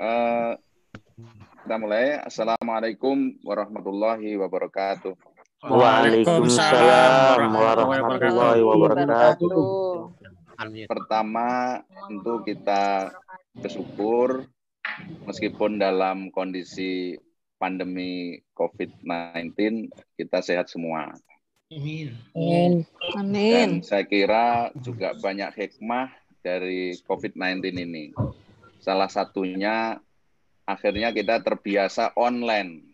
Uh, kita mulai. Assalamualaikum warahmatullahi wabarakatuh. Waalaikumsalam warahmatullahi wabarakatuh. Pertama, tentu kita bersyukur meskipun dalam kondisi pandemi COVID-19 kita sehat semua. Amin. Dan saya kira juga banyak hikmah dari COVID-19 ini. Salah satunya akhirnya kita terbiasa online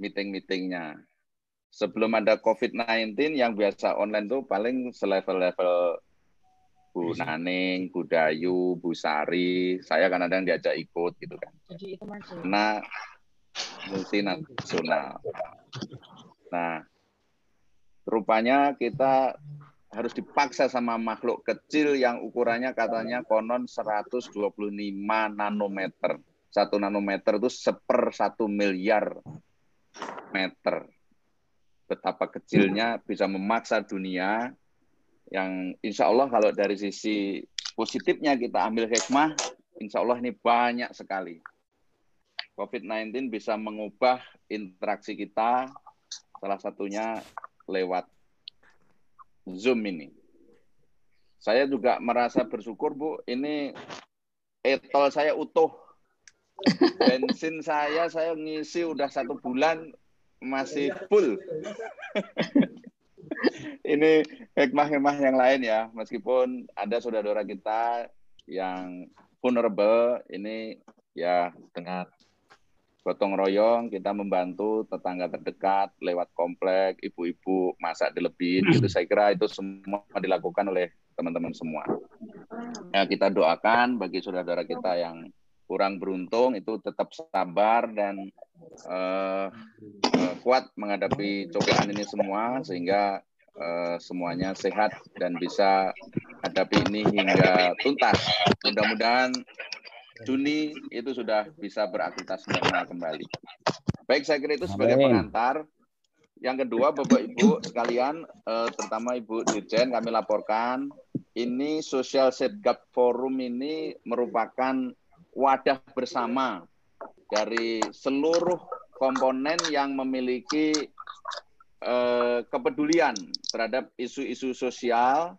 meeting-meetingnya. Sebelum ada COVID-19 yang biasa online tuh paling selevel-level Bu Naning, Bu Dayu, Bu Sari, saya kadang-kadang diajak ikut gitu kan. Karena multinasional. Nah, rupanya kita harus dipaksa sama makhluk kecil yang ukurannya katanya konon 125 nanometer. Satu nanometer itu seper satu miliar meter. Betapa kecilnya bisa memaksa dunia yang insya Allah kalau dari sisi positifnya kita ambil hikmah, insya Allah ini banyak sekali. COVID-19 bisa mengubah interaksi kita, salah satunya lewat Zoom ini. Saya juga merasa bersyukur, Bu, ini etol saya utuh. Bensin saya, saya ngisi udah satu bulan, masih full. ini hikmah-hikmah yang lain ya, meskipun ada saudara-saudara kita yang vulnerable, ini ya dengan gotong royong kita membantu tetangga terdekat lewat komplek ibu-ibu masak dilebih itu saya kira itu semua dilakukan oleh teman-teman semua. Ya kita doakan bagi saudara-saudara kita yang kurang beruntung itu tetap sabar dan uh, uh, kuat menghadapi cobaan ini semua sehingga uh, semuanya sehat dan bisa hadapi ini hingga tuntas. Mudah-mudahan Juni itu sudah bisa beraktivitas normal kembali. Baik, saya kira itu sebagai pengantar. Yang kedua, Bapak Ibu sekalian, eh, terutama Ibu Dirjen, kami laporkan ini Social Safeguard Forum ini merupakan wadah bersama dari seluruh komponen yang memiliki eh, kepedulian terhadap isu-isu sosial,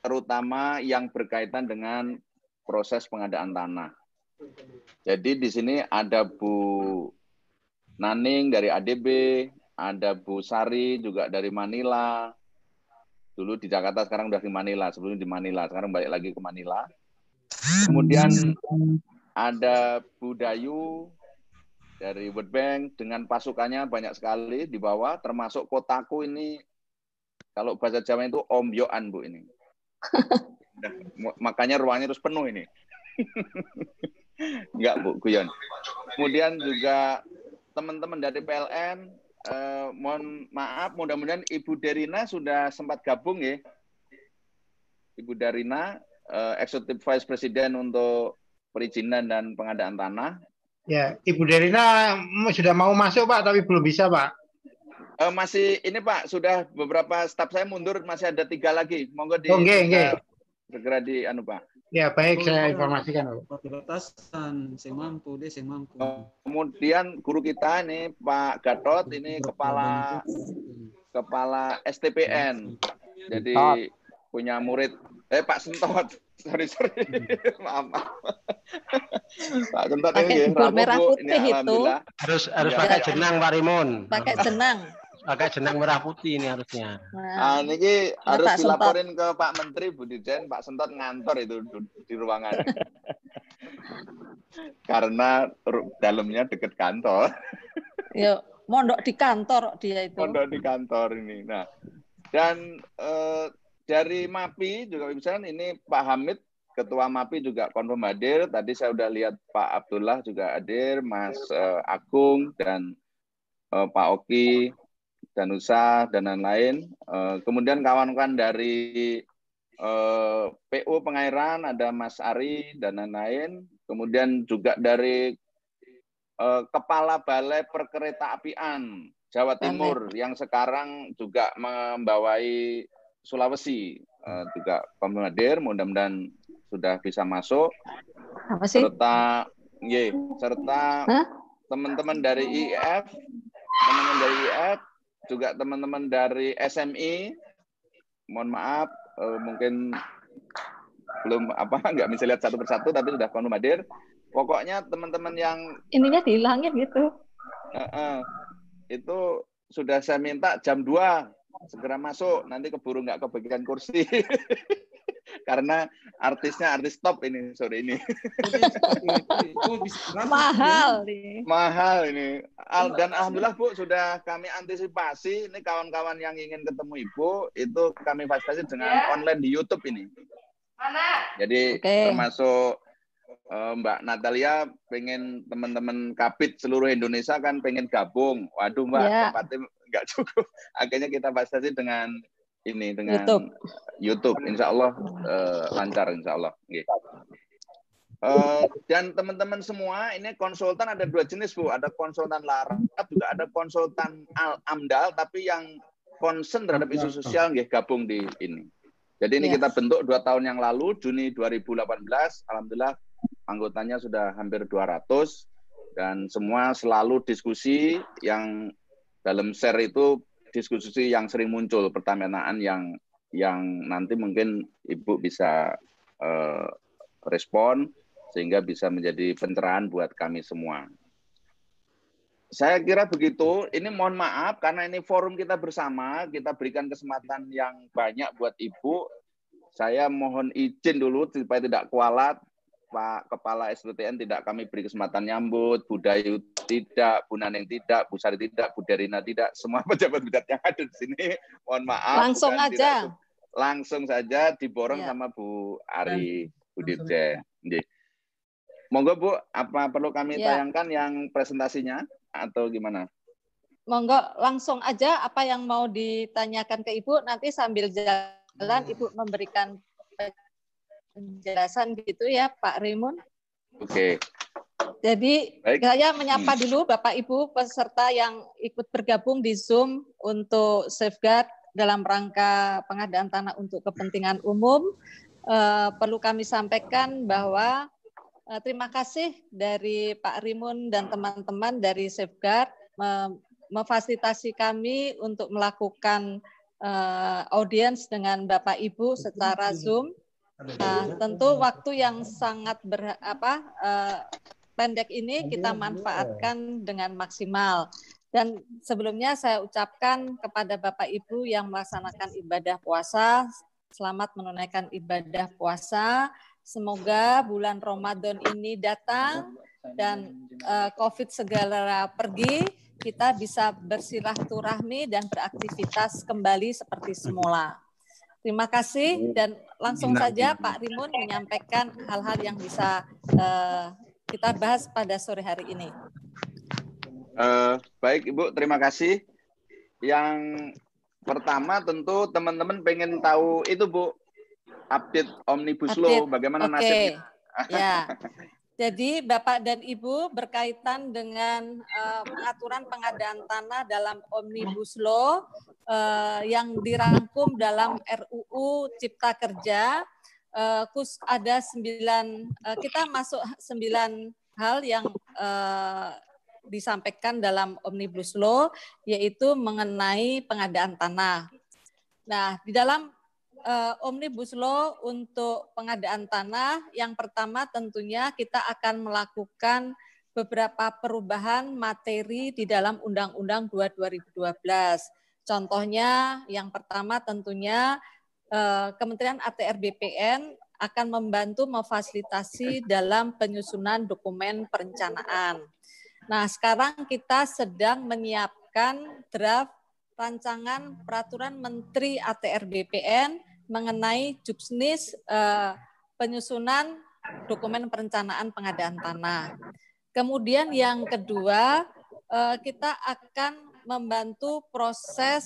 terutama yang berkaitan dengan proses pengadaan tanah. Jadi di sini ada Bu Naning dari ADB, ada Bu Sari juga dari Manila. Dulu di Jakarta, sekarang udah di Manila. Sebelumnya di Manila, sekarang balik lagi ke Manila. Kemudian ada Bu Dayu dari World Bank dengan pasukannya banyak sekali di bawah, termasuk kotaku ini kalau bahasa Jawa itu Om Yoan Bu ini. makanya ruangnya terus penuh ini. Enggak, Bu Guyon. Kemudian juga teman-teman dari PLN, eh, mohon maaf, mudah-mudahan Ibu Derina sudah sempat gabung ya. Ibu Derina, eh, Executive Vice President untuk perizinan dan pengadaan tanah. Ya, Ibu Derina sudah mau masuk Pak, tapi belum bisa Pak. Eh, masih ini Pak, sudah beberapa staf saya mundur, masih ada tiga lagi. Monggo di. Oh, okay, okay segera di anu Pak. Ya baik saya informasikan Pak. Batasan sing mampu deh sing mampu. Kemudian guru kita ini Pak Gatot ini kepala kepala STPN. Jadi punya murid eh Pak Sentot. Sorry sorry. maaf, maaf. Pak Sentot ini merah putih ini itu. Harus harus ya. pakai jenang Pak Rimun. Pakai jenang pakai jenang merah putih ini harusnya. Nah, ah, ini harus Pak dilaporin Sentot. ke Pak Menteri Bu Dirjen, Pak Sentot ngantor itu di ruangan. Karena dalamnya deket kantor. Ya, mondok di kantor dia itu. Mondok di kantor ini. Nah, dan eh, dari MAPI juga bisa ini Pak Hamid Ketua MAPI juga konfirm hadir. Tadi saya sudah lihat Pak Abdullah juga hadir, Mas eh, Agung dan eh, Pak Oki, Danusa dan lain-lain. Uh, kemudian kawan-kawan dari eh, PU Pengairan ada Mas Ari dan lain-lain. Kemudian juga dari uh, Kepala Balai Perkereta Apian Jawa Timur Amin. yang sekarang juga membawai Sulawesi juga pemerintah mudah-mudahan sudah bisa masuk Apa sih? serta nggih, serta teman-teman dari IF, teman-teman dari IF, juga teman-teman dari SMI. Mohon maaf, eh, mungkin belum apa nggak bisa lihat satu persatu tapi sudah konfirm hadir. Pokoknya teman-teman yang Ininya dihilangin gitu. eh, eh, itu sudah saya minta jam 2 segera masuk nanti keburu nggak kebagian kursi. Karena artisnya artis top ini sore ini. Mahal nih. mahal ini. Al- dan alhamdulillah bu sudah kami antisipasi. Ini kawan-kawan yang ingin ketemu ibu itu kami fasilitasi dengan online di YouTube ini. Jadi Oke. termasuk eh, Mbak Natalia pengen teman-teman kapit seluruh Indonesia kan pengen gabung. Waduh Mbak Ya. tempatnya nggak cukup. Akhirnya kita fasilitasi dengan ini dengan YouTube. YouTube. Insya Allah eh, lancar Insya Allah. Nggih. Eh, dan teman-teman semua ini konsultan ada dua jenis bu. Ada konsultan larat juga ada konsultan al amdal tapi yang concern terhadap isu sosial nggih gabung di ini. Jadi ini Ya. kita bentuk dua tahun yang lalu Juni 2018 alhamdulillah anggotanya sudah hampir 200 dan semua selalu diskusi yang dalam share itu diskusi yang sering muncul pertanyaan yang yang nanti mungkin ibu bisa eh, respon sehingga bisa menjadi pencerahan buat kami semua. Saya kira begitu. Ini mohon maaf karena ini forum kita bersama, kita berikan kesempatan yang banyak buat ibu. Saya mohon izin dulu supaya tidak kualat. Pak Kepala SDTN tidak kami beri kesempatan nyambut, Budayu tidak, Bu Naneng tidak, Bu Sari tidak, Bu Derina tidak, semua pejabat-pejabat yang ada di sini, mohon maaf. Langsung bukan aja. tidak- langsung saja diborong Ya. sama Bu Ari Bu Dirjen. Monggo Bu, apa perlu kami Ya. tayangkan yang presentasinya atau gimana? Monggo langsung aja apa yang mau ditanyakan ke Ibu nanti sambil jalan Ibu memberikan penjelasan gitu ya Pak Rimun. Oke, Jadi Baik. saya menyapa dulu Bapak Ibu peserta yang ikut bergabung di Zoom untuk safeguard dalam rangka pengadaan tanah untuk kepentingan umum. Eh, perlu kami sampaikan bahwa eh, terima kasih dari Pak Rimun dan teman-teman dari safeguard mem- memfasilitasi kami untuk melakukan eh, audiens dengan Bapak Ibu secara Zoom. Nah, tentu waktu yang sangat ber, apa, eh, pendek ini kita manfaatkan dengan maksimal. Dan sebelumnya saya ucapkan kepada Bapak Ibu yang melaksanakan ibadah puasa, selamat menunaikan ibadah puasa. Semoga bulan Ramadan ini datang dan eh, COVID segera pergi, kita bisa bersilaturahmi dan beraktivitas kembali seperti semula. Terima kasih dan langsung saja Pak Rimun menyampaikan hal-hal yang bisa eh, kita bahas pada sore hari ini. Eh, baik Ibu, terima kasih. Yang pertama tentu teman-teman pengen tahu itu Bu, update Omnibus Law, bagaimana Oke, nasibnya? ya. Jadi Bapak dan Ibu berkaitan dengan eh, pengaturan pengadaan tanah dalam Omnibus Law eh, yang dirangkum dalam RUU Cipta Kerja, eh, kus ada sembilan, eh, kita masuk sembilan hal yang eh, disampaikan dalam Omnibus Law, yaitu mengenai pengadaan tanah. Nah, di dalam eh, Omnibus Law untuk pengadaan tanah, yang pertama tentunya kita akan melakukan beberapa perubahan materi di dalam Undang-Undang 2 2012. Contohnya yang pertama tentunya Kementerian ATR BPN akan membantu memfasilitasi dalam penyusunan dokumen perencanaan. Nah, sekarang kita sedang menyiapkan draft rancangan peraturan Menteri ATR BPN mengenai juknis eh, penyusunan dokumen perencanaan pengadaan tanah. Kemudian yang kedua, eh, kita akan membantu proses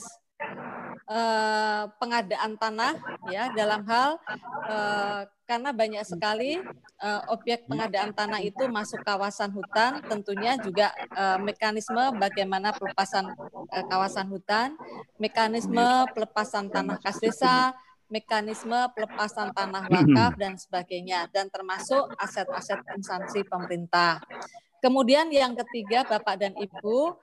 eh, pengadaan tanah ya dalam hal eh, karena banyak sekali eh, objek pengadaan tanah itu masuk kawasan hutan, tentunya juga mekanisme bagaimana pelepasan kawasan hutan, mekanisme pelepasan tanah kas desa, mekanisme pelepasan tanah wakaf dan sebagainya dan termasuk aset-aset instansi pemerintah. Kemudian yang ketiga Bapak dan Ibu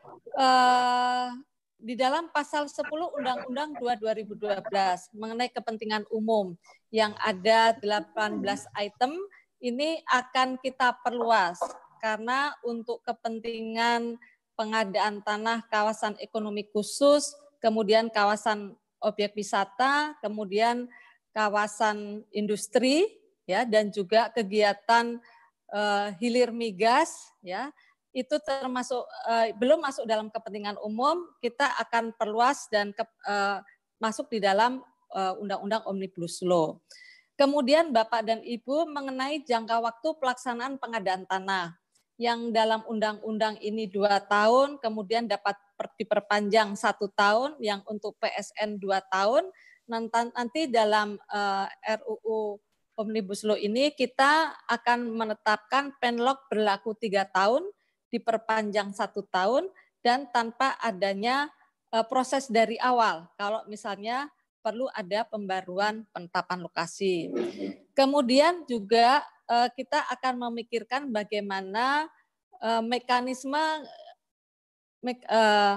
di dalam pasal 10 Undang-Undang 2 2012 mengenai kepentingan umum yang ada 18 item ini akan kita perluas karena untuk kepentingan pengadaan tanah kawasan ekonomi khusus, kemudian kawasan objek wisata, kemudian kawasan industri ya dan juga kegiatan uh, hilir migas ya itu termasuk uh, belum masuk dalam kepentingan umum kita akan perluas dan ke, uh, masuk di dalam undang-undang uh, omnibus law. Kemudian Bapak dan Ibu mengenai jangka waktu pelaksanaan pengadaan tanah yang dalam undang-undang ini dua tahun, kemudian dapat diperpanjang satu tahun, yang untuk PSN dua tahun. Nanti dalam eh, RUU Omnibus Law ini kita akan menetapkan penlock berlaku tiga tahun, diperpanjang satu tahun, dan tanpa adanya uh, proses dari awal. Kalau misalnya perlu ada pembaruan penetapan lokasi. Kemudian juga Eh, kita akan memikirkan bagaimana eh, mekanisme eh,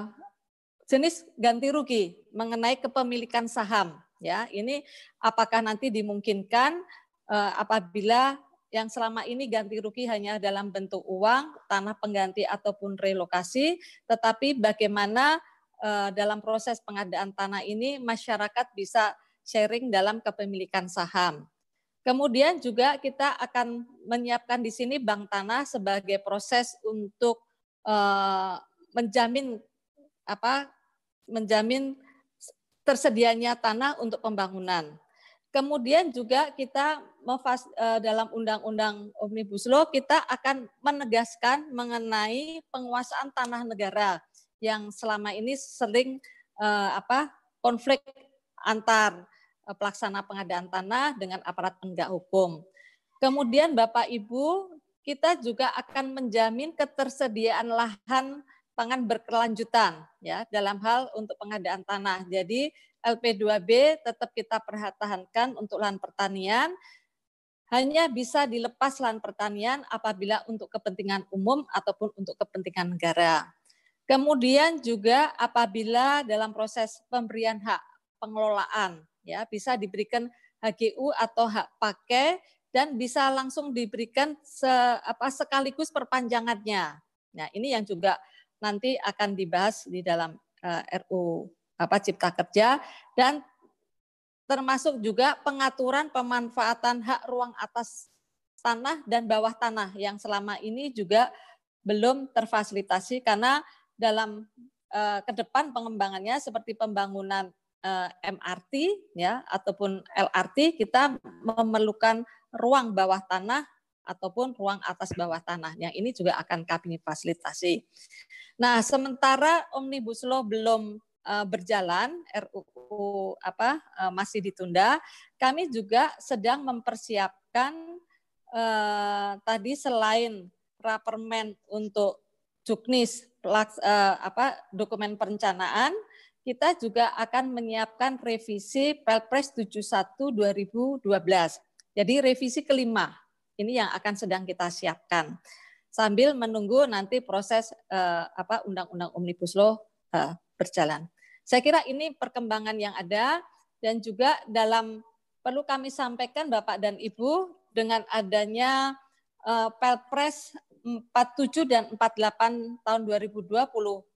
jenis ganti rugi mengenai kepemilikan saham ya ini apakah nanti dimungkinkan apabila yang selama ini ganti rugi hanya dalam bentuk uang tanah pengganti ataupun relokasi tetapi bagaimana dalam proses pengadaan tanah ini masyarakat bisa sharing dalam kepemilikan saham Kemudian juga kita akan menyiapkan di sini bank tanah sebagai proses untuk uh, menjamin apa menjamin tersedianya tanah untuk pembangunan. Kemudian juga kita memfas, uh, dalam undang-undang Omnibus Law kita akan menegaskan mengenai penguasaan tanah negara yang selama ini sering uh, apa konflik antar Eh, pelaksana pengadaan tanah dengan aparat penegak hukum. Kemudian Bapak Ibu, kita juga akan menjamin ketersediaan lahan pangan berkelanjutan ya dalam hal untuk pengadaan tanah. Jadi LP2B tetap kita pertahankan untuk lahan pertanian hanya bisa dilepas lahan pertanian apabila untuk kepentingan umum ataupun untuk kepentingan negara. Kemudian juga apabila dalam proses pemberian hak pengelolaan ya bisa diberikan HGU atau hak pakai dan bisa langsung diberikan se, apa, sekaligus perpanjangannya. Nah ini yang juga nanti akan dibahas di dalam uh, eh, RU apa Cipta Kerja dan termasuk juga pengaturan pemanfaatan hak ruang atas tanah dan bawah tanah yang selama ini juga belum terfasilitasi karena dalam uh, ke depan pengembangannya seperti pembangunan Eh, MRT ya ataupun LRT kita memerlukan ruang bawah tanah ataupun ruang atas bawah tanah. Yang ini juga akan kami fasilitasi. Nah, sementara Omnibus Law belum uh, berjalan, RUU apa uh, masih ditunda, kami juga sedang mempersiapkan uh, tadi selain rapermen untuk juknis pelaks, uh, apa dokumen perencanaan kita juga akan menyiapkan revisi Pelpres 71 2012. Jadi revisi kelima ini yang akan sedang kita siapkan sambil menunggu nanti proses eh, apa undang-undang omnibus law eh, berjalan. Saya kira ini perkembangan yang ada dan juga dalam perlu kami sampaikan Bapak dan Ibu dengan adanya eh, Pelpres 47 dan 48 tahun 2020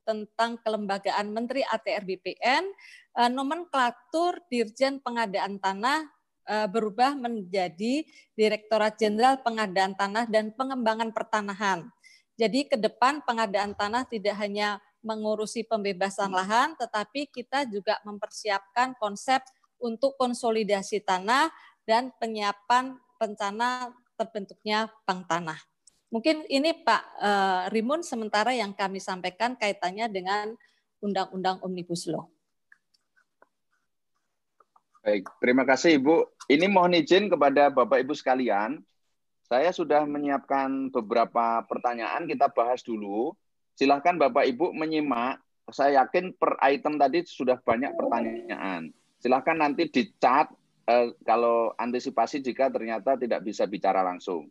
tentang kelembagaan Menteri ATR BPN, eh, nomenklatur Dirjen Pengadaan Tanah eh, berubah menjadi Direktorat Jenderal Pengadaan Tanah dan Pengembangan Pertanahan. Jadi ke depan pengadaan tanah tidak hanya mengurusi pembebasan lahan, tetapi kita juga mempersiapkan konsep untuk konsolidasi tanah dan penyiapan rencana terbentuknya bank tanah. Mungkin ini Pak uh, Rimun sementara yang kami sampaikan kaitannya dengan Undang-Undang Omnibus Law. Baik, terima kasih Ibu. Ini mohon izin kepada Bapak Ibu sekalian. Saya sudah menyiapkan beberapa pertanyaan, kita bahas dulu. Silahkan Bapak Ibu menyimak. Saya yakin per item tadi sudah banyak pertanyaan. Silahkan nanti di chat eh, kalau antisipasi jika ternyata tidak bisa bicara langsung.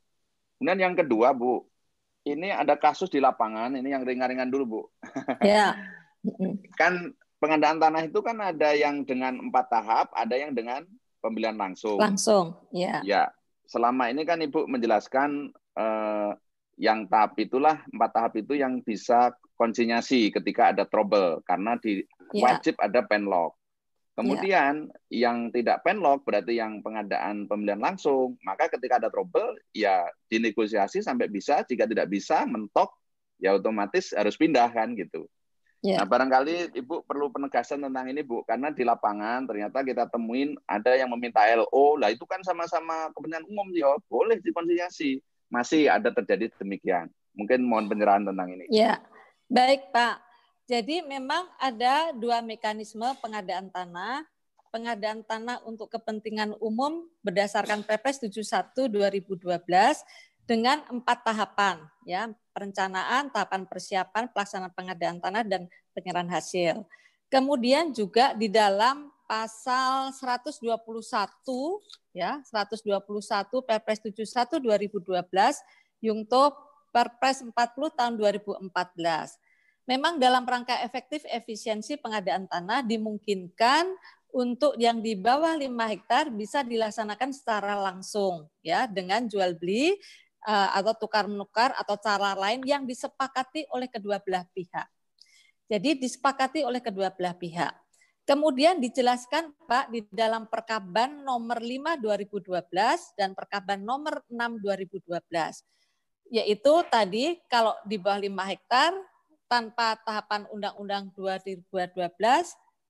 Kemudian yang kedua, Bu, ini ada kasus di lapangan, ini yang ringan-ringan dulu, Bu. Ya. kan pengadaan tanah itu kan ada yang dengan empat tahap, ada yang dengan pembelian langsung. Langsung, ya. Ya, selama ini kan Ibu menjelaskan eh, yang tahap itulah empat tahap itu yang bisa konsinyasi ketika ada trouble karena di Ya. wajib ada penlock. Kemudian yang tidak penlock berarti yang pengadaan pembelian langsung, maka ketika ada trouble ya dinegosiasi sampai bisa, jika tidak bisa mentok ya otomatis harus pindah kan gitu. Ya. Nah, barangkali Ibu perlu penegasan tentang ini, Bu, karena di lapangan ternyata kita temuin ada yang meminta LO, lah itu kan sama-sama kepentingan umum, ya boleh dikonsiliasi. Masih ada terjadi demikian. Mungkin mohon penyerahan tentang ini. Ya, baik Pak. Jadi memang ada dua mekanisme pengadaan tanah. Pengadaan tanah untuk kepentingan umum berdasarkan Perpres 71 2012 dengan empat tahapan, ya perencanaan, tahapan persiapan, pelaksanaan pengadaan tanah dan penyerahan hasil. Kemudian juga di dalam pasal 121 ya 121 Perpres 71 2012 Yungto Perpres 40 tahun 2014 memang dalam rangka efektif efisiensi pengadaan tanah dimungkinkan untuk yang di bawah 5 hektar bisa dilaksanakan secara langsung ya dengan jual beli uh, atau tukar menukar atau cara lain yang disepakati oleh kedua belah pihak. Jadi disepakati oleh kedua belah pihak. Kemudian dijelaskan Pak di dalam Perkaban nomor 5 2012 dan Perkaban nomor 6 2012 yaitu tadi kalau di bawah 5 hektar tanpa tahapan Undang-Undang 2012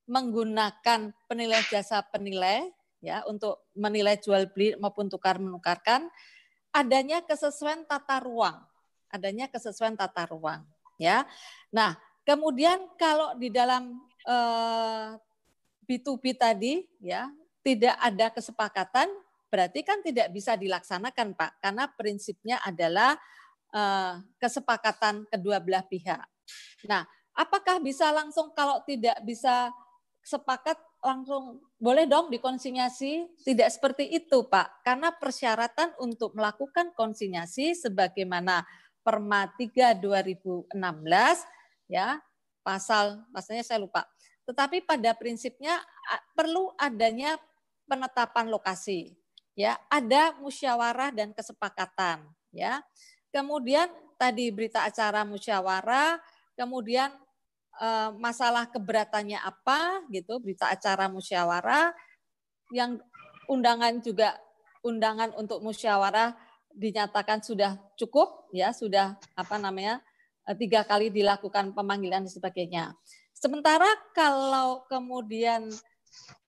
menggunakan penilai jasa penilai ya untuk menilai jual beli maupun tukar menukarkan adanya kesesuaian tata ruang. Adanya kesesuaian tata ruang ya. Nah kemudian kalau di dalam eh, B2B tadi ya tidak ada kesepakatan berarti kan tidak bisa dilaksanakan Pak karena prinsipnya adalah eh, kesepakatan kedua belah pihak Nah, apakah bisa langsung kalau tidak bisa sepakat langsung boleh dong dikonsinyasi? Tidak seperti itu, Pak. Karena persyaratan untuk melakukan konsinyasi sebagaimana Perma 3 2016 ya, pasal pasalnya saya lupa. Tetapi pada prinsipnya perlu adanya penetapan lokasi. Ya, ada musyawarah dan kesepakatan, ya. Kemudian tadi berita acara musyawarah kemudian eh, masalah keberatannya apa gitu berita acara musyawarah yang undangan juga undangan untuk musyawarah dinyatakan sudah cukup ya sudah apa namanya tiga kali dilakukan pemanggilan dan sebagainya. Sementara kalau kemudian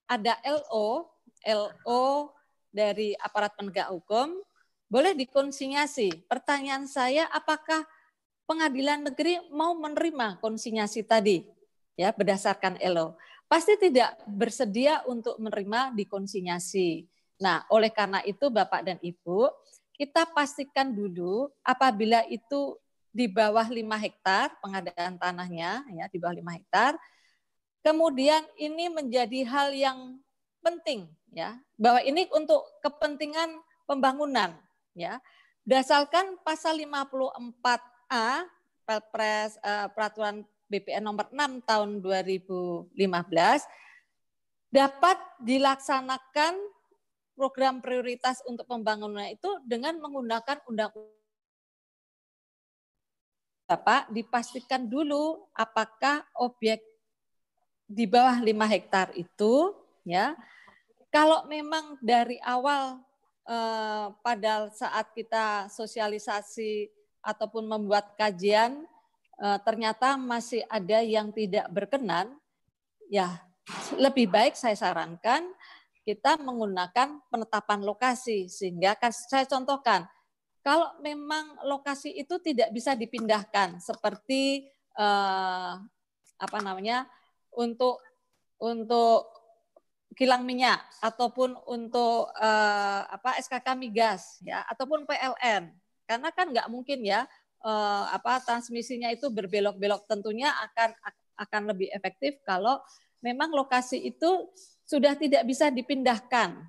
ada LO LO dari aparat penegak hukum boleh dikonsinyasi pertanyaan saya apakah pengadilan negeri mau menerima konsinyasi tadi? Ya berdasarkan ELO pasti tidak bersedia untuk menerima dikonsinyasi. Nah, oleh karena itu Bapak dan Ibu, kita pastikan dulu apabila itu di bawah 5 hektar pengadaan tanahnya ya di bawah 5 hektar. Kemudian ini menjadi hal yang penting ya, bahwa ini untuk kepentingan pembangunan ya. Berdasarkan pasal 54 A Perpres uh, Peraturan BPN nomor 6 tahun 2015 dapat dilaksanakan program prioritas untuk pembangunan itu dengan menggunakan undang-undang Bapak dipastikan dulu apakah objek di bawah 5 hektar itu ya. Kalau memang dari awal eh, pada saat kita sosialisasi ataupun membuat kajian eh, ternyata masih ada yang tidak berkenan, ya lebih baik saya sarankan kita menggunakan penetapan lokasi. Sehingga saya contohkan kalau memang lokasi itu tidak bisa dipindahkan seperti eh, apa namanya untuk untuk kilang minyak ataupun untuk eh, apa SKK migas ya ataupun PLN karena kan nggak mungkin ya eh, apa transmisinya itu berbelok-belok. Tentunya akan akan lebih efektif kalau memang lokasi itu sudah tidak bisa dipindahkan.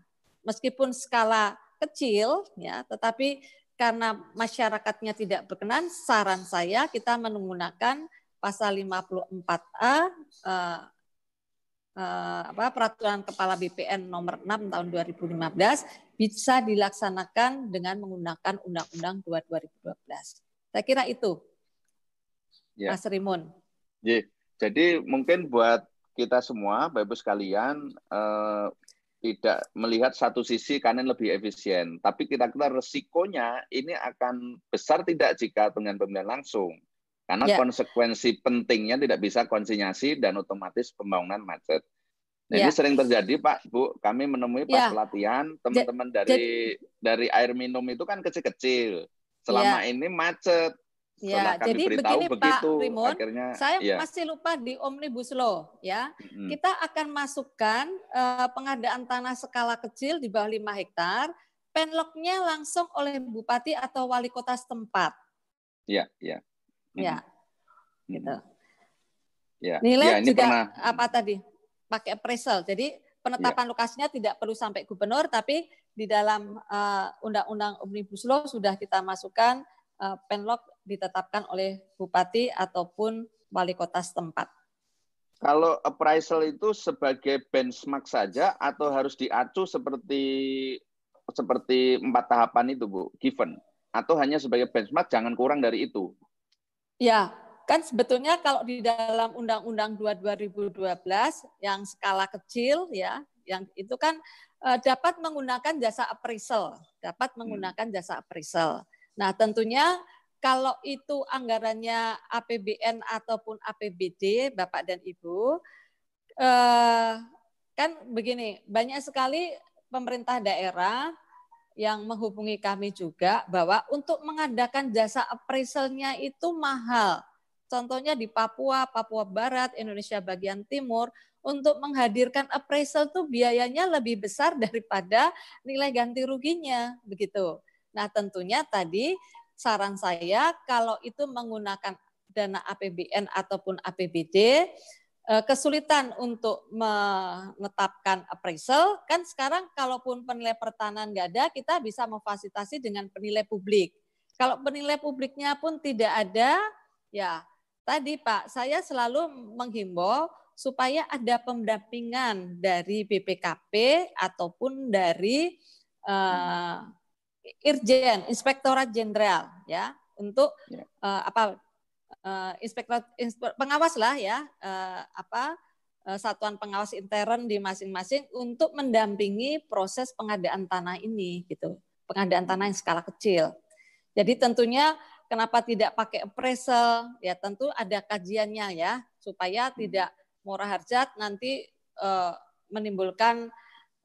Meskipun skala kecil ya, tetapi karena masyarakatnya tidak berkenan, saran saya kita menggunakan pasal 54A eh, eh, apa peraturan kepala BPN nomor 6 tahun 2015 bisa dilaksanakan dengan menggunakan Undang-Undang 2 2012. Saya kira itu, Ya. Mas Rimun. Ye. Jadi mungkin buat kita semua, Bapak Ibu sekalian, eh, tidak melihat satu sisi kanan lebih efisien. Tapi kira-kira resikonya ini akan besar tidak jika dengan pemilihan langsung. Karena Ya. konsekuensi pentingnya tidak bisa konsinyasi dan otomatis pembangunan macet. Nah, ini Ya. sering terjadi, Pak, Bu. Kami menemui pas Ya. pelatihan teman-teman dari dari air minum itu kan kecil-kecil. Selama ini macet. Ya, kami jadi begini begitu, Pak Rimun, akhirnya saya ya. masih lupa di Omnibus Law ya. Mm. Kita akan masukkan eh, pengadaan tanah skala kecil di bawah 5 hektar, penloknya langsung oleh bupati atau wali kota setempat. Ya, ya. Ya, Mm. gitu. Ya, Nilai ya, ini juga pernah apa tadi? Pakai appraisal. Jadi penetapan lokasinya tidak perlu sampai gubernur, tapi di dalam eh, undang-undang Omnibus Law sudah kita masukkan eh, penlok ditetapkan oleh bupati ataupun wali kota setempat. Kalau appraisal itu sebagai benchmark saja atau harus diacu seperti seperti empat tahapan itu, Bu, given atau hanya sebagai benchmark jangan kurang dari itu. Ya, kan sebetulnya kalau di dalam Undang-Undang 2 2012 yang skala kecil ya, yang itu kan eh, dapat menggunakan jasa appraisal, dapat menggunakan jasa appraisal. Nah, tentunya kalau itu anggarannya APBN ataupun APBD, Bapak dan Ibu, eh, kan begini, banyak sekali pemerintah daerah yang menghubungi kami juga bahwa untuk mengadakan jasa appraisalnya itu mahal. Contohnya di Papua, Papua Barat, Indonesia bagian timur, untuk menghadirkan appraisal itu biayanya lebih besar daripada nilai ganti ruginya, begitu. Nah, tentunya tadi saran saya kalau itu menggunakan dana APBN ataupun APBD eh, kesulitan untuk menetapkan appraisal kan sekarang kalaupun penilai pertahanan nggak ada kita bisa memfasilitasi dengan penilai publik. Kalau penilai publiknya pun tidak ada ya tadi Pak saya selalu menghimbau supaya ada pendampingan dari BPKP ataupun dari eh, Irjen Inspektorat Jenderal ya untuk Ya. eh, apa eh, inspektor inspe- pengawas lah ya eh, apa eh, satuan pengawas intern di masing-masing untuk mendampingi proses pengadaan tanah ini gitu. Pengadaan tanah yang skala kecil. Jadi tentunya kenapa tidak pakai appraisal? Ya tentu ada kajiannya ya supaya tidak murah harjat nanti eh, menimbulkan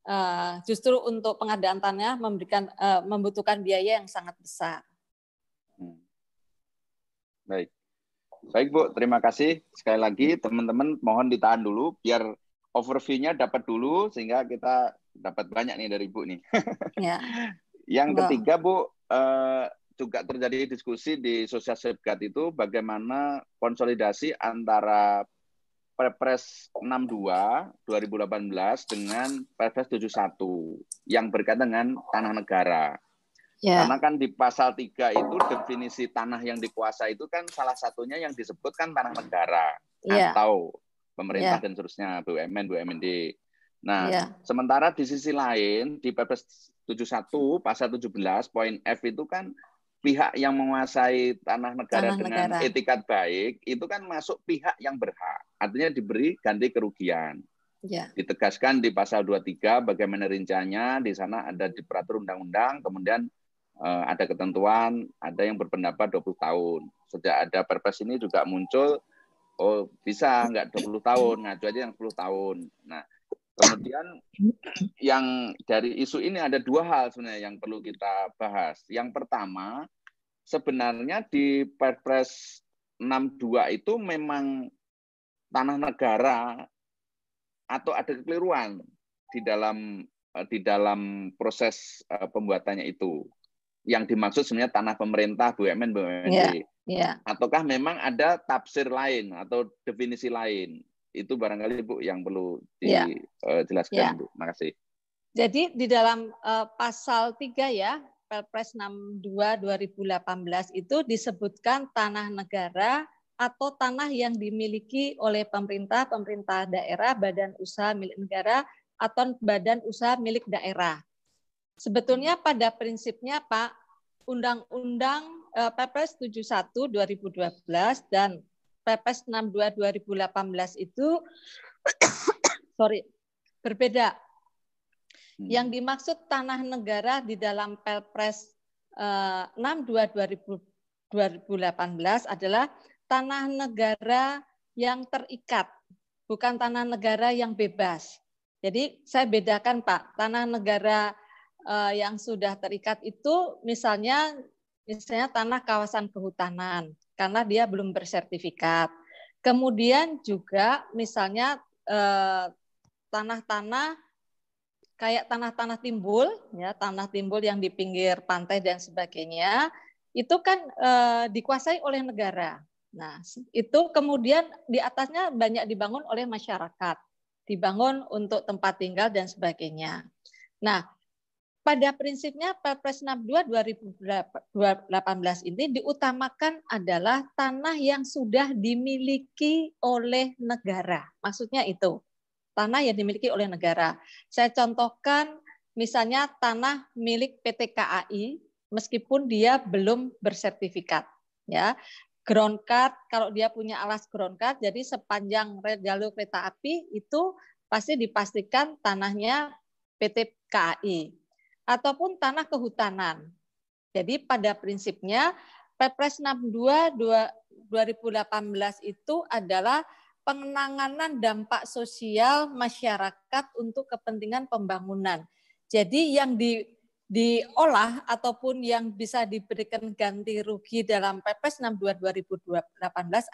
eh, justru untuk pengadaan tanah memberikan eh, membutuhkan biaya yang sangat besar Hmm. Baik. Baik, Bu. Terima kasih. Sekali lagi, teman-teman mohon ditahan dulu biar overview-nya dapat dulu sehingga kita dapat banyak nih dari Bu nih. ya Yang ketiga, Bu, eh, juga terjadi diskusi di Social Safeguard itu bagaimana konsolidasi antara Perpres 62 2018 dengan Perpres 71 yang berkaitan dengan tanah negara. ya Karena kan di pasal 3 itu definisi tanah yang dikuasai itu kan salah satunya yang disebut kan tanah negara ya atau pemerintah Ya. dan seterusnya, BUMN, BUMD. Nah, ya sementara di sisi lain di Perpres 71 pasal 17 poin F itu kan pihak yang menguasai tanah negara Tanah dengan negara. etikat baik itu kan masuk pihak yang berhak. Artinya diberi ganti kerugian. ya Ditegaskan di pasal 23 bagaimana rinciannya, di sana ada di peraturan undang-undang, kemudian eh, ada ketentuan, ada yang berpendapat 20 tahun. Sejak ada perpres ini juga muncul, oh bisa nggak 20 tahun, ngacu aja yang 10 tahun. Nah, kemudian yang dari isu ini ada dua hal sebenarnya yang perlu kita bahas. Yang pertama, sebenarnya di Perpres 62 itu memang tanah negara atau ada kekeliruan di dalam eh, di dalam proses eh, pembuatannya itu. Yang dimaksud sebenarnya tanah pemerintah BUMN BUMD. Ya. ya Ataukah memang ada tafsir lain atau definisi lain? Itu barangkali Bu yang perlu Ya. dijelaskan Ya. Bu. Terima kasih. Jadi di dalam uh, pasal 3 ya, Perpres 62 2018 itu disebutkan tanah negara atau tanah yang dimiliki oleh pemerintah, pemerintah daerah, badan usaha milik negara atau badan usaha milik daerah. Sebetulnya pada prinsipnya Pak, Undang-Undang uh, Perpres 71 2012 dan Perpres 62 2018 itu sorry berbeda Hmm. Yang dimaksud tanah negara di dalam Perpres 62 eh, 2018 adalah tanah negara yang terikat, bukan tanah negara yang bebas. Jadi saya bedakan Pak, tanah negara eh, yang sudah terikat itu misalnya misalnya tanah kawasan kehutanan karena dia belum bersertifikat. Kemudian juga misalnya eh, tanah-tanah kayak tanah-tanah timbul, ya tanah timbul yang di pinggir pantai dan sebagainya, itu kan e, dikuasai oleh negara. Nah, itu kemudian di atasnya banyak dibangun oleh masyarakat, dibangun untuk tempat tinggal dan sebagainya. Nah, pada prinsipnya Perpres 62 2018 ini diutamakan adalah tanah yang sudah dimiliki oleh negara. Maksudnya itu tanah yang dimiliki oleh negara. Saya contohkan misalnya tanah milik PT KAI meskipun dia belum bersertifikat ya. Ground card kalau dia punya alas ground card jadi sepanjang jalur kereta api itu pasti dipastikan tanahnya PT KAI ataupun tanah kehutanan. Jadi pada prinsipnya Perpres 62 2018 itu adalah penanganan dampak sosial masyarakat untuk kepentingan pembangunan. Jadi yang di diolah ataupun yang bisa diberikan ganti rugi dalam Perpres 62 2018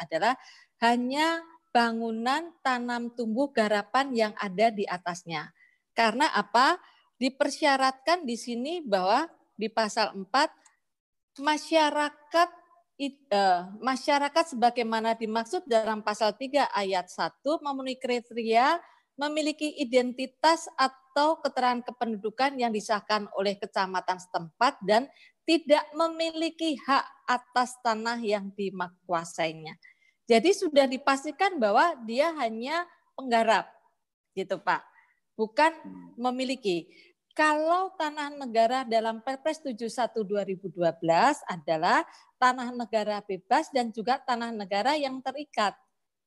adalah hanya bangunan tanam tumbuh garapan yang ada di atasnya. Karena apa? Dipersyaratkan di sini bahwa di pasal 4 masyarakat Eh, masyarakat sebagaimana dimaksud dalam pasal 3 ayat 1 memenuhi kriteria memiliki identitas atau keterangan kependudukan yang disahkan oleh kecamatan setempat dan tidak memiliki hak atas tanah yang dimakuasainya. Jadi sudah dipastikan bahwa dia hanya penggarap, gitu Pak, bukan memiliki. Kalau tanah negara dalam Perpres 71 2012 adalah tanah negara bebas dan juga tanah negara yang terikat.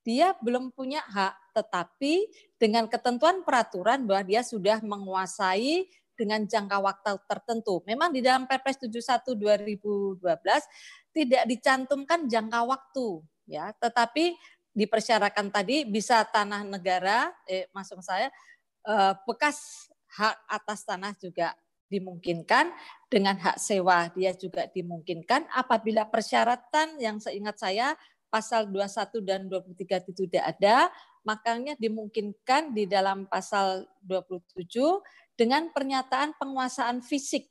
Dia belum punya hak, tetapi dengan ketentuan peraturan bahwa dia sudah menguasai dengan jangka waktu tertentu. Memang di dalam Perpres 71 2012 tidak dicantumkan jangka waktu, ya, tetapi dipersyaratkan tadi bisa tanah negara, eh, masuk saya, bekas hak atas tanah juga dimungkinkan dengan hak sewa dia juga dimungkinkan apabila persyaratan yang seingat saya pasal 21 dan 23 itu tidak ada makanya dimungkinkan di dalam pasal 27 dengan pernyataan penguasaan fisik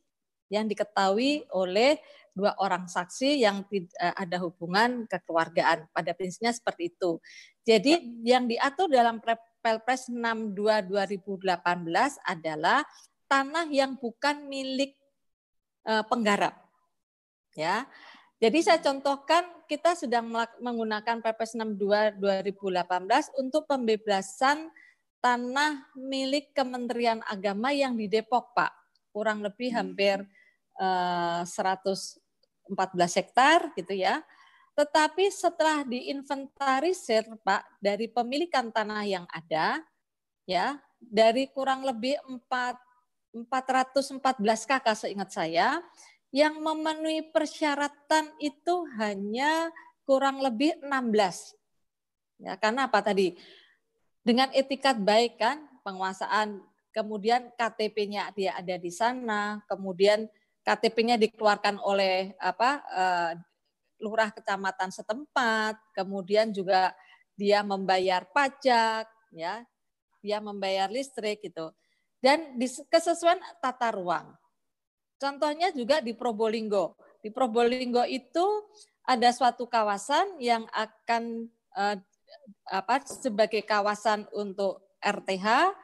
yang diketahui oleh dua orang saksi yang tidak eh, ada hubungan kekeluargaan. Pada prinsipnya seperti itu. Jadi yang diatur dalam Perpres 62 2018 adalah tanah yang bukan milik uh, penggarap. Ya. Jadi saya contohkan kita sedang menggunakan Perpres 62 2018 untuk pembebasan tanah milik Kementerian Agama yang di Depok, Pak. Kurang lebih hmm. hampir uh, eh, 114 hektar gitu ya. Tetapi setelah diinventarisir, Pak, dari pemilikan tanah yang ada, ya, dari kurang lebih 4 414 kakak seingat saya yang memenuhi persyaratan itu hanya kurang lebih 16. Ya, karena apa tadi? Dengan etikat baik kan, penguasaan, kemudian KTP-nya dia ada di sana, kemudian KTP-nya dikeluarkan oleh apa uh, lurah kecamatan setempat, kemudian juga dia membayar pajak, ya, dia membayar listrik gitu dan di kesesuaian tata ruang. Contohnya juga di Probolinggo. Di Probolinggo itu ada suatu kawasan yang akan eh, apa sebagai kawasan untuk RTH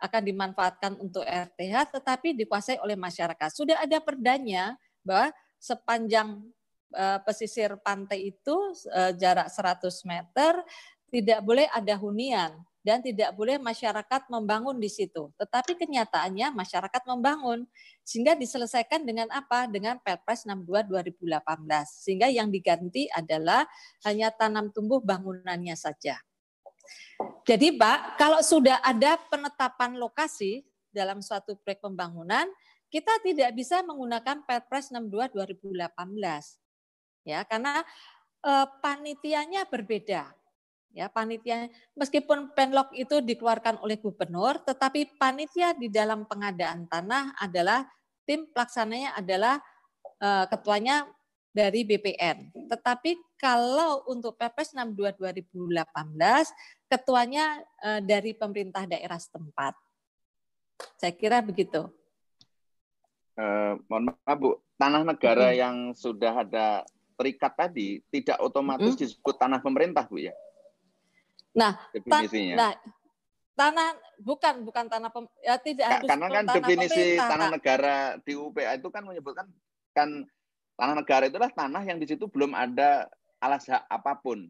akan dimanfaatkan untuk RTH tetapi dikuasai oleh masyarakat. Sudah ada perdanya bahwa sepanjang uh, pesisir pantai itu uh, jarak 100 meter tidak boleh ada hunian dan tidak boleh masyarakat membangun di situ. Tetapi kenyataannya masyarakat membangun sehingga diselesaikan dengan apa? Dengan Perpres 62 2018. Sehingga yang diganti adalah hanya tanam tumbuh bangunannya saja. Jadi Pak, kalau sudah ada penetapan lokasi dalam suatu proyek pembangunan, kita tidak bisa menggunakan Perpres 62 2018. Ya, karena eh, panitianya berbeda ya panitia meskipun penlok itu dikeluarkan oleh gubernur tetapi panitia di dalam pengadaan tanah adalah tim pelaksananya adalah uh, ketuanya dari BPN. Tetapi kalau untuk Perpres 62 2018 ketuanya uh, dari pemerintah daerah setempat. Saya kira begitu. Uh, mohon maaf Bu, tanah negara hmm. yang sudah ada terikat tadi tidak otomatis hmm. disebut tanah pemerintah Bu ya? Nah, definisinya. nah, tanah bukan bukan tanah pem, ya tidak harus karena kan tanah definisi tanah negara di UPA itu kan menyebutkan kan tanah negara itulah tanah yang di situ belum ada alas hak apa pun.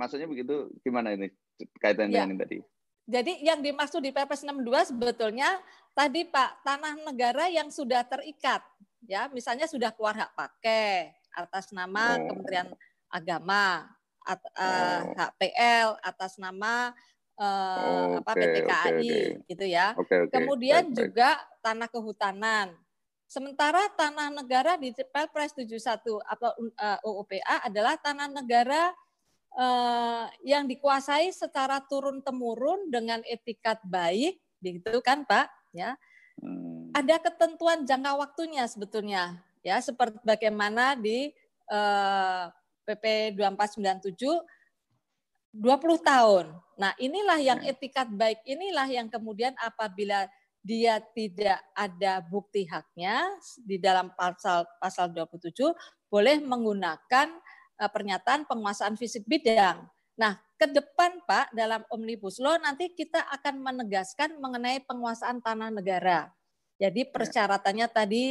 Maksudnya begitu gimana ini kaitannya ya. dengan ini tadi? Jadi yang dimaksud di Perpres 62 sebetulnya tadi Pak tanah negara yang sudah terikat ya misalnya sudah keluar hak pakai atas nama oh. Kementerian Agama at, uh, oh. HPL atas nama uh, oh, apa PPKI okay, okay. gitu ya. Okay, okay. Kemudian baik, juga baik. tanah kehutanan. Sementara tanah negara di Perpres 71 atau uh, UUPA adalah tanah negara uh, yang dikuasai secara turun temurun dengan etikat baik, gitu kan Pak? Ya, hmm. ada ketentuan jangka waktunya sebetulnya, ya seperti bagaimana di uh, PP 2497 20 tahun. Nah, inilah yang ya. etikat baik inilah yang kemudian apabila dia tidak ada bukti haknya di dalam pasal pasal 27 boleh menggunakan uh, pernyataan penguasaan fisik bidang. Nah, ke depan Pak dalam Omnibus Law nanti kita akan menegaskan mengenai penguasaan tanah negara. Jadi ya. persyaratannya tadi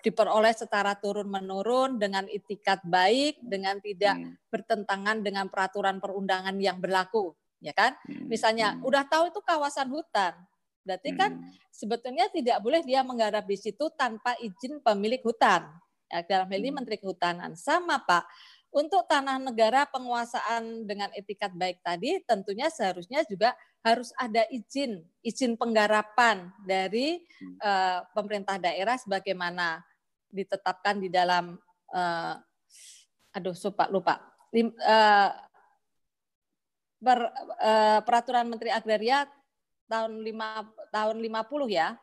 diperoleh secara turun menurun dengan itikat baik dengan tidak hmm. bertentangan dengan peraturan perundangan yang berlaku ya kan hmm. misalnya hmm. udah tahu itu kawasan hutan berarti kan hmm. sebetulnya tidak boleh dia menggarap di situ tanpa izin pemilik hutan ya, dalam hal ini hmm. menteri kehutanan sama pak untuk tanah negara penguasaan dengan etikat baik tadi tentunya seharusnya juga harus ada izin izin penggarapan dari uh, pemerintah daerah sebagaimana ditetapkan di dalam uh, aduh lupa lupa Lim, uh, ber, uh, peraturan Menteri Agraria tahun 5 tahun 50 ya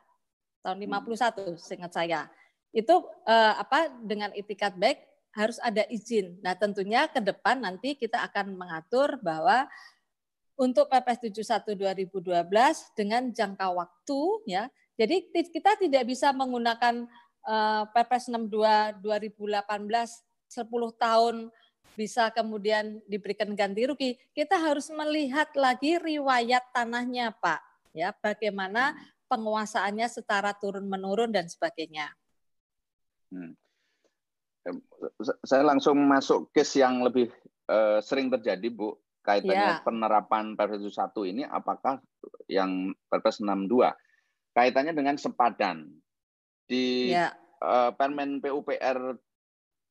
tahun 51 hmm. seingat saya itu uh, apa dengan etikat baik harus ada izin. Nah, tentunya ke depan nanti kita akan mengatur bahwa untuk PPS 71 2012 dengan jangka waktu ya. Jadi kita tidak bisa menggunakan uh, PPS 62 2018 10 tahun bisa kemudian diberikan ganti rugi. Kita harus melihat lagi riwayat tanahnya, Pak. Ya, bagaimana penguasaannya secara turun menurun dan sebagainya. Hmm saya langsung masuk case yang lebih uh, sering terjadi, Bu, kaitannya yeah. penerapan Perpres 1 ini apakah yang Perpres 62 kaitannya dengan sepadan di yeah. uh, Permen PUPR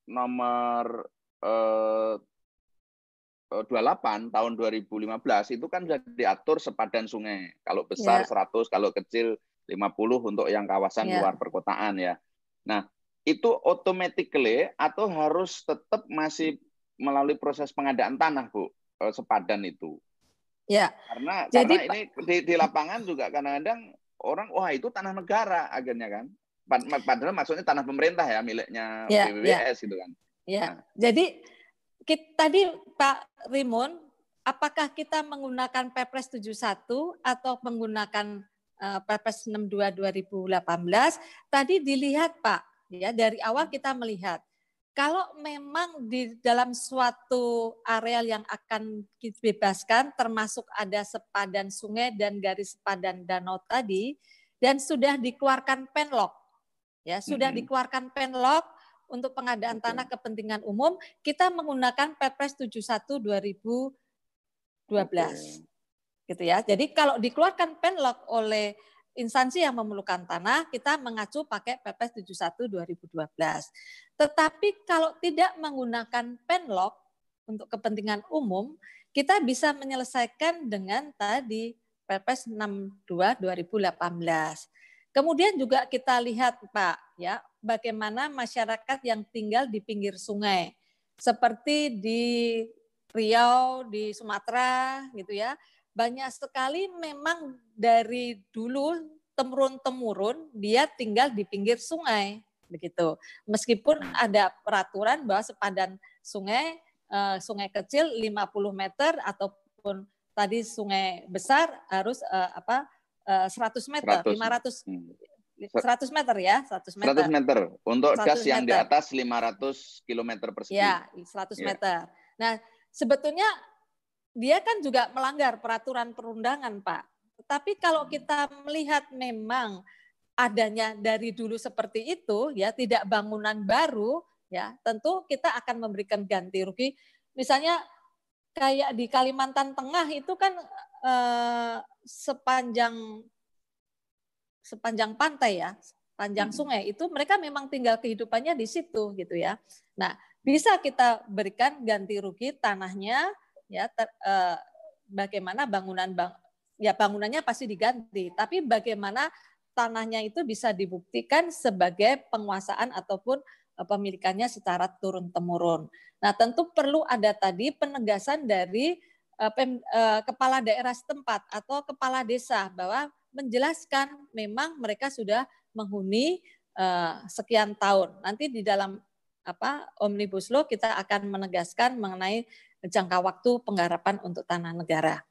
nomor uh, 28 tahun 2015 itu kan sudah diatur sepadan sungai. Kalau besar yeah. 100, kalau kecil 50 untuk yang kawasan yeah. luar perkotaan ya. Nah, itu automatically atau harus tetap masih melalui proses pengadaan tanah, Bu, eh, sepadan itu? Ya. Karena Jadi, karena ini di, di lapangan juga kadang-kadang orang wah itu tanah negara akhirnya kan. Padahal maksudnya tanah pemerintah ya miliknya ya, BBWS ya. gitu kan. Ya. Nah. Jadi kita, tadi Pak Rimun, apakah kita menggunakan Perpres 71 atau menggunakan uh, Perpres 62 2018? Tadi dilihat Pak, ya dari awal kita melihat kalau memang di dalam suatu areal yang akan dibebaskan termasuk ada sepadan sungai dan garis sepadan danau tadi dan sudah dikeluarkan penlok ya sudah Mhm. dikeluarkan penlok untuk pengadaan Oke. tanah kepentingan umum kita menggunakan Perpres 71 2012 gitu ya. Jadi kalau dikeluarkan penlok oleh instansi yang memerlukan tanah, kita mengacu pakai Perpres 71 2012. Tetapi kalau tidak menggunakan penlok untuk kepentingan umum, kita bisa menyelesaikan dengan tadi Perpres 62 2018. Kemudian juga kita lihat Pak, ya, bagaimana masyarakat yang tinggal di pinggir sungai. Seperti di Riau, di Sumatera gitu ya banyak sekali memang dari dulu temurun temurun dia tinggal di pinggir sungai begitu meskipun ada peraturan bahwa sepadan sungai eh, sungai kecil 50 meter ataupun tadi sungai besar harus eh, apa eh, 100 meter 100. 500 Hmm. 100 meter ya 100 meter 100 meter untuk 100 gas yang di meter. atas 500 km persegi. Ya, 100 Ya. meter. Nah, sebetulnya dia kan juga melanggar peraturan perundangan, Pak. Tetapi kalau kita melihat memang adanya dari dulu seperti itu, ya tidak bangunan baru, ya tentu kita akan memberikan ganti rugi. Misalnya kayak di Kalimantan Tengah itu kan eh, sepanjang sepanjang pantai ya, panjang Mm-mm. sungai itu mereka memang tinggal kehidupannya di situ gitu ya. Nah, bisa kita berikan ganti rugi tanahnya ya ter- eh, bagaimana bangunan bang ya bangunannya pasti diganti, tapi bagaimana tanahnya itu bisa dibuktikan sebagai penguasaan ataupun eh, pemilikannya secara turun temurun. Nah, tentu perlu ada tadi penegasan dari eh, pem- kepala daerah setempat atau kepala desa bahwa menjelaskan memang mereka sudah menghuni eh, sekian tahun. Nanti di dalam apa omnibus law kita akan menegaskan mengenai jangka waktu penggarapan untuk tanah negara.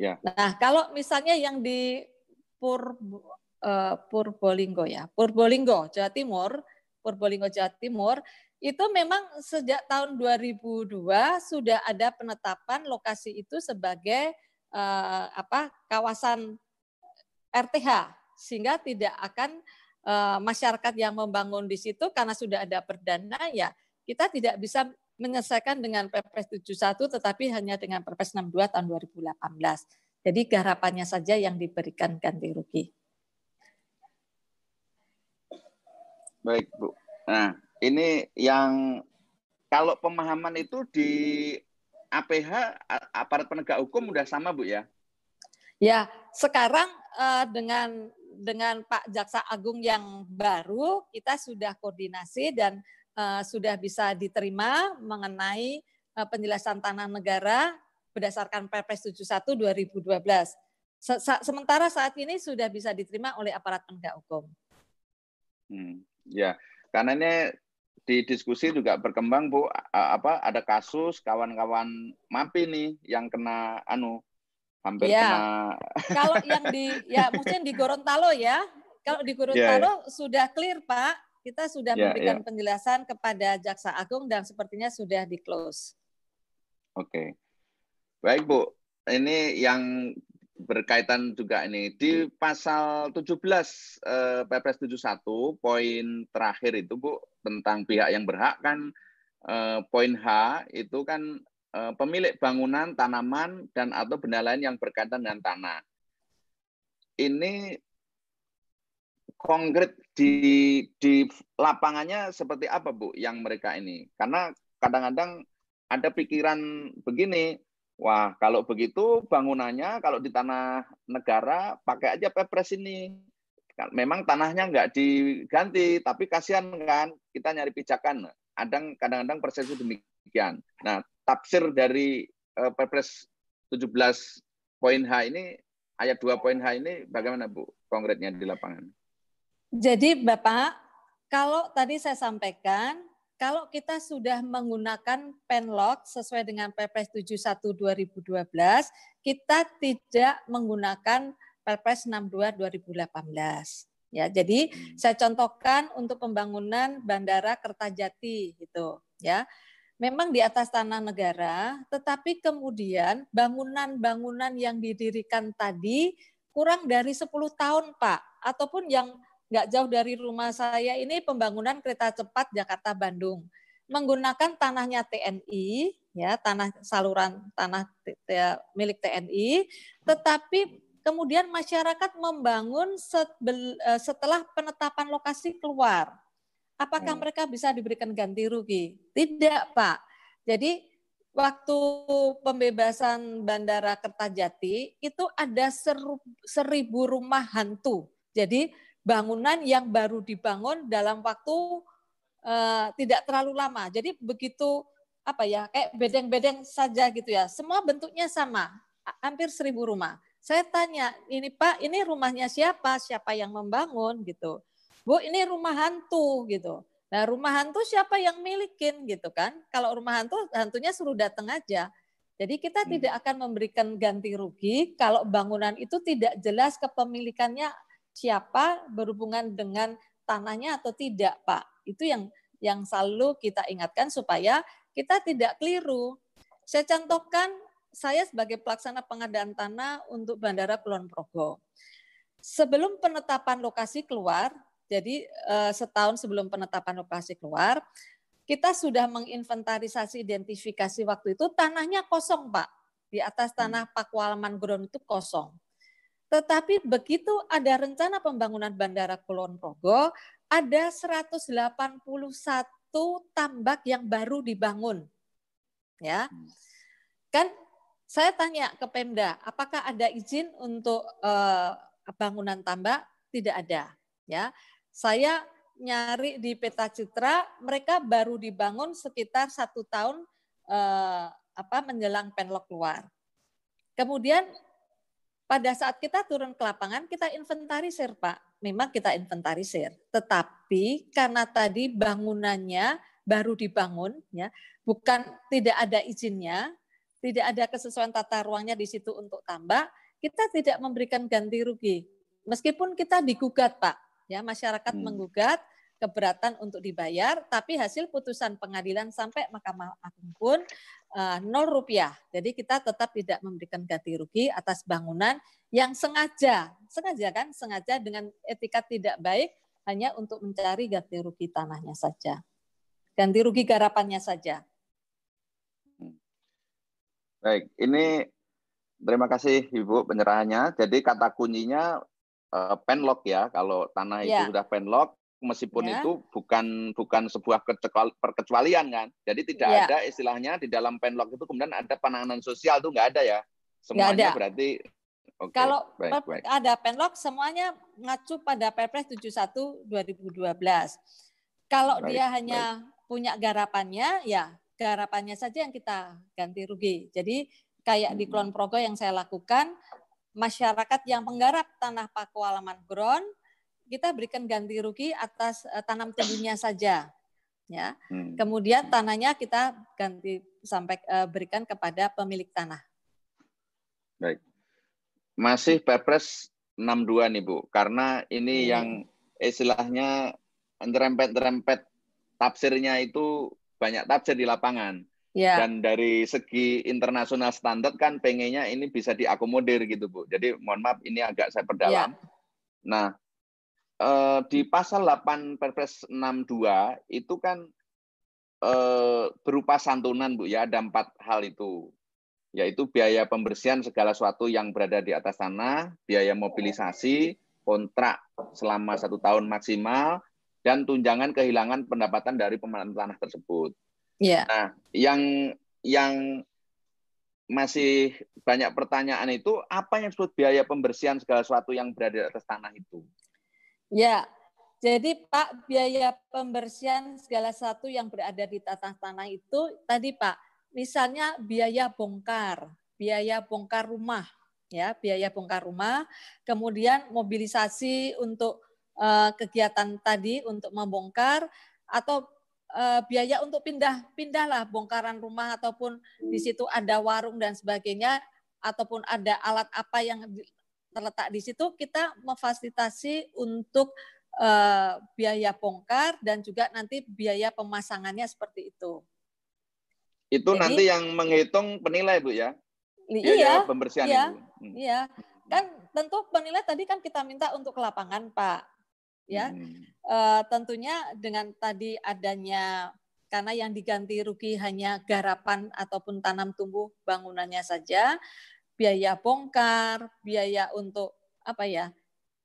Ya. Nah, kalau misalnya yang di Pur eh, Purbolinggo ya, Purbolinggo Jawa Timur, Purbolinggo Jawa Timur itu memang sejak tahun 2002 sudah ada penetapan lokasi itu sebagai eh, apa kawasan RTH sehingga tidak akan eh, masyarakat yang membangun di situ karena sudah ada perdana ya kita tidak bisa menyelesaikan dengan Perpres 71 tetapi hanya dengan Perpres 62 tahun 2018. Jadi garapannya saja yang diberikan ganti rugi. Baik, Bu. Nah, ini yang kalau pemahaman itu di APH aparat penegak hukum udah sama, Bu ya? Ya, sekarang eh, dengan dengan Pak Jaksa Agung yang baru kita sudah koordinasi dan eh, sudah bisa diterima mengenai eh, penjelasan tanah negara berdasarkan Perpres 71 2012. Se- sa- Sementara saat ini sudah bisa diterima oleh aparat penegak hukum. Hmm, ya, karena ini di diskusi juga berkembang Bu, apa ada kasus kawan-kawan MAPI nih yang kena anu hampir Ya. kena Kalau yang di ya mungkin di Gorontalo ya. Kalau di Gorontalo sudah clear Pak, kita sudah Ya, memberikan penjelasan kepada Jaksa Agung dan sepertinya sudah di close. Oke. Baik, Bu. Ini yang berkaitan juga ini di pasal 17 eh, Perpres 71 poin terakhir itu Bu tentang pihak yang berhak kan eh, poin H itu kan eh, pemilik bangunan, tanaman dan atau benda lain yang berkaitan dengan tanah. Ini konkret di di lapangannya seperti apa Bu yang mereka ini? Karena kadang-kadang ada pikiran begini, wah kalau begitu bangunannya kalau di tanah negara pakai aja pepres ini. Kan Memang tanahnya nggak diganti, tapi kasihan kan kita nyari pijakan. Kadang kadang-kadang persepsi demikian. Nah, tafsir dari eh, Perpres 17 poin H ini ayat 2 poin H ini bagaimana Bu konkretnya di lapangan? Jadi Bapak, kalau tadi saya sampaikan, kalau kita sudah menggunakan penlock sesuai dengan Perpres 71 2012, kita tidak menggunakan Perpres 62 2018. Ya, jadi saya contohkan untuk pembangunan Bandara Kertajati gitu, ya. Memang di atas tanah negara, tetapi kemudian bangunan-bangunan yang didirikan tadi kurang dari 10 tahun, Pak. Ataupun yang nggak jauh dari rumah saya ini pembangunan kereta cepat Jakarta Bandung menggunakan tanahnya TNI ya tanah saluran tanah milik TNI tetapi kemudian masyarakat membangun eh, setelah penetapan lokasi keluar. Apakah hmm. mereka bisa diberikan ganti rugi? Tidak, Pak. Jadi waktu pembebasan Bandara Kertajati itu ada seribu rumah hantu. Jadi bangunan yang baru dibangun dalam waktu uh, tidak terlalu lama. Jadi begitu apa ya kayak bedeng-bedeng saja gitu ya. Semua bentuknya sama, hampir seribu rumah. Saya tanya, ini Pak, ini rumahnya siapa? Siapa yang membangun gitu? Bu, ini rumah hantu gitu. Nah, rumah hantu siapa yang milikin gitu kan? Kalau rumah hantu, hantunya suruh datang aja. Jadi kita hmm. tidak akan memberikan ganti rugi kalau bangunan itu tidak jelas kepemilikannya siapa berhubungan dengan tanahnya atau tidak, Pak. Itu yang yang selalu kita ingatkan supaya kita tidak keliru. Saya contohkan saya sebagai pelaksana pengadaan tanah untuk Bandara Kulon Progo. Sebelum penetapan lokasi keluar, jadi eh, setahun sebelum penetapan lokasi keluar, kita sudah menginventarisasi identifikasi waktu itu tanahnya kosong, Pak. Di atas tanah hmm. Pakualaman Ground itu kosong. Tetapi begitu ada rencana pembangunan Bandara Kulon Progo, ada 181 tambak yang baru dibangun. Ya. Kan saya tanya ke Pemda, apakah ada izin untuk uh, bangunan tambak? Tidak ada. Ya, saya nyari di peta citra, mereka baru dibangun sekitar satu tahun uh, apa menjelang penlok keluar. Kemudian pada saat kita turun ke lapangan, kita inventarisir, Pak. Memang kita inventarisir. Tetapi karena tadi bangunannya baru dibangun, ya, bukan tidak ada izinnya, tidak ada kesesuaian tata ruangnya di situ untuk tambah, kita tidak memberikan ganti rugi. Meskipun kita digugat, Pak, ya masyarakat hmm. menggugat keberatan untuk dibayar, tapi hasil putusan pengadilan sampai Mahkamah Agung pun uh, nol rupiah. Jadi kita tetap tidak memberikan ganti rugi atas bangunan yang sengaja, sengaja kan, sengaja dengan etika tidak baik hanya untuk mencari ganti rugi tanahnya saja, ganti rugi garapannya saja. Baik, ini terima kasih Ibu penyerahannya. Jadi kata kuncinya uh, penlock ya. Kalau tanah ya. itu sudah penlock, meskipun ya. itu bukan bukan sebuah perkecualian kan. Jadi tidak ya. ada istilahnya di dalam penlock itu kemudian ada penanganan sosial itu nggak ada ya. Semuanya ada. berarti Okay, Kalau baik, baik. ada penlock semuanya ngacu pada Perpres 71 2012. Kalau baik, dia hanya baik. punya garapannya ya garapannya saja yang kita ganti rugi. Jadi kayak di Klon Progo yang saya lakukan, masyarakat yang menggarap tanah paku alaman ground, kita berikan ganti rugi atas uh, tanam tebunya saja. Ya. Hmm. Kemudian tanahnya kita ganti sampai uh, berikan kepada pemilik tanah. Baik. Masih Perpres 62 nih Bu, karena ini hmm. yang istilahnya nyerempet-nyerempet tafsirnya itu banyak tafsir di lapangan. Ya. Dan dari segi internasional standar kan pengennya ini bisa diakomodir gitu Bu. Jadi mohon maaf ini agak saya perdalam. Ya. Nah, eh, di pasal 8 Perpres 62 itu kan eh, berupa santunan Bu ya, ada empat hal itu. Yaitu biaya pembersihan segala sesuatu yang berada di atas tanah, biaya mobilisasi, kontrak selama satu tahun maksimal, dan tunjangan kehilangan pendapatan dari pemanfaatan tanah tersebut. Yeah. Nah, yang yang masih banyak pertanyaan itu apa yang disebut biaya pembersihan segala sesuatu yang berada di atas tanah itu? Ya, jadi Pak biaya pembersihan segala sesuatu yang berada di atas tanah itu tadi Pak, misalnya biaya bongkar, biaya bongkar rumah, ya biaya bongkar rumah, kemudian mobilisasi untuk uh, kegiatan tadi untuk membongkar atau uh, biaya untuk pindah pindahlah bongkaran rumah ataupun di situ ada warung dan sebagainya ataupun ada alat apa yang terletak di situ kita memfasilitasi untuk uh, biaya bongkar dan juga nanti biaya pemasangannya seperti itu. Itu Jadi- nanti yang menghitung penilai Bu ya. Iya, Biaya pembersihan iya. itu. Hmm. iya. Kan tentu penilai tadi kan kita minta untuk ke lapangan, Pak. Ya, Hmm. Eh, tentunya dengan tadi adanya karena yang diganti rugi hanya garapan ataupun tanam tumbuh bangunannya saja, biaya bongkar, biaya untuk apa ya?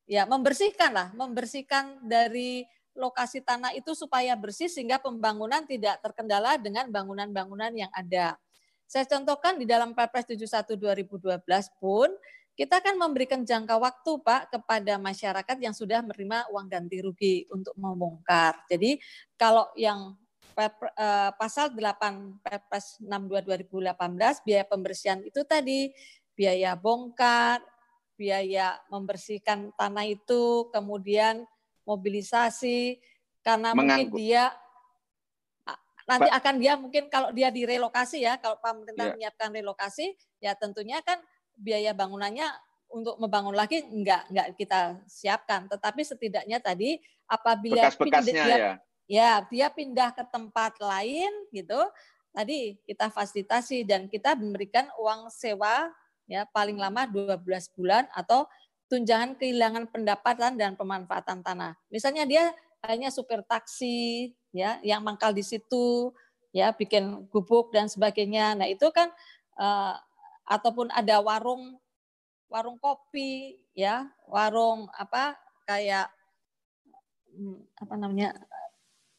Ya, membersihkan lah, membersihkan dari lokasi tanah itu supaya bersih sehingga pembangunan tidak terkendala dengan bangunan-bangunan yang ada. Saya contohkan di dalam Perpres 71 2012 pun kita kan memberikan jangka waktu Pak kepada masyarakat yang sudah menerima uang ganti rugi untuk membongkar. Jadi kalau yang eh, pasal 8 Perpres 62 2018 biaya pembersihan itu tadi biaya bongkar, biaya membersihkan tanah itu, kemudian mobilisasi karena mungkin Mengangkut. dia nanti akan dia mungkin kalau dia direlokasi ya, kalau pemerintah menyiapkan relokasi ya tentunya kan biaya bangunannya untuk membangun lagi enggak enggak kita siapkan, tetapi setidaknya tadi apabila Bekas-bekasnya pindah- ya. ya dia pindah ke tempat lain gitu tadi kita fasilitasi dan kita memberikan uang sewa ya paling lama 12 bulan atau tunjangan kehilangan pendapatan dan pemanfaatan tanah. Misalnya dia hanya supir taksi ya yang mangkal di situ ya bikin gubuk dan sebagainya. Nah, itu kan eh, ataupun ada warung warung kopi ya, warung apa kayak hmm, apa namanya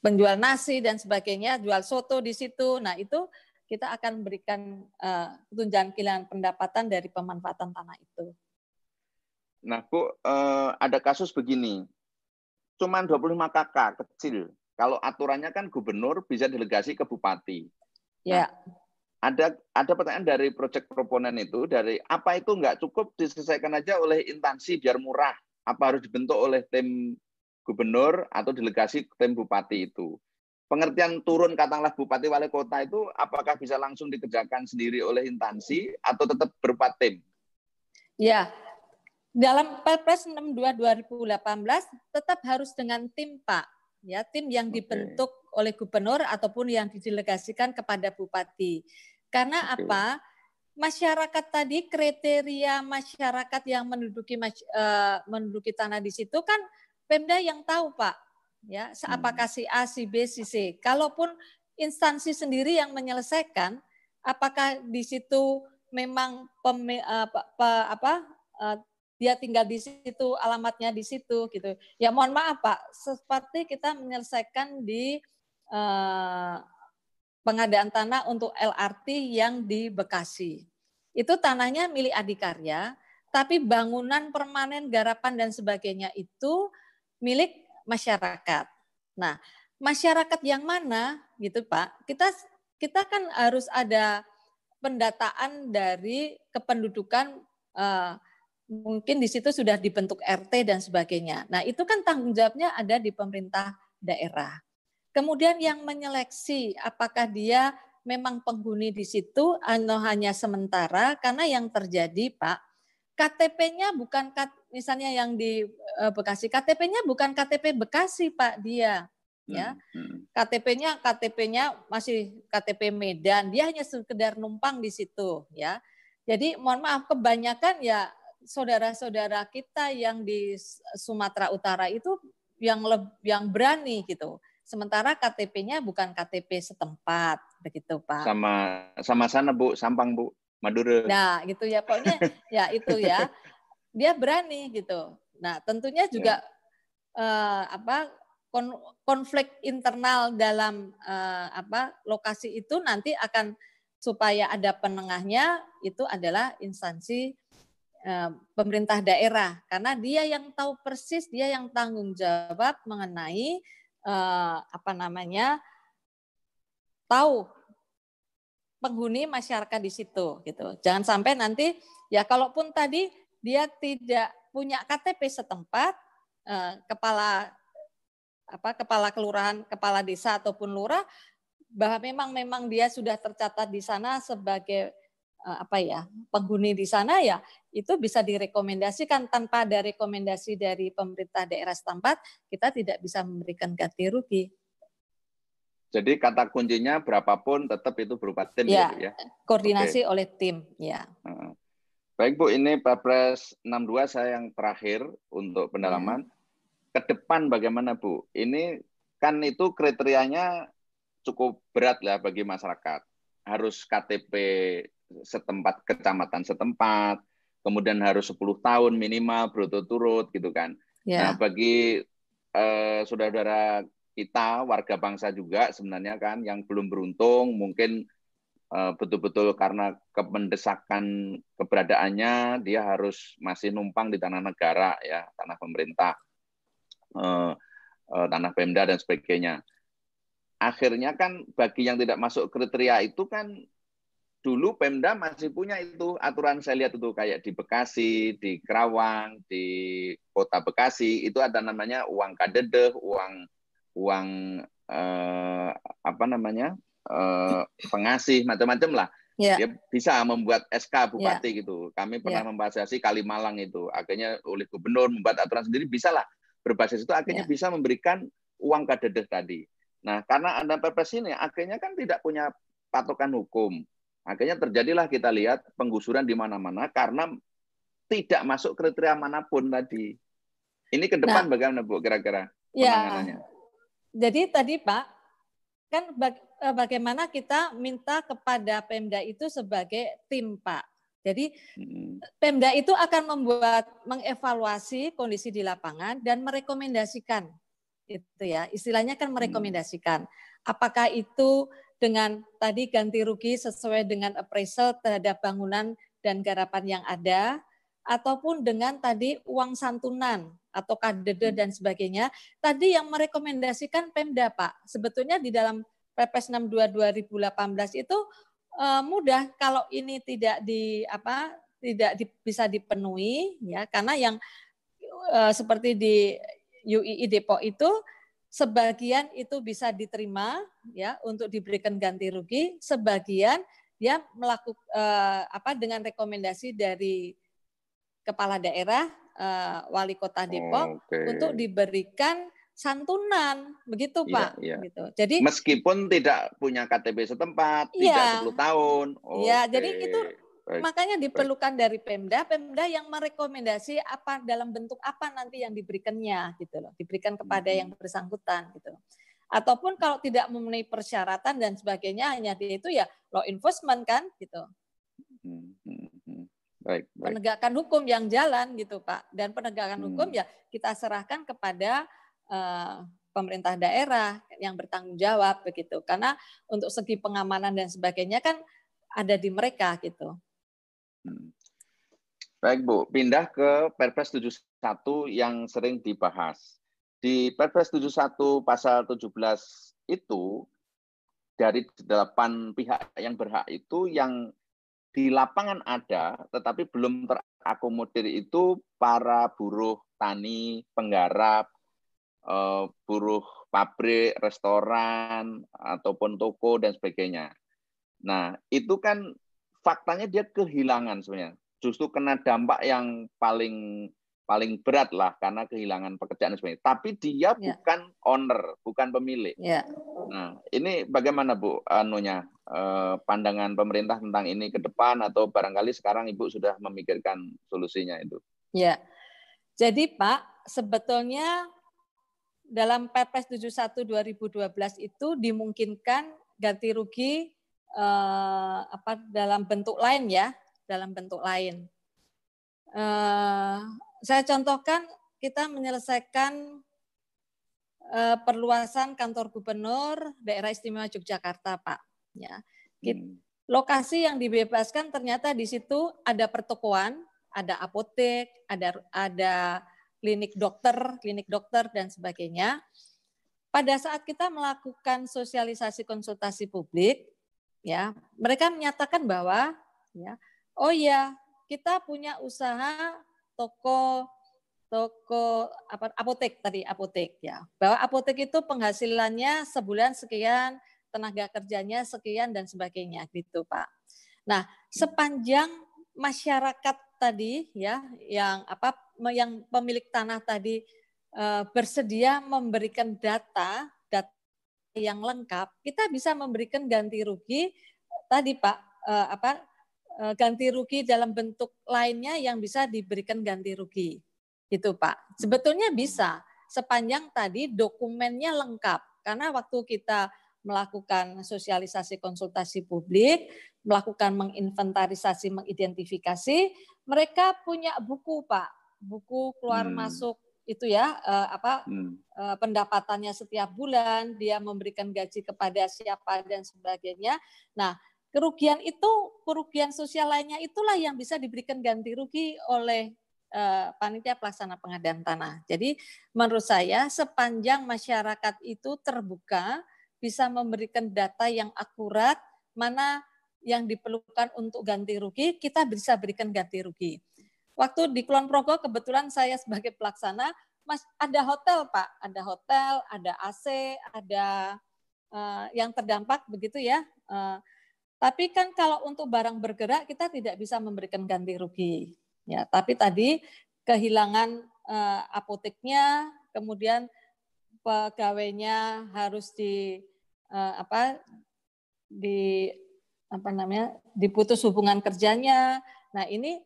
penjual nasi dan sebagainya, jual soto di situ. Nah, itu kita akan berikan eh, tunjangan kehilangan pendapatan dari pemanfaatan tanah itu. Nah, Bu, eh, ada kasus begini. Cuman 25 kakak kecil. Kalau aturannya kan gubernur bisa delegasi ke bupati. Ya, Ada ada pertanyaan dari proyek proponen itu dari apa itu nggak cukup diselesaikan aja oleh instansi biar murah? Apa harus dibentuk oleh tim gubernur atau delegasi tim bupati itu? Pengertian turun katakanlah bupati wali kota itu apakah bisa langsung dikerjakan sendiri oleh instansi atau tetap berupa tim? ya. Dalam Perpres 62 2018 tetap harus dengan tim, Pak. Ya, tim yang dibentuk oleh gubernur ataupun yang didelegasikan kepada bupati. Karena Oke. apa? Masyarakat tadi kriteria masyarakat yang menduduki eh, menduduki tanah di situ kan Pemda yang tahu, Pak. Ya, Hmm. apakah si A, si B, si C. Kalaupun instansi sendiri yang menyelesaikan, apakah di situ memang pemi- eh, pe- apa eh, dia tinggal di situ, alamatnya di situ gitu. Ya mohon maaf Pak, seperti kita menyelesaikan di eh, pengadaan tanah untuk LRT yang di Bekasi. Itu tanahnya milik Adikarya, tapi bangunan permanen, garapan dan sebagainya itu milik masyarakat. Nah, masyarakat yang mana gitu Pak? Kita kita kan harus ada pendataan dari kependudukan eh, mungkin di situ sudah dibentuk RT dan sebagainya. Nah, itu kan tanggung jawabnya ada di pemerintah daerah. Kemudian yang menyeleksi apakah dia memang penghuni di situ atau hanya sementara karena yang terjadi Pak KTP-nya bukan misalnya yang di eh, Bekasi KTP-nya bukan KTP Bekasi Pak dia ya. Hmm. KTP-nya KTP-nya masih KTP Medan, dia hanya sekedar numpang di situ ya. Jadi mohon maaf kebanyakan ya saudara-saudara kita yang di Sumatera Utara itu yang leb- yang berani gitu. Sementara KTP-nya bukan KTP setempat begitu, Pak. Sama sama sana Bu, Sampang Bu, Madura. Nah, gitu ya pokoknya ya itu ya. Dia berani gitu. Nah, tentunya juga eh, apa kon- konflik internal dalam eh, apa lokasi itu nanti akan supaya ada penengahnya itu adalah instansi eh, pemerintah daerah karena dia yang tahu persis, dia yang tanggung jawab mengenai eh, apa namanya tahu penghuni masyarakat di situ gitu. Jangan sampai nanti ya kalaupun tadi dia tidak punya KTP setempat eh, kepala apa kepala kelurahan, kepala desa ataupun lurah bahwa memang memang dia sudah tercatat di sana sebagai eh, apa ya penghuni di sana ya itu bisa direkomendasikan tanpa ada rekomendasi dari pemerintah daerah setempat, kita tidak bisa memberikan ganti rugi. Jadi kata kuncinya berapapun tetap itu berupa tim ya, ya, ya? koordinasi okay. oleh tim, ya. Baik Bu, ini Perpres 62 saya yang terakhir untuk pendalaman. Ya. Ke depan bagaimana Bu? Ini kan itu kriterianya cukup berat lah bagi masyarakat. Harus KTP setempat kecamatan setempat, kemudian harus 10 tahun minimal berturut-turut gitu kan. Ya. Nah, bagi eh, saudara-saudara kita warga bangsa juga sebenarnya kan yang belum beruntung mungkin betul-betul karena kemendesakan keberadaannya dia harus masih numpang di tanah negara ya tanah pemerintah uh, uh, tanah Pemda dan sebagainya. Akhirnya kan bagi yang tidak masuk kriteria itu kan dulu Pemda masih punya itu aturan saya lihat itu kayak di Bekasi, di Kerawang, di Kota Bekasi itu ada namanya uang kadedeh, uang uang eh, apa namanya eh, pengasih macam-macam lah. Yeah. Dia bisa membuat SK bupati yeah. gitu. Kami pernah yeah. Kalimalang itu. Akhirnya oleh gubernur membuat aturan sendiri bisa lah berbasis itu akhirnya yeah. bisa memberikan uang kadedeh tadi. Nah, karena ada perpres ini akhirnya kan tidak punya patokan hukum. Akhirnya terjadilah kita lihat penggusuran di mana-mana karena tidak masuk kriteria mana pun tadi. Ini ke depan nah, bagaimana Bu kira-kira ya, jadi tadi Pak, kan eh, bagaimana kita minta kepada Pemda itu sebagai tim Pak. Jadi hmm. Pemda itu akan membuat mengevaluasi kondisi di lapangan dan merekomendasikan itu ya. Istilahnya kan merekomendasikan. Apakah itu dengan tadi ganti rugi sesuai dengan appraisal terhadap bangunan dan garapan yang ada ataupun dengan tadi uang santunan atau kadede hmm. dan sebagainya. Tadi yang merekomendasikan Pemda Pak, sebetulnya di dalam Perpres 62 2018 itu uh, mudah kalau ini tidak di apa tidak di, bisa dipenuhi ya karena yang uh, seperti di UII Depok itu sebagian itu bisa diterima ya untuk diberikan ganti rugi, sebagian dia melakukan uh, apa dengan rekomendasi dari kepala daerah uh, wali kota Depok okay. untuk diberikan santunan begitu iya, Pak iya. gitu. Jadi meskipun tidak punya KTP setempat, iya, tidak 10 tahun. Iya, okay. jadi itu Baik. makanya diperlukan Baik. dari Pemda, Pemda yang merekomendasi apa dalam bentuk apa nanti yang diberikannya gitu loh, diberikan kepada hmm. yang bersangkutan gitu. Ataupun kalau tidak memenuhi persyaratan dan sebagainya hanya di itu ya law enforcement kan gitu. Hmm. Baik, baik. Penegakan hukum yang jalan gitu Pak. Dan penegakan hmm. hukum ya kita serahkan kepada uh, pemerintah daerah yang bertanggung jawab begitu. Karena untuk segi pengamanan dan sebagainya kan ada di mereka gitu. Hmm. Baik Bu, pindah ke Perpres 71 yang sering dibahas. Di Perpres 71 pasal 17 itu dari delapan pihak yang berhak itu yang di lapangan ada, tetapi belum terakomodir itu para buruh tani, penggarap, eh, buruh pabrik, restoran, ataupun toko, dan sebagainya. Nah, itu kan faktanya dia kehilangan sebenarnya. Justru kena dampak yang paling paling berat lah karena kehilangan pekerjaan sebenarnya. Tapi dia ya. bukan owner, bukan pemilik. Ya. Nah, ini bagaimana Bu anunya eh, pandangan pemerintah tentang ini ke depan atau barangkali sekarang Ibu sudah memikirkan solusinya itu? Ya. Jadi Pak, sebetulnya dalam Perpres 71 2012 itu dimungkinkan ganti rugi eh, apa dalam bentuk lain ya, dalam bentuk lain. Eh, saya contohkan kita menyelesaikan uh, perluasan kantor gubernur daerah istimewa Yogyakarta, Pak. Ya, hmm. lokasi yang dibebaskan ternyata di situ ada pertokoan, ada apotek, ada ada klinik dokter, klinik dokter dan sebagainya. Pada saat kita melakukan sosialisasi konsultasi publik, ya mereka menyatakan bahwa, ya, oh ya kita punya usaha toko toko apa apotek tadi apotek ya. Bahwa apotek itu penghasilannya sebulan sekian tenaga kerjanya sekian dan sebagainya gitu pak. Nah sepanjang masyarakat tadi ya yang apa yang pemilik tanah tadi uh, bersedia memberikan data data yang lengkap, kita bisa memberikan ganti rugi tadi Pak uh, apa ganti rugi dalam bentuk lainnya yang bisa diberikan ganti rugi. Gitu Pak. Sebetulnya bisa sepanjang tadi dokumennya lengkap. Karena waktu kita melakukan sosialisasi konsultasi publik, melakukan menginventarisasi, mengidentifikasi, mereka punya buku, Pak. Buku keluar hmm. masuk itu ya uh, apa hmm. uh, pendapatannya setiap bulan, dia memberikan gaji kepada siapa dan sebagainya. Nah, kerugian itu kerugian sosial lainnya itulah yang bisa diberikan ganti rugi oleh uh, panitia pelaksana pengadaan tanah. Jadi menurut saya sepanjang masyarakat itu terbuka bisa memberikan data yang akurat mana yang diperlukan untuk ganti rugi, kita bisa berikan ganti rugi. Waktu di Kulon Progo kebetulan saya sebagai pelaksana, Mas ada hotel Pak, ada hotel, ada AC, ada uh, yang terdampak begitu ya. Uh, tapi kan kalau untuk barang bergerak kita tidak bisa memberikan ganti rugi. Ya, tapi tadi kehilangan uh, apoteknya, kemudian pegawainya harus di uh, apa di apa namanya diputus hubungan kerjanya. Nah ini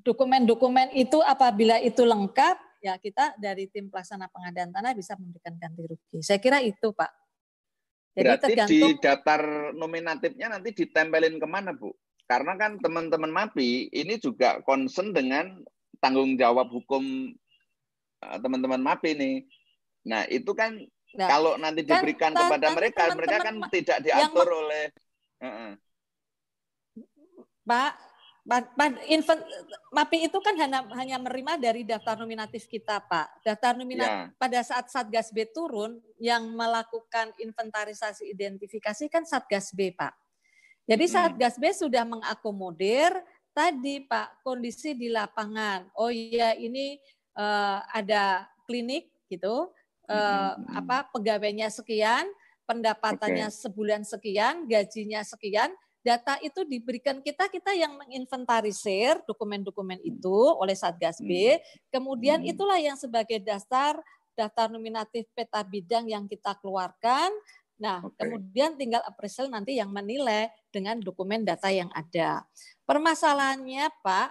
dokumen-dokumen itu apabila itu lengkap, ya kita dari tim pelaksana pengadaan tanah bisa memberikan ganti rugi. Saya kira itu, Pak. Jadi Berarti tergantung, di daftar nominatifnya nanti ditempelin ke mana, Bu? Karena kan teman-teman MAPI ini juga concern dengan tanggung jawab hukum eh, teman-teman MAPI nih. Nah, itu kan nah, kalau nanti kan diberikan kan, kepada mereka, teman -teman mereka kan tidak diatur oleh uh -uh. Pak, Infant, MAPI itu kan hanya, hanya menerima dari daftar nominatif kita, Pak. Daftar nominatif ya. pada saat Satgas B turun, yang melakukan inventarisasi identifikasi kan Satgas B, Pak. Jadi hmm. Satgas B sudah mengakomodir tadi, Pak, kondisi di lapangan. Oh iya, ini uh, ada klinik gitu, uh, apa pegawainya sekian, pendapatannya okay. sebulan sekian, gajinya sekian data itu diberikan kita kita yang menginventarisir dokumen-dokumen itu oleh Satgas B. Hmm. Kemudian hmm. itulah yang sebagai dasar daftar nominatif peta bidang yang kita keluarkan. Nah, okay. kemudian tinggal appraisal nanti yang menilai dengan dokumen data yang ada. Permasalahannya, Pak,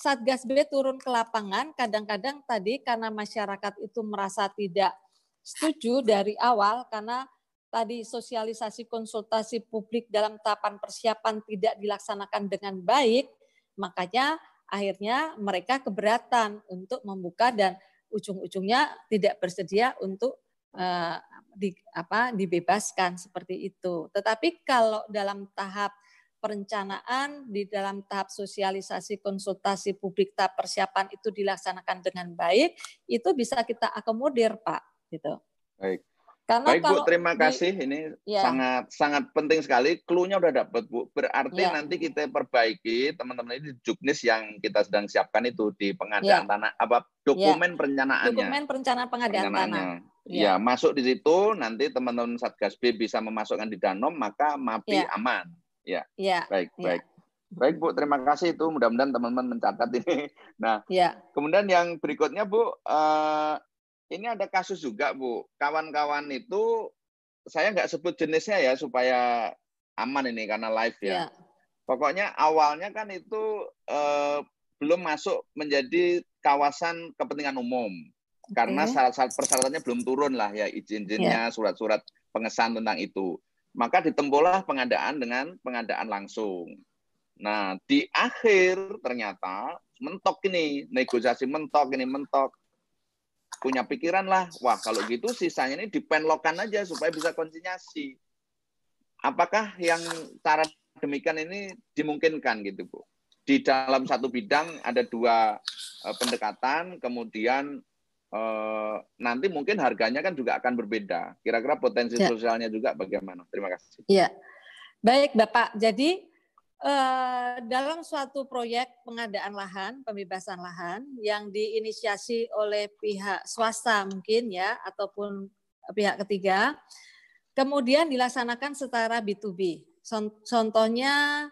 Satgas B turun ke lapangan, kadang-kadang tadi karena masyarakat itu merasa tidak setuju dari awal karena tadi sosialisasi konsultasi publik dalam tahapan persiapan tidak dilaksanakan dengan baik, makanya akhirnya mereka keberatan untuk membuka dan ujung-ujungnya tidak bersedia untuk uh, di, apa, dibebaskan seperti itu. Tetapi kalau dalam tahap perencanaan di dalam tahap sosialisasi konsultasi publik tahap persiapan itu dilaksanakan dengan baik, itu bisa kita akomodir, Pak. Gitu. Baik. Karena Baik Bu, terima kasih. Ini ya. sangat sangat penting sekali. Klunya udah dapat Bu. Berarti ya. nanti kita perbaiki teman-teman ini juknis yang kita sedang siapkan itu di pengadaan ya. tanah apa dokumen ya. perencanaannya. Dokumen perencanaan pengadaan tanah. Ya. ya, masuk di situ nanti teman-teman Satgas B bisa memasukkan di Danom maka MAPI ya. aman. Ya. ya. Baik, ya. baik. Baik Bu, terima kasih itu. Mudah-mudahan teman-teman mencatat ini. Nah, ya. kemudian yang berikutnya Bu, uh, ini ada kasus juga Bu, kawan-kawan itu saya nggak sebut jenisnya ya supaya aman ini karena live ya. ya. Pokoknya awalnya kan itu eh, belum masuk menjadi kawasan kepentingan umum okay. karena syarat-syarat persyaratannya belum turun lah ya izin-izinnya, ya. surat-surat pengesahan tentang itu. Maka ditempuhlah pengadaan dengan pengadaan langsung. Nah, di akhir ternyata mentok ini, negosiasi mentok ini mentok punya pikiran lah, wah kalau gitu sisanya ini dipenlokan aja supaya bisa konsinyasi. Apakah yang cara demikian ini dimungkinkan gitu Bu? Di dalam satu bidang ada dua uh, pendekatan, kemudian uh, nanti mungkin harganya kan juga akan berbeda. Kira-kira potensi ya. sosialnya juga bagaimana? Terima kasih. Iya, baik Bapak. Jadi Eh, dalam suatu proyek pengadaan lahan, pembebasan lahan yang diinisiasi oleh pihak swasta mungkin ya ataupun pihak ketiga, kemudian dilaksanakan secara B2B. Contohnya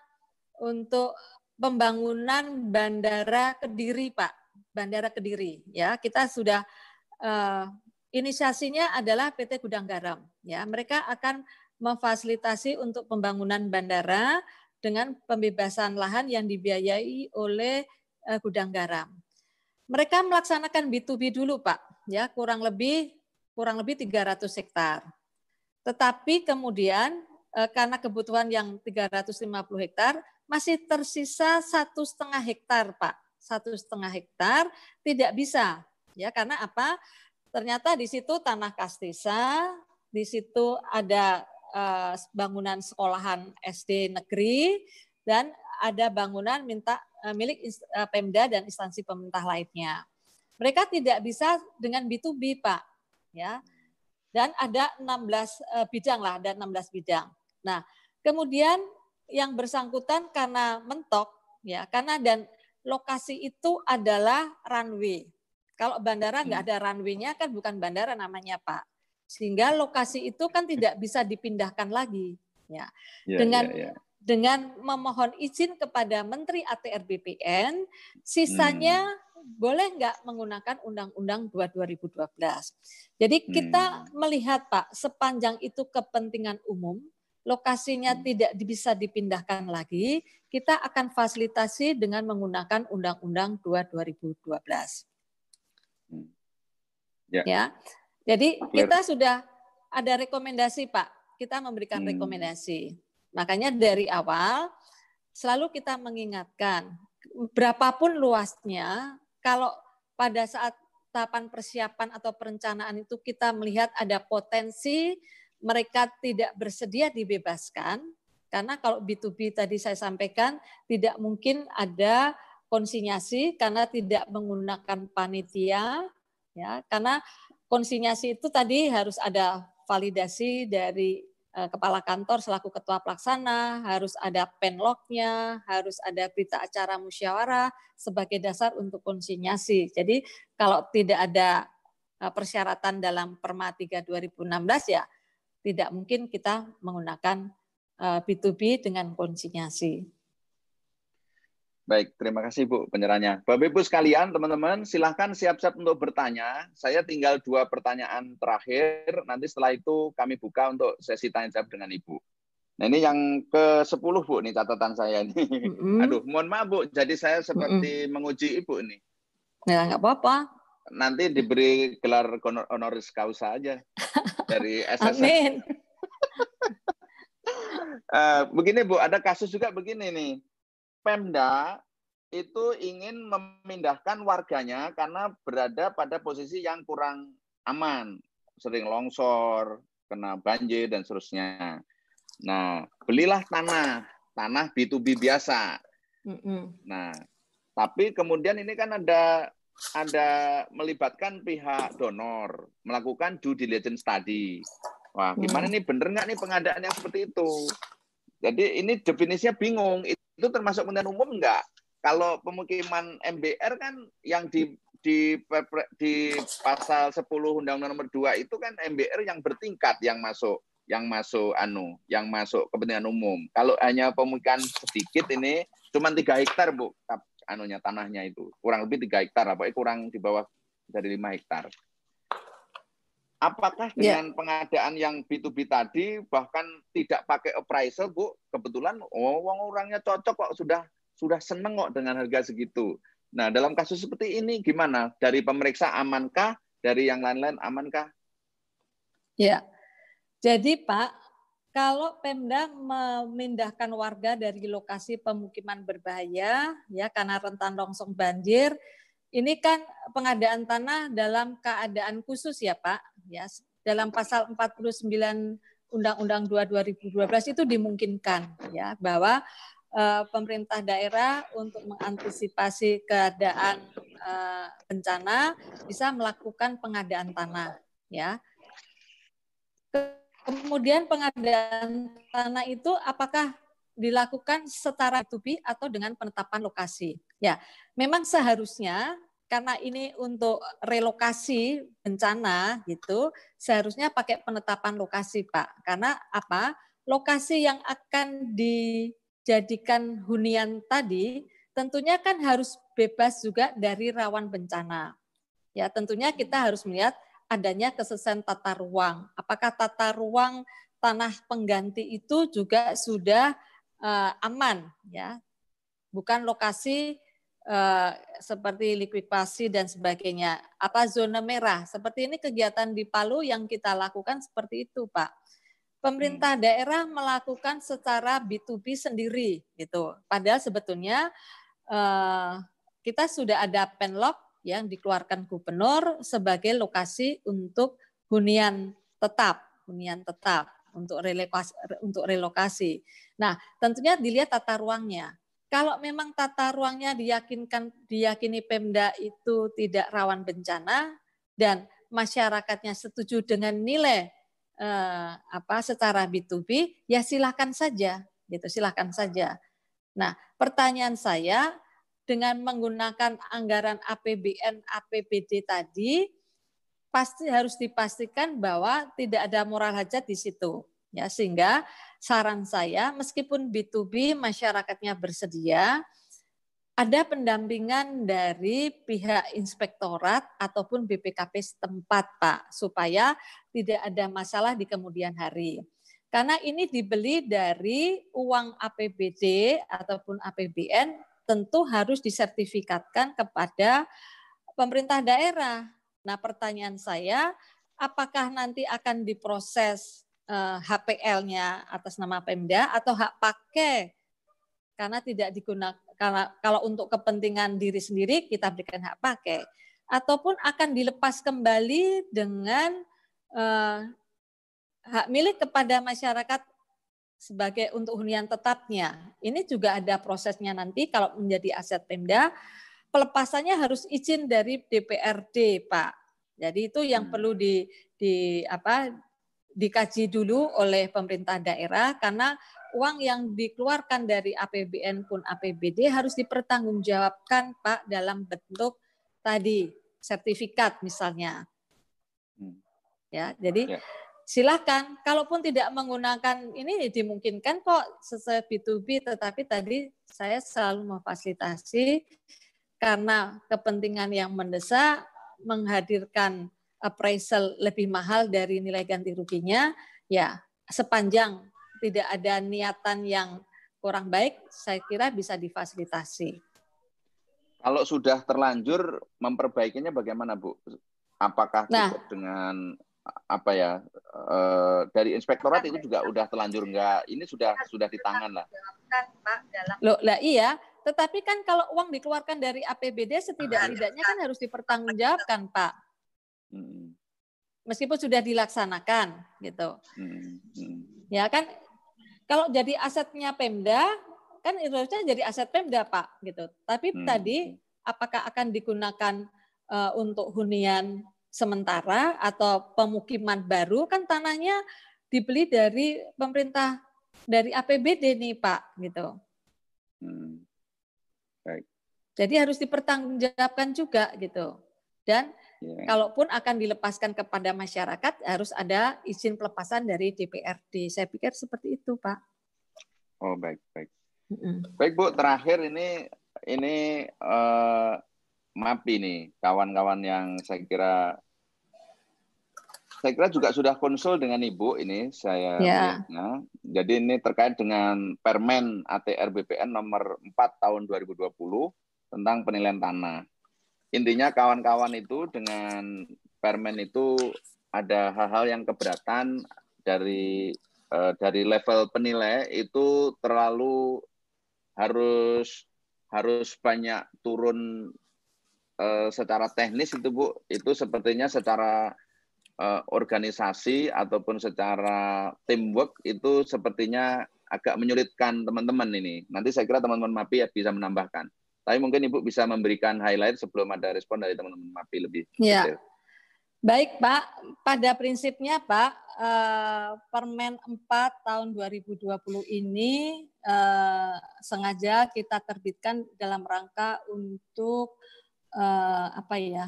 untuk pembangunan Bandara Kediri, Pak. Bandara Kediri, ya kita sudah uh, inisiasinya adalah PT Gudang Garam, ya mereka akan memfasilitasi untuk pembangunan bandara dengan pembebasan lahan yang dibiayai oleh uh, Gudang Garam. Mereka melaksanakan B2B dulu, Pak, ya kurang lebih kurang lebih 300 hektar. Tetapi kemudian uh, karena kebutuhan yang 350 hektar masih tersisa satu setengah hektar, Pak satu setengah hektar tidak bisa ya karena apa ternyata di situ tanah kastisa di situ ada uh, bangunan sekolahan SD negeri dan ada bangunan minta uh, milik uh, Pemda dan instansi pemerintah lainnya mereka tidak bisa dengan B2B Pak ya dan ada 16 uh, bidang lah ada 16 bidang nah kemudian yang bersangkutan karena mentok ya karena dan lokasi itu adalah runway. Kalau bandara nggak hmm. ada runway-nya kan bukan bandara namanya Pak. Sehingga lokasi itu kan tidak bisa dipindahkan lagi. Ya. ya dengan ya, ya. dengan memohon izin kepada Menteri ATR BPN, sisanya hmm. boleh nggak menggunakan Undang-Undang 2 2012. Jadi kita hmm. melihat Pak, sepanjang itu kepentingan umum, lokasinya hmm. tidak bisa dipindahkan lagi, kita akan fasilitasi dengan menggunakan Undang-Undang 2 2012. Hmm. Ya. ya. Jadi kita sudah ada rekomendasi Pak, kita memberikan hmm. rekomendasi. Makanya dari awal selalu kita mengingatkan berapapun luasnya kalau pada saat tahapan persiapan atau perencanaan itu kita melihat ada potensi mereka tidak bersedia dibebaskan karena kalau B2B tadi saya sampaikan tidak mungkin ada konsinyasi karena tidak menggunakan panitia ya karena konsinyasi itu tadi harus ada validasi dari eh, kepala kantor selaku ketua pelaksana, harus ada penlognya, harus ada berita acara musyawarah sebagai dasar untuk konsinyasi. Jadi kalau tidak ada eh, persyaratan dalam Perma 3 2016 ya tidak mungkin kita menggunakan B2B eh, dengan konsinyasi. Baik, terima kasih Bu penyerahannya. Bapak Ibu sekalian, teman-teman, silahkan siap-siap untuk bertanya. Saya tinggal dua pertanyaan terakhir, nanti setelah itu kami buka untuk sesi tanya jawab dengan Ibu. Nah ini yang ke-10 Bu, nih catatan saya ini. Mm -hmm. Aduh, mohon maaf Bu, jadi saya seperti mm -hmm. menguji Ibu ini. Ya, nggak apa-apa. Nanti diberi gelar honoris causa aja dari SSN. Amin. uh, begini Bu, ada kasus juga begini nih. Pemda itu ingin memindahkan warganya karena berada pada posisi yang kurang aman, sering longsor, kena banjir dan seterusnya. Nah, belilah tanah, tanah B2B biasa. Nah, tapi kemudian ini kan ada ada melibatkan pihak donor melakukan due diligence study. Wah, gimana nih bener nggak nih pengadaan yang seperti itu? Jadi ini definisinya bingung. Itu termasuk kepentingan umum nggak? Kalau pemukiman MBR kan yang di di di pasal 10 Undang-Undang Nomor 2 itu kan MBR yang bertingkat yang masuk yang masuk anu yang masuk kepentingan umum. Kalau hanya pemukiman sedikit ini cuma tiga hektar bu anunya tanahnya itu kurang lebih tiga hektar apa kurang di bawah dari lima hektar. Apakah ya. dengan yeah. pengadaan yang B2B tadi bahkan tidak pakai appraisal, Bu? Kebetulan oh orangnya cocok kok sudah sudah seneng kok dengan harga segitu. Nah, dalam kasus seperti ini gimana? Dari pemeriksa amankah? Dari yang lain-lain amankah? Ya. Jadi, Pak, kalau Pemda memindahkan warga dari lokasi pemukiman berbahaya ya karena rentan longsor banjir, ini kan pengadaan tanah dalam keadaan khusus ya, Pak ya dalam pasal 49 Undang-Undang 2 2012 itu dimungkinkan ya bahwa uh, pemerintah daerah untuk mengantisipasi keadaan uh, bencana bisa melakukan pengadaan tanah ya. Kemudian pengadaan tanah itu apakah dilakukan setara b atau dengan penetapan lokasi? Ya, memang seharusnya karena ini untuk relokasi bencana gitu, seharusnya pakai penetapan lokasi, Pak. Karena apa? Lokasi yang akan di dijadikan hunian tadi tentunya kan harus bebas juga dari rawan bencana. Ya, tentunya kita harus melihat adanya kesesuaian tata ruang. Apakah tata ruang tanah pengganti itu juga sudah uh, aman ya. Bukan lokasi uh, seperti likuifaksi dan sebagainya. Apa zona merah? Seperti ini kegiatan di Palu yang kita lakukan seperti itu, Pak. Pemerintah hmm. daerah melakukan secara B2B sendiri gitu. Padahal sebetulnya uh, kita sudah ada penlok yang dikeluarkan gubernur sebagai lokasi untuk hunian tetap, hunian tetap untuk relokasi untuk relokasi. Nah, tentunya dilihat tata ruangnya. Kalau memang tata ruangnya diyakinkan diyakini Pemda itu tidak rawan bencana dan masyarakatnya setuju dengan nilai eh, apa secara B2B, ya silakan saja, gitu, silakan saja. Nah, pertanyaan saya dengan menggunakan anggaran APBN APBD tadi pasti harus dipastikan bahwa tidak ada moral hajat di situ ya sehingga saran saya meskipun B2B masyarakatnya bersedia ada pendampingan dari pihak inspektorat ataupun BPKP setempat Pak supaya tidak ada masalah di kemudian hari. Karena ini dibeli dari uang APBD ataupun APBN tentu harus disertifikatkan kepada pemerintah daerah. Nah, pertanyaan saya, apakah nanti akan diproses HPL-nya atas nama Pemda atau hak pakai? Karena tidak digunakan karena kalau untuk kepentingan diri sendiri kita berikan hak pakai ataupun akan dilepas kembali dengan eh, hak milik kepada masyarakat sebagai untuk hunian tetapnya. Ini juga ada prosesnya nanti kalau menjadi aset Pemda, pelepasannya harus izin dari DPRD, Pak. Jadi itu yang hmm. perlu di, di apa dikaji dulu oleh pemerintah daerah karena uang yang dikeluarkan dari APBN pun APBD harus dipertanggungjawabkan Pak dalam bentuk tadi sertifikat misalnya. Hmm. Ya, jadi ya silahkan. Kalaupun tidak menggunakan ini dimungkinkan kok sesuai B2B, tetapi tadi saya selalu memfasilitasi karena kepentingan yang mendesak menghadirkan appraisal lebih mahal dari nilai ganti ruginya, ya sepanjang tidak ada niatan yang kurang baik, saya kira bisa difasilitasi. Kalau sudah terlanjur, memperbaikinya bagaimana, Bu? Apakah nah. cukup nah, dengan apa ya uh, dari inspektorat itu juga udah telanjur enggak ini sudah sudah di tangan lah. Loh, lah iya, tetapi kan kalau uang dikeluarkan dari APBD setidak-tidaknya kan harus dipertanggungjawabkan, Pak. Hmm. Meskipun sudah dilaksanakan gitu. Hmm. Hmm. Ya kan kalau jadi asetnya Pemda kan itu harusnya jadi aset Pemda, Pak, gitu. Tapi hmm. tadi apakah akan digunakan uh, untuk hunian sementara atau pemukiman baru kan tanahnya dibeli dari pemerintah dari APBD nih Pak gitu. Hmm. Baik. Jadi harus dipertanggungjawabkan juga gitu. Dan yeah. kalaupun akan dilepaskan kepada masyarakat harus ada izin pelepasan dari DPRD. Saya pikir seperti itu Pak. Oh baik baik. Mm -mm. Baik Bu, terakhir ini ini uh, MAPI nih, kawan-kawan yang saya kira saya kira juga sudah konsul dengan Ibu ini saya ya. Jadi ini terkait dengan Permen ATR BPN nomor 4 tahun 2020 tentang penilaian tanah. Intinya kawan-kawan itu dengan Permen itu ada hal-hal yang keberatan dari eh, dari level penilai itu terlalu harus harus banyak turun uh, secara teknis itu Bu, itu sepertinya secara uh, organisasi ataupun secara teamwork itu sepertinya agak menyulitkan teman-teman ini. Nanti saya kira teman-teman MAPI ya bisa menambahkan. Tapi mungkin Ibu bisa memberikan highlight sebelum ada respon dari teman-teman MAPI lebih. Ya. Baik Pak, pada prinsipnya Pak, eh, Permen 4 tahun 2020 ini eh, sengaja kita terbitkan dalam rangka untuk uh, apa ya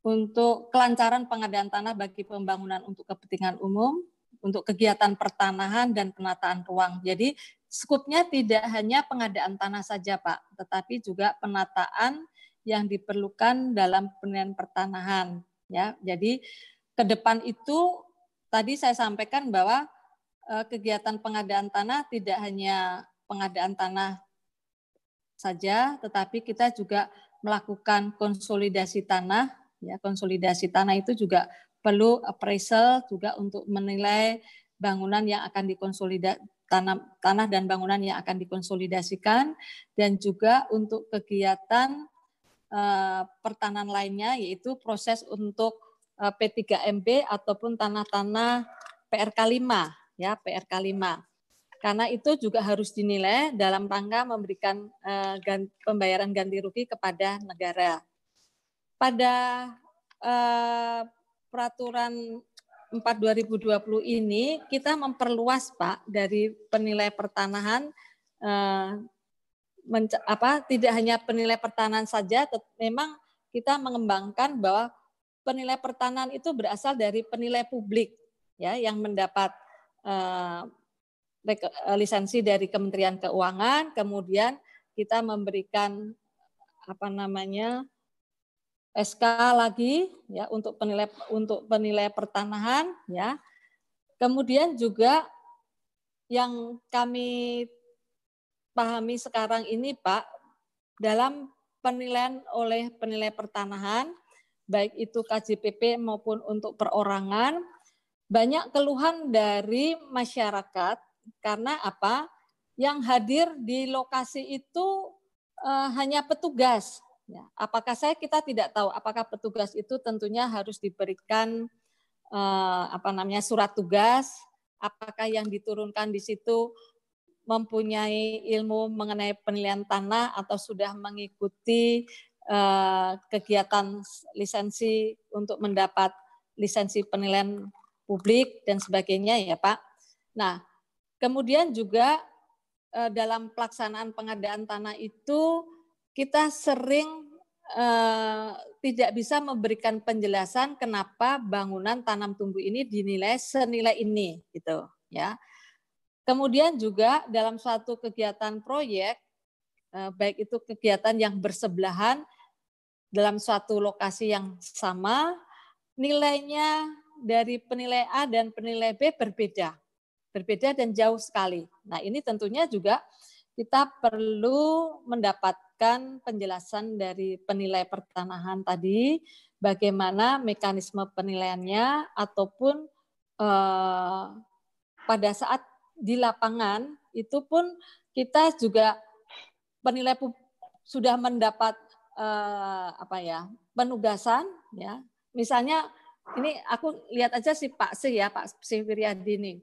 untuk kelancaran pengadaan tanah bagi pembangunan untuk kepentingan umum, untuk kegiatan pertanahan dan penataan ruang. Jadi skupnya tidak hanya pengadaan tanah saja, Pak, tetapi juga penataan yang diperlukan dalam penilaian pertanahan. Ya, jadi ke depan itu tadi saya sampaikan bahwa eh, kegiatan pengadaan tanah tidak hanya pengadaan tanah saja, tetapi kita juga melakukan konsolidasi tanah. Ya, konsolidasi tanah itu juga perlu appraisal juga untuk menilai bangunan yang akan dikonsolidasi tanah, tanah dan bangunan yang akan dikonsolidasikan dan juga untuk kegiatan uh, pertanahan lainnya yaitu proses untuk uh, eh, P3MB ataupun tanah-tanah PRK 5 ya PRK 5 karena itu juga harus dinilai dalam rangka memberikan uh, ganti, pembayaran ganti rugi kepada negara. Pada uh, peraturan 4 2020 ini kita memperluas Pak dari penilai pertanahan menca- apa tidak hanya penilai pertanahan saja, memang kita mengembangkan bahwa penilai pertanahan itu berasal dari penilai publik ya yang mendapat uh, Eh, lisensi dari Kementerian Keuangan, kemudian kita memberikan apa namanya SK lagi ya untuk penilai untuk penilai pertanahan ya. Kemudian juga yang kami pahami sekarang ini Pak dalam penilaian oleh penilai pertanahan baik itu KJPP maupun untuk perorangan banyak keluhan dari masyarakat karena apa? Yang hadir di lokasi itu uh, hanya petugas. Ya. Apakah saya kita tidak tahu apakah petugas itu tentunya harus diberikan uh, apa namanya surat tugas, apakah yang diturunkan di situ mempunyai ilmu mengenai penilaian tanah atau sudah mengikuti uh, kegiatan lisensi untuk mendapat lisensi penilaian publik dan sebagainya ya Pak. Nah, Kemudian juga eh, dalam pelaksanaan pengadaan tanah itu kita sering eh, tidak bisa memberikan penjelasan kenapa bangunan tanam tumbuh ini dinilai senilai ini gitu ya. Kemudian juga dalam suatu kegiatan proyek eh, baik itu kegiatan yang bersebelahan dalam suatu lokasi yang sama nilainya dari penilai A dan penilai B berbeda berbeda dan jauh sekali. Nah, ini tentunya juga kita perlu mendapatkan penjelasan dari penilai pertanahan tadi, bagaimana mekanisme penilaiannya ataupun eh, pada saat di lapangan itu pun kita juga penilai sudah mendapat eh, apa ya penugasan ya misalnya ini aku lihat aja si Pak Si ya Pak Si Wiryadi nih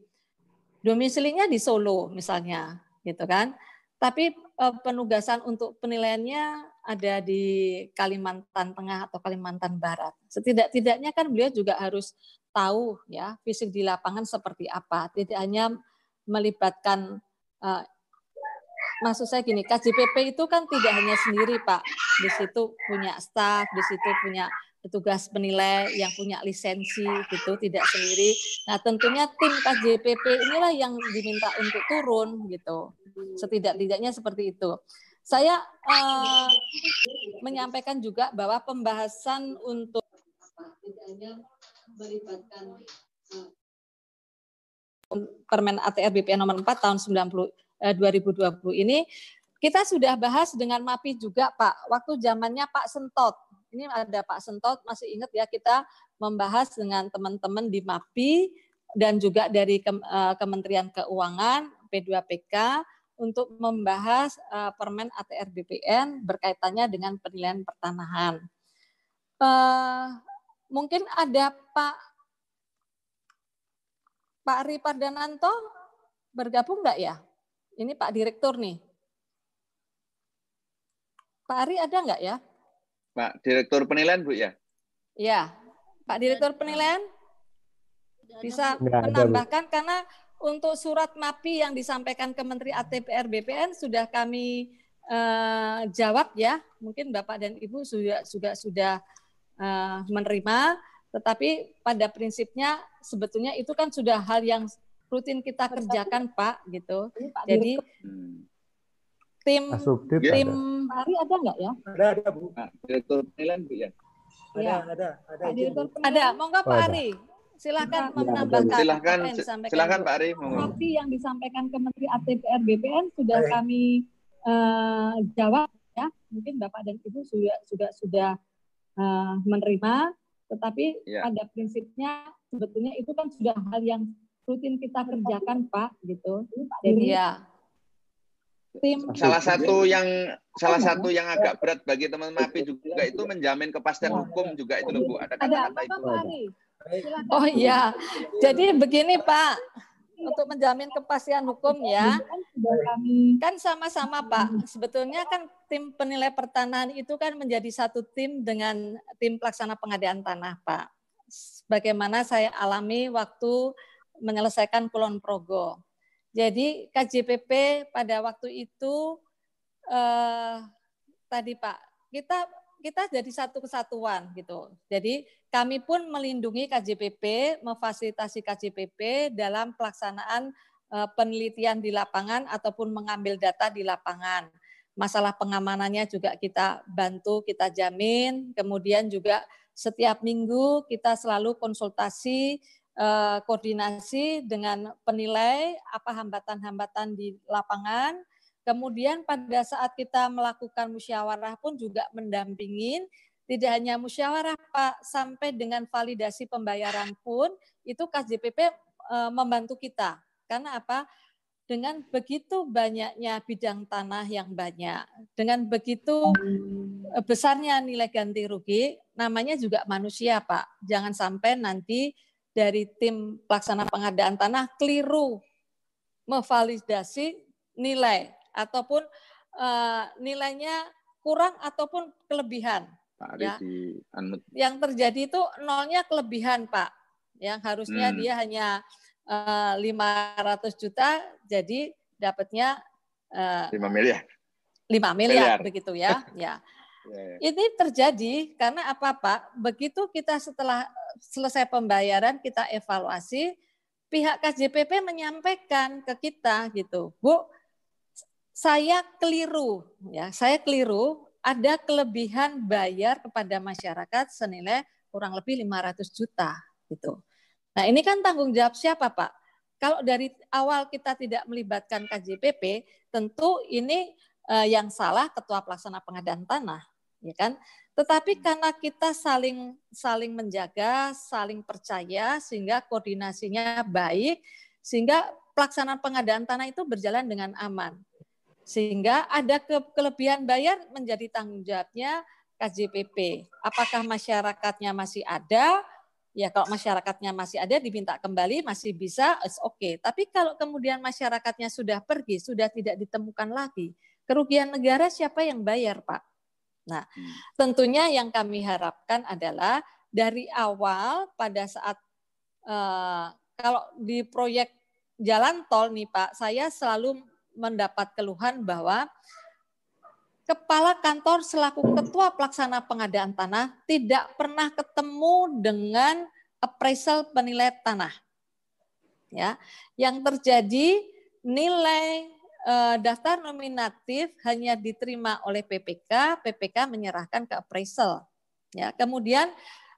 domisilinya di Solo misalnya, gitu kan. Tapi eh, penugasan untuk penilaiannya ada di Kalimantan Tengah atau Kalimantan Barat. Setidak-tidaknya kan beliau juga harus tahu ya fisik di lapangan seperti apa. Tidak hanya melibatkan uh, maksud saya gini, KJPP itu kan tidak hanya sendiri Pak. Di situ punya staf, di situ punya petugas penilai yang punya lisensi gitu tidak sendiri. Nah tentunya tim KJPP inilah yang diminta untuk turun gitu. Setidak-tidaknya seperti itu. Saya uh, menyampaikan juga bahwa pembahasan untuk uh, Permen ATR BPN nomor 4 tahun 90 uh, 2020 ini kita sudah bahas dengan MAPI juga Pak. Waktu zamannya Pak Sentot ini ada Pak Sentot, masih ingat ya kita membahas dengan teman-teman di MAPI dan juga dari eh, Kementerian Keuangan, P2PK, untuk membahas eh, permen ATR BPN berkaitannya dengan penilaian pertanahan. Eh, mungkin ada Pak Pak Ari Pardananto bergabung nggak ya? Ini Pak Direktur nih. Pak Ari ada nggak ya? Pak Direktur Penilaian, Bu ya? Iya, Pak Direktur Penilaian bisa menambahkan karena untuk surat MAPI yang disampaikan ke Menteri ATPR BPN sudah kami uh, jawab ya. Mungkin Bapak dan Ibu sudah juga sudah uh, menerima, tetapi pada prinsipnya sebetulnya itu kan sudah hal yang rutin kita kerjakan Pak gitu. Jadi Hmm. Tim Asubdit Ya. tim ada. Hari ada nggak ya? Ada, ada Bu. Nah, direktur penilaian Bu ya. Ada, Ya. ada, ada. Izin, Direktur. Ada, monggo Oh, Pak ada. Ari. Silakan Ya, menambahkan Silahkan, apa yang disampaikan silahkan. Pak Ari. monggo. Seperti yang disampaikan ke Menteri ATPR BPN sudah Baik. kami eh, jawab ya. Mungkin Bapak dan Ibu sudah sudah sudah eh, menerima, tetapi Ya. pada prinsipnya sebetulnya itu kan sudah hal yang rutin kita kerjakan Pak gitu. Jadi Iya. Tim Salah satu yang salah satu yang agak berat bagi teman-teman MAPI juga itu menjamin kepastian hukum juga itu loh Bu. Ada kata-kata itu. Oh iya. Jadi begini Pak, untuk menjamin kepastian hukum ya, Kan kan sama-sama Pak. Sebetulnya kan tim penilai pertanahan itu kan menjadi satu tim dengan tim pelaksana pengadaan tanah Pak. Bagaimana saya alami waktu menyelesaikan Kulon Progo. Jadi KJPP pada waktu itu eh, tadi Pak, kita kita jadi satu kesatuan gitu. Jadi kami pun melindungi KJPP, memfasilitasi KJPP dalam pelaksanaan eh, penelitian di lapangan ataupun mengambil data di lapangan. Masalah pengamanannya juga kita bantu, kita jamin. Kemudian juga setiap minggu kita selalu konsultasi, eh, koordinasi dengan penilai apa hambatan-hambatan di lapangan. Kemudian pada saat kita melakukan musyawarah pun juga mendampingin, tidak hanya musyawarah Pak, sampai dengan validasi pembayaran pun itu KJPP eh, membantu kita. Karena apa? Dengan begitu banyaknya bidang tanah yang banyak, dengan begitu besarnya nilai ganti rugi, namanya juga manusia Pak. Jangan sampai nanti dari tim pelaksana pengadaan tanah keliru memvalidasi nilai ataupun eh, nilainya kurang ataupun kelebihan. Pak Ya. di. Yang terjadi itu nolnya kelebihan, Pak. Yang harusnya Hmm. dia hanya eh, 500 juta, jadi dapatnya eh, 5 miliar. 5 miliar Miliar. begitu ya. ya. Ya, ya. Ini terjadi karena apa Pak? Begitu kita setelah selesai pembayaran kita evaluasi, pihak KJPP menyampaikan ke kita gitu, Bu, saya keliru ya, saya keliru ada kelebihan bayar kepada masyarakat senilai kurang lebih 500 juta gitu. Nah, ini kan tanggung jawab siapa, Pak? Kalau dari awal kita tidak melibatkan KJPP, tentu ini eh, yang salah ketua pelaksana pengadaan tanah, ya kan? Tetapi karena kita saling saling menjaga, saling percaya sehingga koordinasinya baik sehingga pelaksanaan pengadaan tanah itu berjalan dengan aman. Sehingga ada ke kelebihan bayar menjadi tanggung jawabnya KJPP. Apakah masyarakatnya masih ada? Ya kalau masyarakatnya masih ada diminta kembali masih bisa, oke. Okay. Tapi kalau kemudian masyarakatnya sudah pergi, sudah tidak ditemukan lagi, kerugian negara siapa yang bayar, Pak? Nah, tentunya yang kami harapkan adalah dari awal pada saat eh, kalau di proyek jalan tol nih Pak, saya selalu mendapat keluhan bahwa kepala kantor selaku ketua pelaksana pengadaan tanah tidak pernah ketemu dengan appraisal penilai tanah. Ya, yang terjadi nilai daftar nominatif hanya diterima oleh PPK, PPK menyerahkan ke appraisal. Ya, kemudian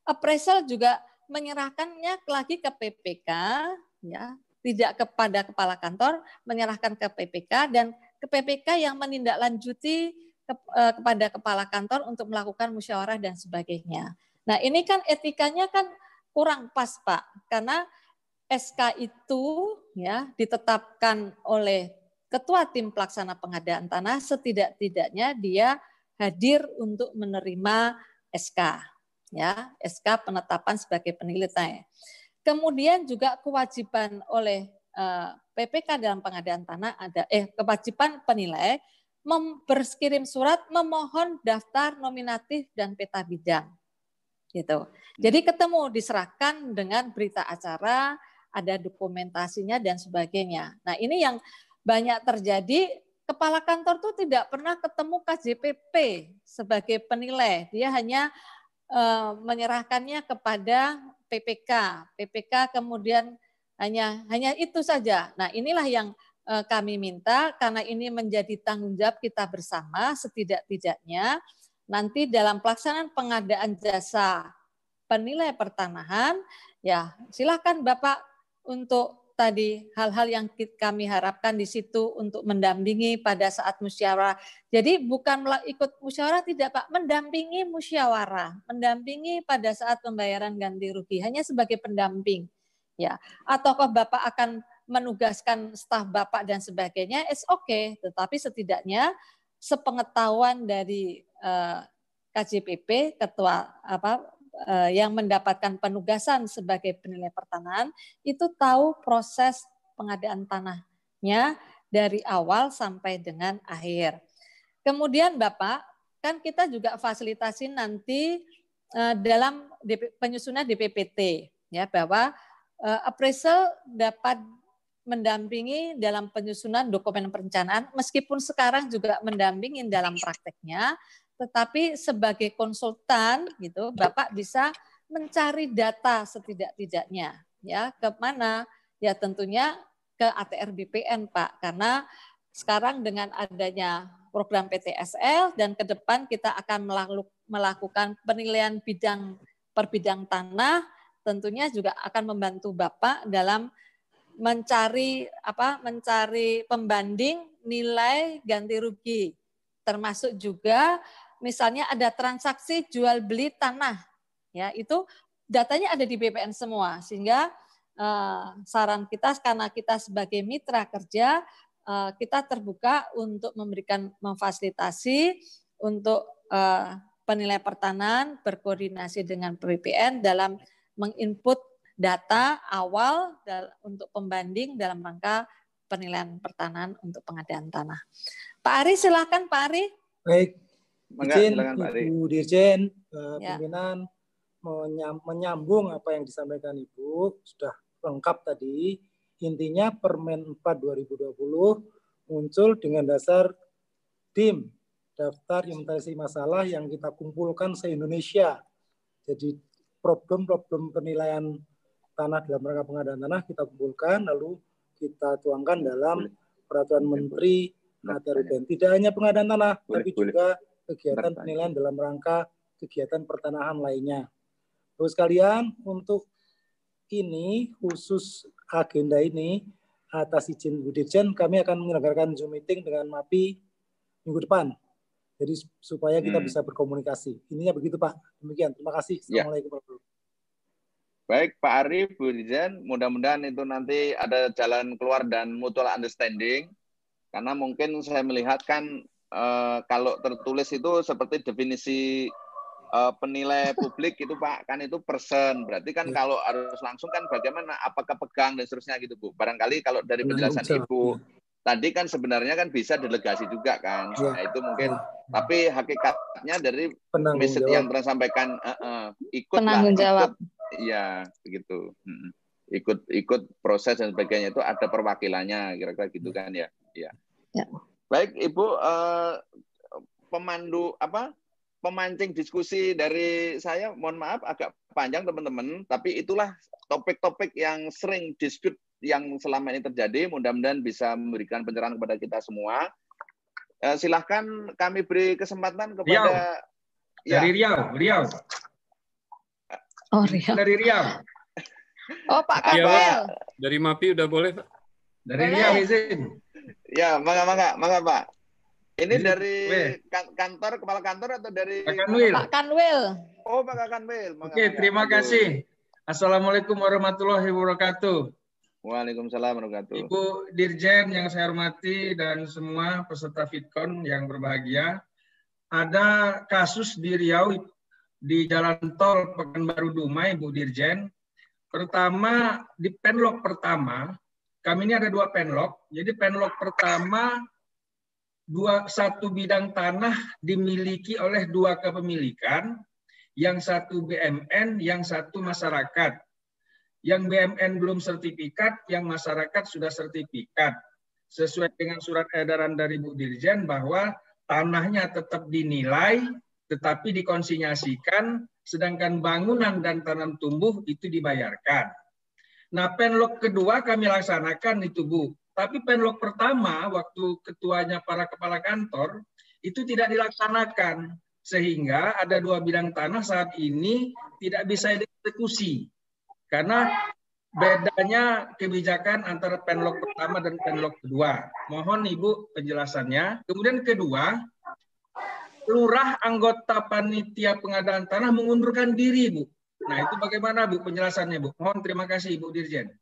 appraisal juga menyerahkannya lagi ke PPK, ya, tidak kepada kepala kantor, menyerahkan ke PPK dan ke PPK yang menindaklanjuti ke, eh, kepada kepala kantor untuk melakukan musyawarah dan sebagainya. Nah, ini kan etikanya kan kurang pas, Pak, karena SK itu ya ditetapkan oleh ketua tim pelaksana pengadaan tanah setidak-tidaknya dia hadir untuk menerima SK ya SK penetapan sebagai penilai. Kemudian juga kewajiban oleh eh, PPK dalam pengadaan tanah ada eh kewajiban penilai berkirim surat memohon daftar nominatif dan peta bidang gitu. Jadi ketemu diserahkan dengan berita acara, ada dokumentasinya dan sebagainya. Nah, ini yang banyak terjadi kepala kantor tuh tidak pernah ketemu KJPP sebagai penilai. Dia hanya eh, menyerahkannya kepada PPK. PPK kemudian Hanya hanya itu saja. Nah, inilah yang eh, kami minta karena ini menjadi tanggung jawab kita bersama setidak-tidaknya nanti dalam pelaksanaan pengadaan jasa penilai pertanahan ya silakan Bapak untuk tadi hal-hal yang kami harapkan di situ untuk mendampingi pada saat musyawarah. Jadi bukan ikut musyawarah tidak Pak, mendampingi musyawarah, mendampingi pada saat pembayaran ganti rugi hanya sebagai pendamping ya. Ataukah Bapak akan menugaskan staf Bapak dan sebagainya? It's okay. Tetapi setidaknya sepengetahuan dari uh, eh, KJPP ketua apa uh, yang mendapatkan penugasan sebagai penilai pertanahan itu tahu proses pengadaan tanahnya dari awal sampai dengan akhir. Kemudian Bapak, kan kita juga fasilitasi nanti uh, dalam DP, penyusunan DPPT ya bahwa uh, appraisal dapat mendampingi dalam penyusunan dokumen perencanaan meskipun sekarang juga mendampingi dalam prakteknya tetapi sebagai konsultan gitu Bapak bisa mencari data setidak-tidaknya ya. Ke mana? Ya tentunya ke ATR BPN Pak. Karena sekarang dengan adanya program PTSL dan ke depan kita akan melakukan penilaian bidang per bidang tanah tentunya juga akan membantu Bapak dalam mencari apa mencari pembanding nilai ganti rugi. Termasuk juga misalnya ada transaksi jual beli tanah ya itu datanya ada di BPN semua sehingga uh, saran kita karena kita sebagai mitra kerja uh, kita terbuka untuk memberikan memfasilitasi untuk uh, penilai pertanahan berkoordinasi dengan BPN dalam menginput data awal untuk pembanding dalam rangka penilaian pertanahan untuk pengadaan tanah. Pak Ari, silakan Pak Ari. Baik, izin Ibu Dirjen, eh, ya. pimpinan menyambung apa yang disampaikan Ibu sudah lengkap tadi. Intinya Permen 4 2020 muncul dengan dasar tim daftar inventarisasi masalah yang kita kumpulkan se-Indonesia. Jadi problem-problem penilaian tanah dalam rangka pengadaan tanah kita kumpulkan lalu kita tuangkan dalam peraturan menteri ATRBN. Tidak hanya pengadaan tanah, boleh, tapi boleh. juga kegiatan penilaian dalam rangka kegiatan pertanahan lainnya. Terus kalian untuk ini khusus agenda ini atas izin Bu Dirjen kami akan menyelenggarakan Zoom meeting dengan MAPI minggu depan jadi supaya kita hmm. bisa berkomunikasi. Ininya begitu Pak. Demikian. Terima kasih. Ya. Assalamualaikum warahmatullahi Baik Pak Arif, Bu Dijen, mudah-mudahan itu nanti ada jalan keluar dan mutual understanding. Karena mungkin saya melihat kan eh, kalau tertulis itu seperti definisi eh, penilai publik itu Pak, kan itu person. Berarti kan ya. kalau harus langsung kan bagaimana apakah pegang dan seterusnya gitu Bu. Barangkali kalau dari penjelasan Ibu ya tadi kan sebenarnya kan bisa delegasi juga kan. Ya. Nah, itu mungkin ya. tapi hakikatnya dari message yang pernah sampaikan uh, uh, ikut penanggung jawab. Iya, begitu. Hmm. Ikut ikut proses dan sebagainya itu ada perwakilannya kira-kira gitu kan ya. Iya. Ya. Baik, Ibu uh, pemandu apa? pemancing diskusi dari saya mohon maaf agak panjang teman-teman, tapi itulah topik-topik yang sering dispute yang selama ini terjadi. Mudah-mudahan bisa memberikan pencerahan kepada kita semua. Eh, silahkan kami beri kesempatan kepada Riau. Ya. Dari Riau, Riau. Oh, Riau. Dari Riau. Oh, Pak Kapel. Ya, dari MAPI udah boleh, Pak. Dari boleh. Riau izin. Ya, mangga mangga, mangga Pak. Ini dari kan, kantor kepala kantor atau dari Pak Kanwil? Pak Kanwil. Oh, Pak Kanwil. Oke, terima kasih. Assalamualaikum warahmatullahi wabarakatuh. Waalaikumsalam warahmatullahi Ibu Dirjen yang saya hormati dan semua peserta Fitcon yang berbahagia. Ada kasus di Riau di Jalan Tol Pekanbaru Dumai, Bu Dirjen. Pertama, di penlok pertama, kami ini ada dua penlok. Jadi penlok pertama, dua satu bidang tanah dimiliki oleh dua kepemilikan, yang satu BMN, yang satu masyarakat yang BMN belum sertifikat, yang masyarakat sudah sertifikat. Sesuai dengan surat edaran dari Bu Dirjen bahwa tanahnya tetap dinilai, tetapi dikonsinyasikan, sedangkan bangunan dan tanam tumbuh itu dibayarkan. Nah, penlok kedua kami laksanakan itu, Bu. Tapi penlok pertama, waktu ketuanya para kepala kantor, itu tidak dilaksanakan. Sehingga ada dua bidang tanah saat ini tidak bisa dieksekusi. Karena bedanya kebijakan antara penlok pertama dan penlok kedua. Mohon Ibu penjelasannya. Kemudian kedua, lurah anggota panitia pengadaan tanah mengundurkan diri, Bu. Nah, itu bagaimana Bu penjelasannya, Bu? Mohon terima kasih Ibu Dirjen.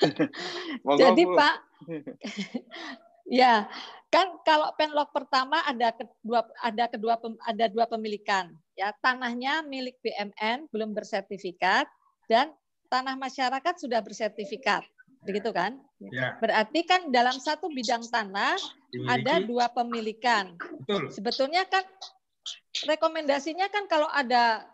Jadi Pak, ya kan kalau penlok pertama ada kedua ada kedua ada dua pemilikan ya tanahnya milik BMN belum bersertifikat dan tanah masyarakat sudah bersertifikat begitu kan Ya. berarti kan dalam satu bidang tanah Dimiliki. ada dua pemilikan Betul. sebetulnya kan rekomendasinya kan kalau ada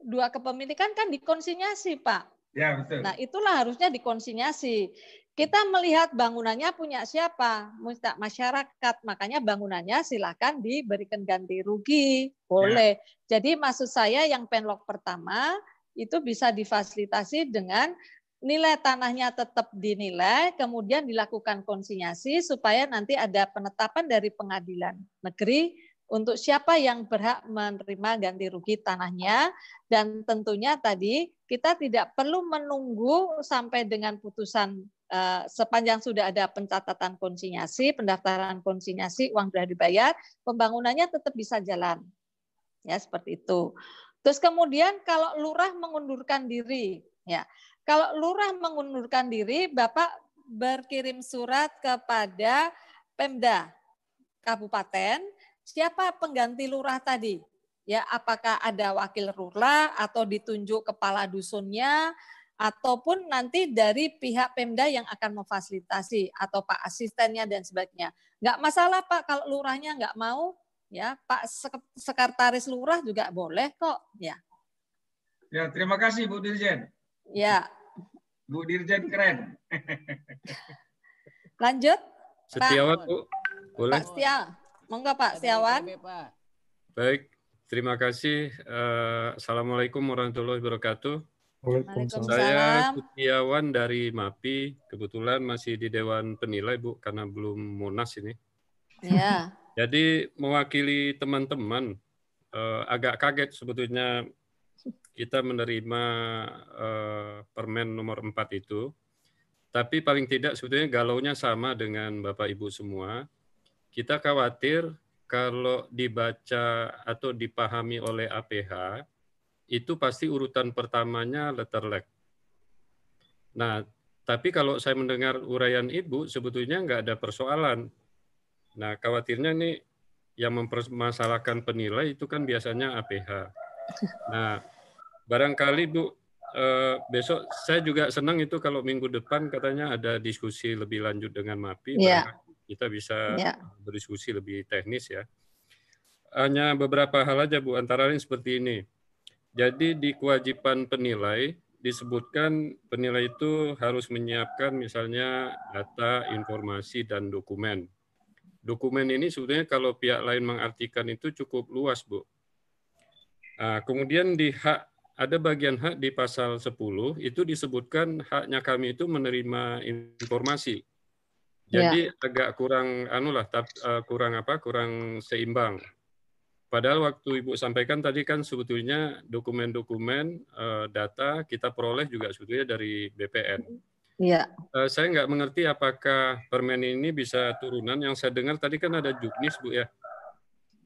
dua kepemilikan kan dikonsinyasi Pak Ya, betul. Nah, itulah harusnya dikonsinyasi. Kita melihat bangunannya punya siapa? Masyarakat. Makanya bangunannya silakan diberikan ganti rugi. Boleh. Jadi maksud saya yang penlok pertama itu bisa difasilitasi dengan nilai tanahnya tetap dinilai, kemudian dilakukan konsinyasi supaya nanti ada penetapan dari pengadilan negeri untuk siapa yang berhak menerima ganti rugi tanahnya dan tentunya tadi kita tidak perlu menunggu sampai dengan putusan eh, sepanjang sudah ada pencatatan konsinyasi, pendaftaran konsinyasi, uang sudah dibayar, pembangunannya tetap bisa jalan. Ya, seperti itu. Terus kemudian kalau lurah mengundurkan diri, ya. Kalau lurah mengundurkan diri, Bapak berkirim surat kepada Pemda Kabupaten siapa pengganti lurah tadi? Ya, apakah ada wakil lurah atau ditunjuk kepala dusunnya ataupun nanti dari pihak Pemda yang akan memfasilitasi atau Pak asistennya dan sebagainya. Enggak masalah Pak kalau lurahnya enggak mau, ya Pak sekretaris lurah juga boleh kok, ya. Ya, terima kasih Bu Dirjen. Ya. Bu Dirjen keren. Lanjut. Setiawan Bu, boleh? Pak Setia. Monggo Pak Setiawan. Baik, terima kasih. Uh, Assalamualaikum warahmatullahi wabarakatuh. Saya Setiawan dari MAPI, kebetulan masih di Dewan Penilai Bu, karena belum munas ini. Ya. Jadi mewakili teman-teman, uh, agak kaget sebetulnya kita menerima uh, permen nomor 4 itu. Tapi paling tidak sebetulnya galaunya sama dengan Bapak Ibu semua. Kita khawatir kalau dibaca atau dipahami oleh APH, itu pasti urutan pertamanya letterlek. Nah, tapi kalau saya mendengar uraian Ibu, sebetulnya nggak ada persoalan. Nah, khawatirnya nih yang mempermasalahkan penilai itu kan biasanya APH. Nah, barangkali Bu, eh, besok saya juga senang itu kalau minggu depan katanya ada diskusi lebih lanjut dengan MAPI. Yeah. Kita bisa Yeah. berdiskusi lebih teknis ya. Hanya beberapa hal aja Bu, antara lain seperti ini. Jadi di kewajiban penilai disebutkan penilai itu harus menyiapkan misalnya data, informasi, dan dokumen. Dokumen ini sebetulnya kalau pihak lain mengartikan itu cukup luas, Bu. Nah, kemudian di hak ada bagian hak di pasal 10 itu disebutkan haknya kami itu menerima informasi. Jadi agak kurang anulah uh, kurang apa? kurang seimbang. Padahal waktu Ibu sampaikan tadi kan sebetulnya dokumen-dokumen uh, data kita peroleh juga sebetulnya dari BPN. Iya. Uh, saya nggak mengerti apakah permen ini bisa turunan. Yang saya dengar tadi kan ada juknis Bu ya.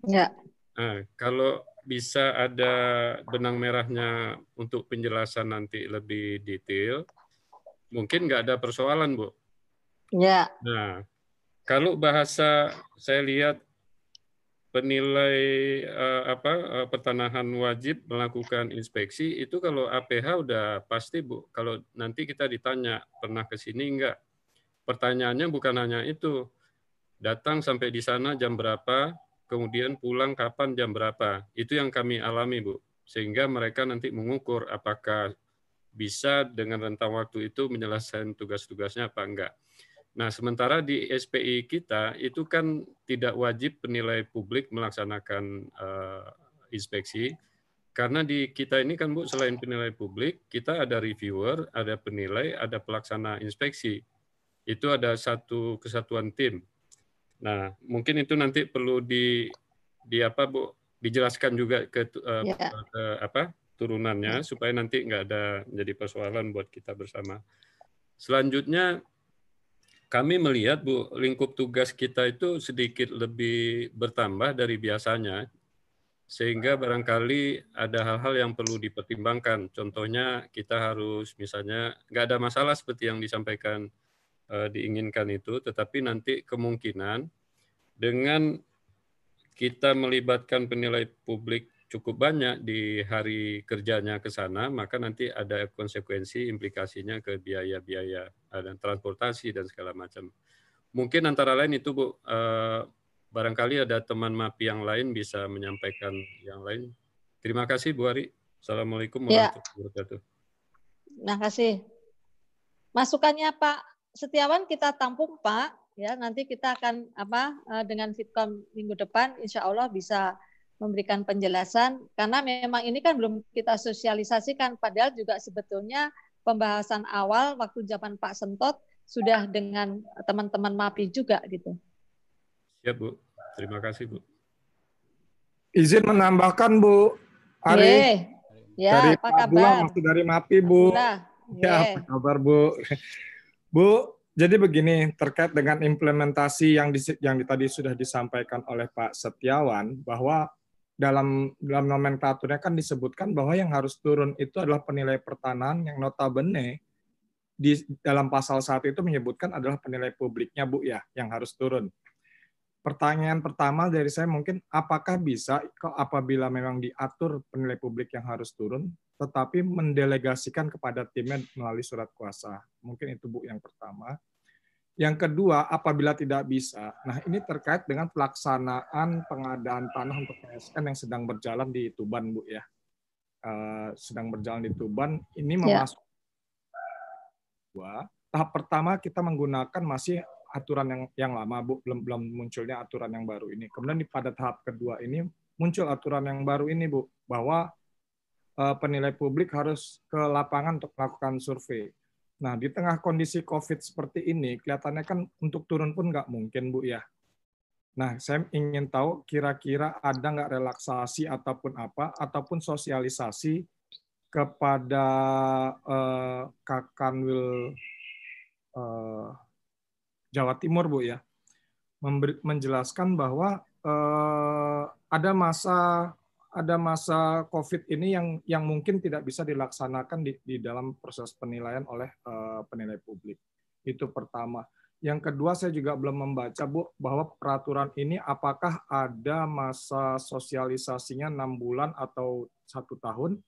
Iya. Nah, kalau bisa ada benang merahnya untuk penjelasan nanti lebih detail, mungkin nggak ada persoalan Bu. Ya. Nah, kalau bahasa saya lihat penilai uh, apa uh, pertanahan wajib melakukan inspeksi itu kalau APH udah pasti Bu. Kalau nanti kita ditanya pernah ke sini enggak? Pertanyaannya bukan hanya itu. Datang sampai di sana jam berapa, kemudian pulang kapan jam berapa. Itu yang kami alami, Bu. Sehingga mereka nanti mengukur apakah bisa dengan rentang waktu itu menyelesaikan tugas-tugasnya apa enggak. Nah, sementara di SPI kita itu kan tidak wajib penilai publik melaksanakan uh, inspeksi, karena di kita ini kan Bu selain penilai publik, kita ada reviewer, ada penilai, ada pelaksana inspeksi. Itu ada satu kesatuan tim. Nah, mungkin itu nanti perlu di di apa Bu dijelaskan juga ke, uh, yeah. ke apa turunannya yeah. supaya nanti nggak ada menjadi persoalan buat kita bersama. Selanjutnya kami melihat Bu lingkup tugas kita itu sedikit lebih bertambah dari biasanya sehingga barangkali ada hal-hal yang perlu dipertimbangkan. Contohnya kita harus misalnya nggak ada masalah seperti yang disampaikan uh, diinginkan itu, tetapi nanti kemungkinan dengan kita melibatkan penilai publik cukup banyak di hari kerjanya ke sana, maka nanti ada konsekuensi implikasinya ke biaya-biaya eh, dan transportasi dan segala macam. Mungkin antara lain itu Bu, uh, barangkali ada teman MAPI yang lain bisa menyampaikan yang lain. Terima kasih Bu Ari. Assalamualaikum ya. warahmatullahi wabarakatuh. Terima kasih. Masukannya Pak Setiawan kita tampung Pak. Ya, nanti kita akan apa eh, dengan Fitcom minggu depan insya Allah bisa memberikan penjelasan karena memang ini kan belum kita sosialisasikan padahal juga sebetulnya pembahasan awal waktu zaman Pak Sentot sudah dengan teman-teman MAPI juga gitu. Ya Bu, terima kasih Bu. Izin menambahkan Bu Ari. Ya, dari apa kabar? masih dari MAPI Bu. Ya, apa kabar Bu? Bu, jadi begini terkait dengan implementasi yang di, yang tadi sudah disampaikan oleh Pak Setiawan bahwa dalam dalam nomenklaturnya kan disebutkan bahwa yang harus turun itu adalah penilai pertanahan yang notabene di dalam pasal saat itu menyebutkan adalah penilai publiknya Bu ya yang harus turun pertanyaan pertama dari saya mungkin apakah bisa apabila memang diatur penilai publik yang harus turun tetapi mendelegasikan kepada timnya melalui surat kuasa. Mungkin itu Bu yang pertama. Yang kedua, apabila tidak bisa, nah ini terkait dengan pelaksanaan pengadaan tanah untuk PSN yang sedang berjalan di Tuban, Bu ya. Uh, sedang berjalan di Tuban, ini ya. memasuki yeah. tahap pertama kita menggunakan masih aturan yang yang lama bu belum belum munculnya aturan yang baru ini kemudian di pada tahap kedua ini muncul aturan yang baru ini bu bahwa uh, penilai publik harus ke lapangan untuk melakukan survei nah di tengah kondisi covid seperti ini kelihatannya kan untuk turun pun nggak mungkin bu ya. Nah saya ingin tahu kira-kira ada nggak relaksasi ataupun apa ataupun sosialisasi kepada uh, Kakanwil uh, Jawa Timur Bu ya. Memberi, menjelaskan bahwa eh, ada masa ada masa COVID ini yang yang mungkin tidak bisa dilaksanakan di, di dalam proses penilaian oleh eh, penilai publik. Itu pertama. Yang kedua saya juga belum membaca Bu bahwa peraturan ini apakah ada masa sosialisasinya enam bulan atau satu tahun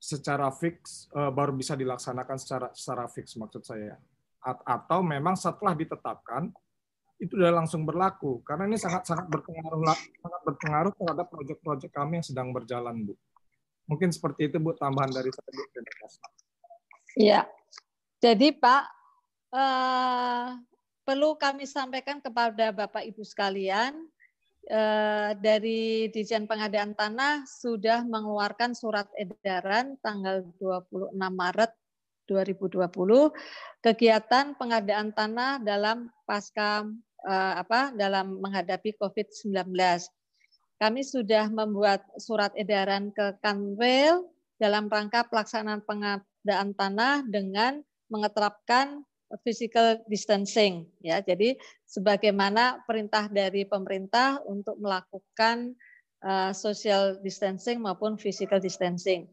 secara fix eh, baru bisa dilaksanakan secara secara fix maksud saya atau memang setelah ditetapkan itu sudah langsung berlaku. Karena ini sangat sangat berpengaruh sangat berpengaruh terhadap proyek-proyek kami yang sedang berjalan bu. Mungkin seperti itu bu tambahan dari saya bu. Terima ya jadi pak eh, perlu kami sampaikan kepada bapak ibu sekalian eh, dari Dijen Pengadaan Tanah sudah mengeluarkan surat edaran tanggal 26 Maret 2020 kegiatan pengadaan tanah dalam pasca uh, apa dalam menghadapi COVID-19. Kami sudah membuat surat edaran ke Kanwil dalam rangka pelaksanaan pengadaan tanah dengan mengeterapkan physical distancing ya. Jadi sebagaimana perintah dari pemerintah untuk melakukan uh, social distancing maupun physical distancing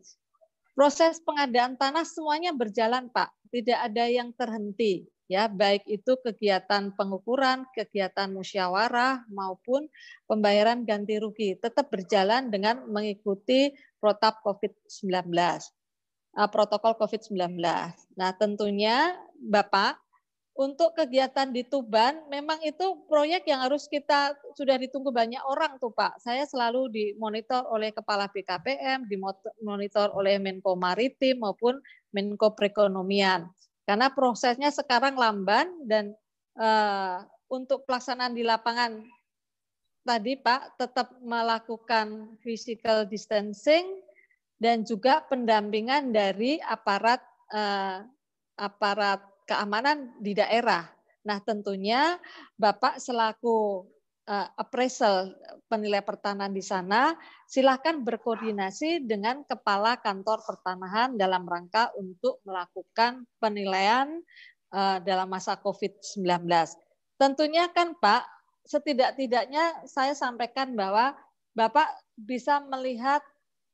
proses pengadaan tanah semuanya berjalan Pak, tidak ada yang terhenti ya baik itu kegiatan pengukuran, kegiatan musyawarah maupun pembayaran ganti rugi tetap berjalan dengan mengikuti protap COVID-19. Eh, protokol COVID-19. Nah, tentunya Bapak untuk kegiatan di Tuban memang itu proyek yang harus kita sudah ditunggu banyak orang tuh Pak. Saya selalu dimonitor oleh Kepala BKPM, dimonitor oleh Menko Maritim maupun Menko Perekonomian. Karena prosesnya sekarang lamban dan uh, untuk pelaksanaan di lapangan tadi Pak tetap melakukan physical distancing dan juga pendampingan dari aparat eh, aparat keamanan di daerah. Nah, tentunya Bapak selaku uh, appraisal penilai pertanahan di sana, silakan berkoordinasi dengan kepala kantor pertanahan dalam rangka untuk melakukan penilaian uh, dalam masa COVID-19. Tentunya kan Pak, setidak-tidaknya saya sampaikan bahwa Bapak bisa melihat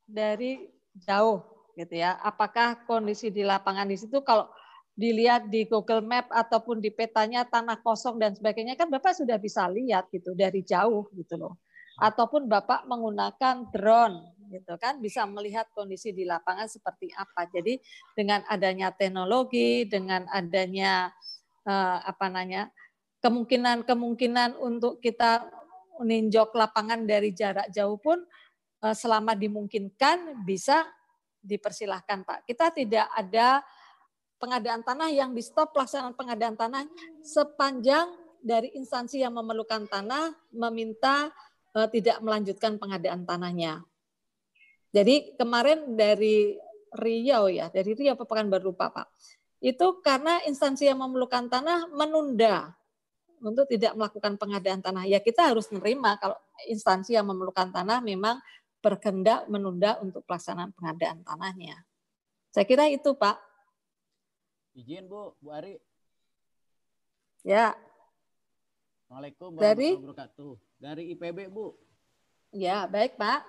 dari jauh gitu ya. Apakah kondisi di lapangan di situ kalau dilihat di Google Map ataupun di petanya tanah kosong dan sebagainya kan Bapak sudah bisa lihat gitu dari jauh gitu loh. Ataupun Bapak menggunakan drone gitu kan bisa melihat kondisi di lapangan seperti apa. Jadi dengan adanya teknologi, dengan adanya eh, apa namanya kemungkinan-kemungkinan untuk kita meninjau lapangan dari jarak jauh pun eh, selama dimungkinkan bisa dipersilahkan Pak. Kita tidak ada pengadaan tanah yang di stop pelaksanaan pengadaan tanah sepanjang dari instansi yang memerlukan tanah meminta uh, tidak melanjutkan pengadaan tanahnya. Jadi kemarin dari Riau ya, dari Riau baru lupa Pak. Itu karena instansi yang memerlukan tanah menunda untuk tidak melakukan pengadaan tanah. Ya kita harus menerima kalau instansi yang memerlukan tanah memang berkehendak menunda untuk pelaksanaan pengadaan tanahnya. Saya kira itu Pak. Izin Bu, Bu Ari. Ya. Assalamualaikum Dari? wabarakatuh. Dari IPB Bu. Ya, baik Pak.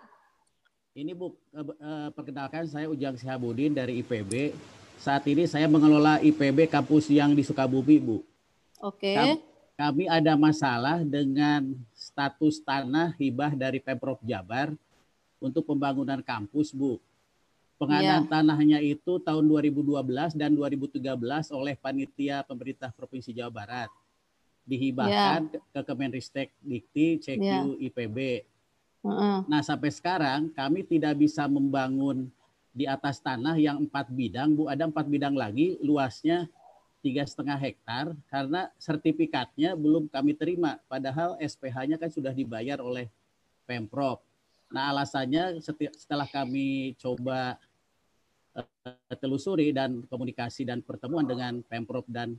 Ini Bu, eh, eh, perkenalkan saya Ujang Sihabudin dari IPB. Saat ini saya mengelola IPB kampus yang di Sukabumi Bu. Oke. Kami ada masalah dengan status tanah hibah dari Pemprov Jabar untuk pembangunan kampus Bu. Pengadaan ya. tanahnya itu tahun 2012 dan 2013 oleh panitia pemerintah Provinsi Jawa Barat. Dihibahkan ya. ke Kemenristek Dikti CQ ya. IPB. Uh -uh. Nah, sampai sekarang kami tidak bisa membangun di atas tanah yang empat bidang, Bu. Ada empat bidang lagi, luasnya tiga setengah hektar karena sertifikatnya belum kami terima. Padahal SPH-nya kan sudah dibayar oleh Pemprov. Nah alasannya setelah kami coba telusuri dan komunikasi dan pertemuan dengan Pemprov dan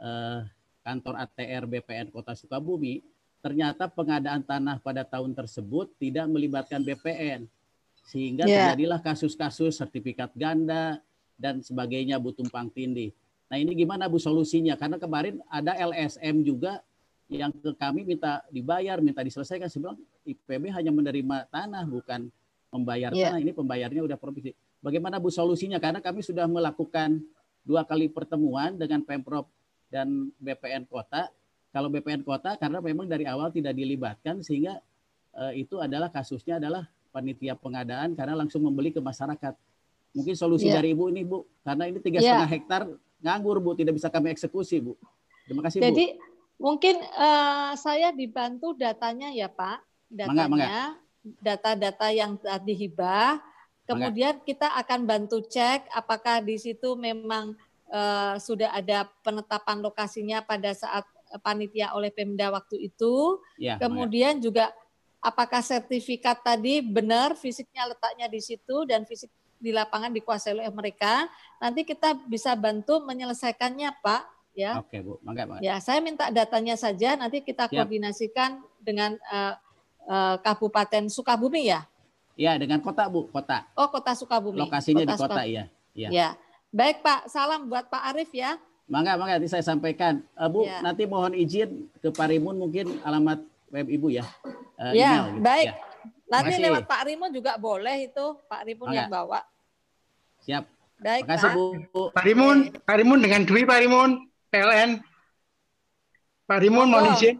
uh, kantor ATR BPN Kota Sukabumi, ternyata pengadaan tanah pada tahun tersebut tidak melibatkan BPN. Sehingga yeah. terjadilah kasus-kasus sertifikat ganda dan sebagainya Bu Tumpang Tindih. Nah ini gimana Bu solusinya? Karena kemarin ada LSM juga yang ke kami minta dibayar, minta diselesaikan. Sebelum IPB hanya menerima tanah, bukan membayar yeah. tanah. Ini pembayarnya udah provinsi. Bagaimana Bu solusinya? Karena kami sudah melakukan dua kali pertemuan dengan Pemprov dan BPN Kota. Kalau BPN Kota karena memang dari awal tidak dilibatkan sehingga uh, itu adalah kasusnya adalah panitia pengadaan karena langsung membeli ke masyarakat. Mungkin solusi yeah. dari Ibu ini Bu, karena ini tiga yeah. setengah hektar nganggur Bu, tidak bisa kami eksekusi Bu. Terima kasih Jadi, Bu. mungkin uh, saya dibantu datanya ya Pak, datanya, data-data yang tadi hibah Kemudian kita akan bantu cek apakah di situ memang uh, sudah ada penetapan lokasinya pada saat panitia oleh Pemda waktu itu. Ya, Kemudian ya. juga apakah sertifikat tadi benar fisiknya letaknya di situ dan fisik di lapangan dikuasai oleh mereka. Nanti kita bisa bantu menyelesaikannya, Pak. Ya. Oke, Bu. Mangga, mangga. Ya, saya minta datanya saja. Nanti kita koordinasikan dengan uh, uh, Kabupaten Sukabumi ya. Ya, dengan kota, Bu, kota. Oh, kota Sukabumi. Lokasinya kota di kota, iya. Ya. ya. Baik, Pak. Salam buat Pak Arif ya. Mangga, mangga nanti saya sampaikan. Uh, Bu, ya. nanti mohon izin ke Pak Rimun mungkin alamat web Ibu ya. Uh, ya, email, gitu. baik. Ya. Nanti Makasih. lewat Pak Rimun juga boleh itu, Pak Rimun mangga. yang bawa. Siap. Baik, Makasih, Pak. Bu. Pak Rimun, Pak Rimun dengan Dwi Pak Rimun, PLN. Pak Rimun oh. mohon izin.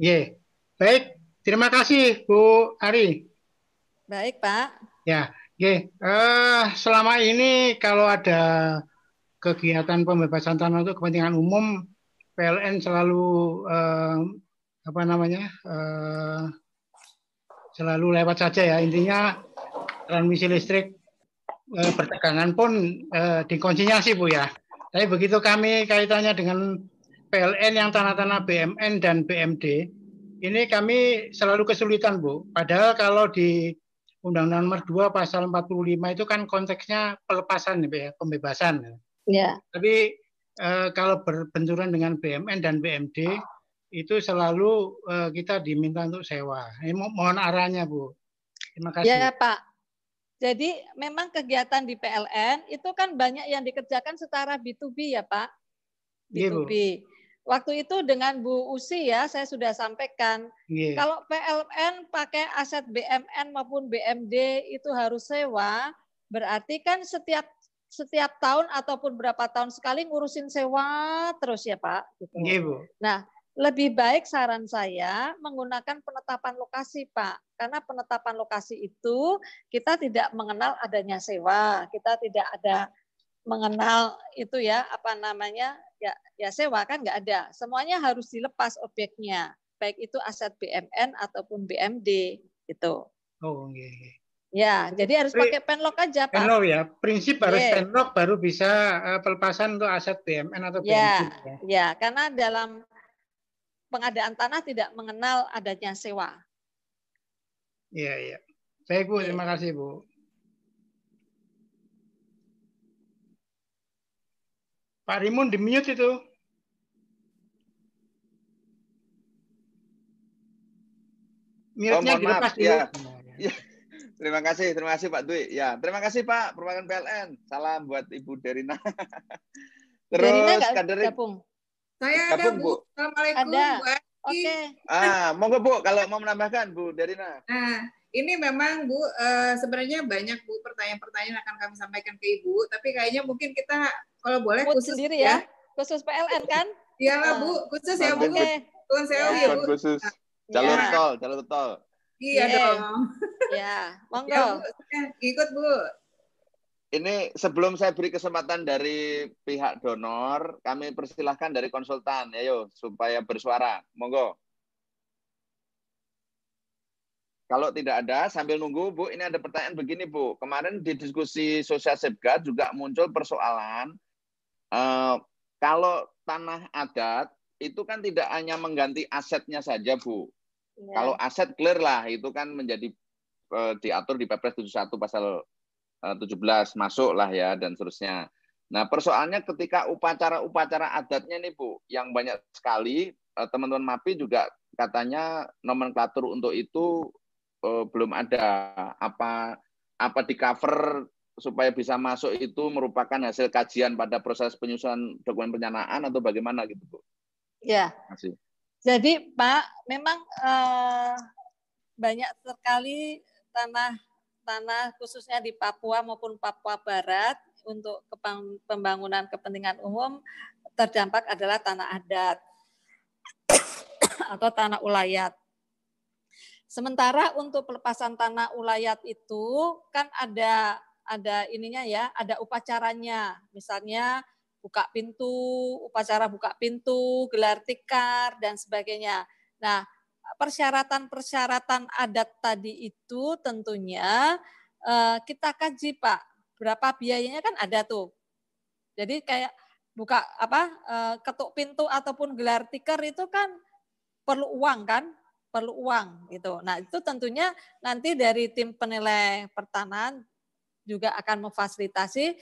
Ye. Baik, terima kasih Bu Ari. Baik, Pak. Ya, oke. Uh, selama ini kalau ada kegiatan pembebasan tanah untuk kepentingan umum, PLN selalu uh, apa namanya uh, selalu lewat saja ya. Intinya transmisi listrik uh, pertegangan pun uh, dikonsinyasi bu ya. Tapi begitu kami kaitannya dengan PLN yang tanah-tanah BMN dan BMD ini kami selalu kesulitan Bu. Padahal kalau di Undang-Undang Nomor 2 Pasal 45 itu kan konteksnya pelepasan ya, pembebasan. Ya. Tapi eh, kalau berbenturan dengan BMN dan BMD itu selalu eh, kita diminta untuk sewa. Ini mo- mohon arahnya Bu. Terima kasih. Ya Pak. Jadi memang kegiatan di PLN itu kan banyak yang dikerjakan secara B2B ya Pak. Iya, Bu. B2B. Waktu itu dengan Bu Usi ya saya sudah sampaikan Iya. kalau PLN pakai aset BMN maupun BMD itu harus sewa, berarti kan setiap setiap tahun ataupun berapa tahun sekali ngurusin sewa terus ya Pak. Gitu. Iya, Bu. Nah, lebih baik saran saya menggunakan penetapan lokasi, Pak. Karena penetapan lokasi itu kita tidak mengenal adanya sewa, kita tidak ada mengenal itu ya apa namanya ya ya sewa kan nggak ada. Semuanya harus dilepas objeknya, baik itu aset BMN ataupun BMD gitu. Oh, iya, iya. Ya, jadi harus Pri- pakai penlok aja, Pak. Penlok ya, prinsip harus Iya. penlok baru bisa eh, pelepasan untuk aset BMN atau BMD. Ya, ya. ya, karena dalam pengadaan tanah tidak mengenal adanya sewa. Iya, iya. Baik Bu, terima kasih Bu. Pak Rimun di mute itu. Oh, Mute-nya mohon dilepas maaf. dulu. Ya. Ya. Terima kasih, terima kasih Pak Dwi. Ya, terima kasih Pak Perwakilan PLN. Salam buat Ibu Derina. Derina Terus nggak kader gabung? Saya ada Gabung, Bu. Bu. Assalamualaikum Ada. Oke. Ah, monggo Bu kalau mau menambahkan Bu Derina. Nah, ini memang Bu eh, sebenarnya banyak Bu pertanyaan-pertanyaan akan kami sampaikan ke Ibu, tapi kayaknya mungkin kita kalau boleh Mood khusus sendiri ya. Khusus PLN kan? Iyalah Ah. Bu, khusus ya Bu. Oke. Tuan sewu Ya. ya Bu. Khusus jalur Ya. tol, jalur tol. Iya Iya. dong. Ya, monggo. Ya Bu, ikut Bu. Ini sebelum saya beri kesempatan dari pihak donor, kami persilahkan dari konsultan, ayo supaya bersuara. Monggo. Kalau tidak ada, sambil nunggu, Bu, ini ada pertanyaan begini, Bu. Kemarin di diskusi sosial safeguard juga muncul persoalan, eh, kalau tanah adat itu kan tidak hanya mengganti asetnya saja, Bu. Ya. Kalau aset clear lah, itu kan menjadi eh, diatur di Perpres 71 pasal eh, 17 masuk lah ya dan seterusnya. Nah persoalannya ketika upacara-upacara adatnya nih Bu, yang banyak sekali eh, teman-teman MAPI juga katanya nomenklatur untuk itu eh, belum ada. Apa apa di cover supaya bisa masuk itu merupakan hasil kajian pada proses penyusunan dokumen penyanaan atau bagaimana gitu Bu? Ya. Kasih. Jadi Pak, memang eh, banyak sekali tanah tanah khususnya di Papua maupun Papua Barat untuk pembangunan kepentingan umum terdampak adalah tanah adat atau tanah ulayat. Sementara untuk pelepasan tanah ulayat itu kan ada ada ininya ya, ada upacaranya. Misalnya buka pintu, upacara buka pintu, gelar tikar dan sebagainya. Nah, persyaratan-persyaratan adat tadi itu tentunya eh, kita kaji, Pak. Berapa biayanya kan ada tuh. Jadi kayak buka apa eh, ketuk pintu ataupun gelar tikar itu kan perlu uang kan? Perlu uang gitu. Nah, itu tentunya nanti dari tim penilai pertanahan juga akan memfasilitasi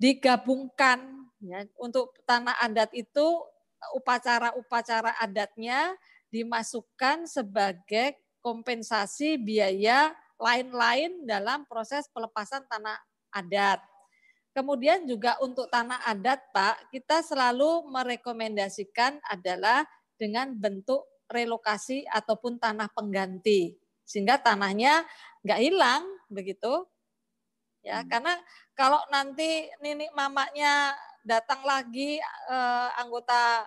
digabungkan ya untuk tanah adat itu upacara-upacara adatnya dimasukkan sebagai kompensasi biaya lain-lain dalam proses pelepasan tanah adat. Kemudian juga untuk tanah adat, Pak, kita selalu merekomendasikan adalah dengan bentuk relokasi ataupun tanah pengganti sehingga tanahnya nggak hilang begitu ya karena kalau nanti nenek mamaknya datang lagi eh, anggota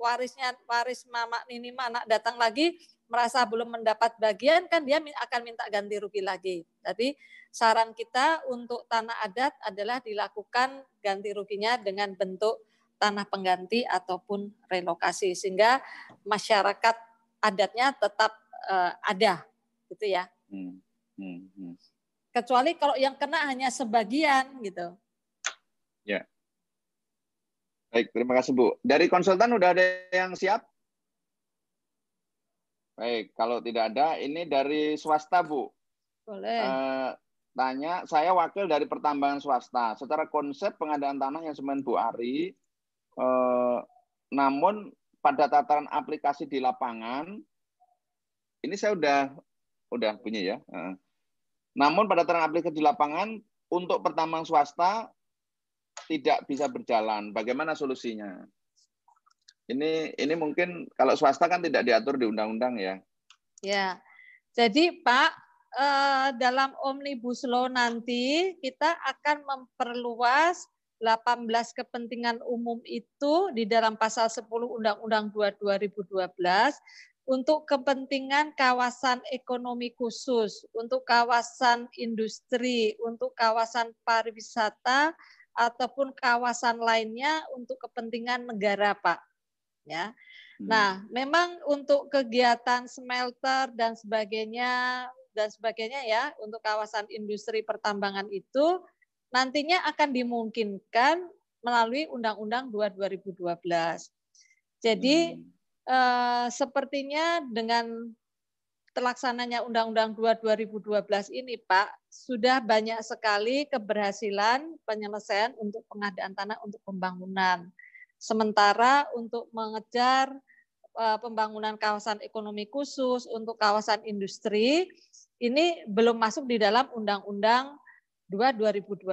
warisnya waris mama nini mana datang lagi merasa belum mendapat bagian kan dia akan minta ganti rugi lagi. Jadi saran kita untuk tanah adat adalah dilakukan ganti ruginya dengan bentuk tanah pengganti ataupun relokasi sehingga masyarakat adatnya tetap eh, ada gitu ya. Hmm, hmm, hmm. Kecuali kalau yang kena hanya sebagian gitu. Ya. Baik, terima kasih Bu. Dari konsultan udah ada yang siap? Baik, kalau tidak ada, ini dari swasta, Bu. Boleh. Eh, tanya, saya wakil dari pertambangan swasta. Secara konsep pengadaan tanah yang semen Bu Ari, eh, namun pada tataran aplikasi di lapangan, ini saya udah udah bunyi ya. Eh, namun pada tataran aplikasi di lapangan, untuk pertambangan swasta tidak bisa berjalan. Bagaimana solusinya? Ini ini mungkin kalau swasta kan tidak diatur di undang-undang ya. Ya. Jadi Pak eh, dalam omnibus law nanti kita akan memperluas 18 kepentingan umum itu di dalam pasal 10 Undang-Undang 2 2012 untuk kepentingan kawasan ekonomi khusus, untuk kawasan industri, untuk kawasan pariwisata ataupun kawasan lainnya untuk kepentingan negara, Pak. Ya. Hmm. Nah, memang untuk kegiatan smelter dan sebagainya dan sebagainya ya, untuk kawasan industri pertambangan itu nantinya akan dimungkinkan melalui Undang-Undang 2 2012. Jadi Hmm. eh, sepertinya dengan terlaksananya Undang-Undang 2 2012 ini, Pak, sudah banyak sekali keberhasilan penyelesaian untuk pengadaan tanah untuk pembangunan. Sementara untuk mengejar eh, pembangunan kawasan ekonomi khusus untuk kawasan industri ini belum masuk di dalam Undang-Undang 2 2012.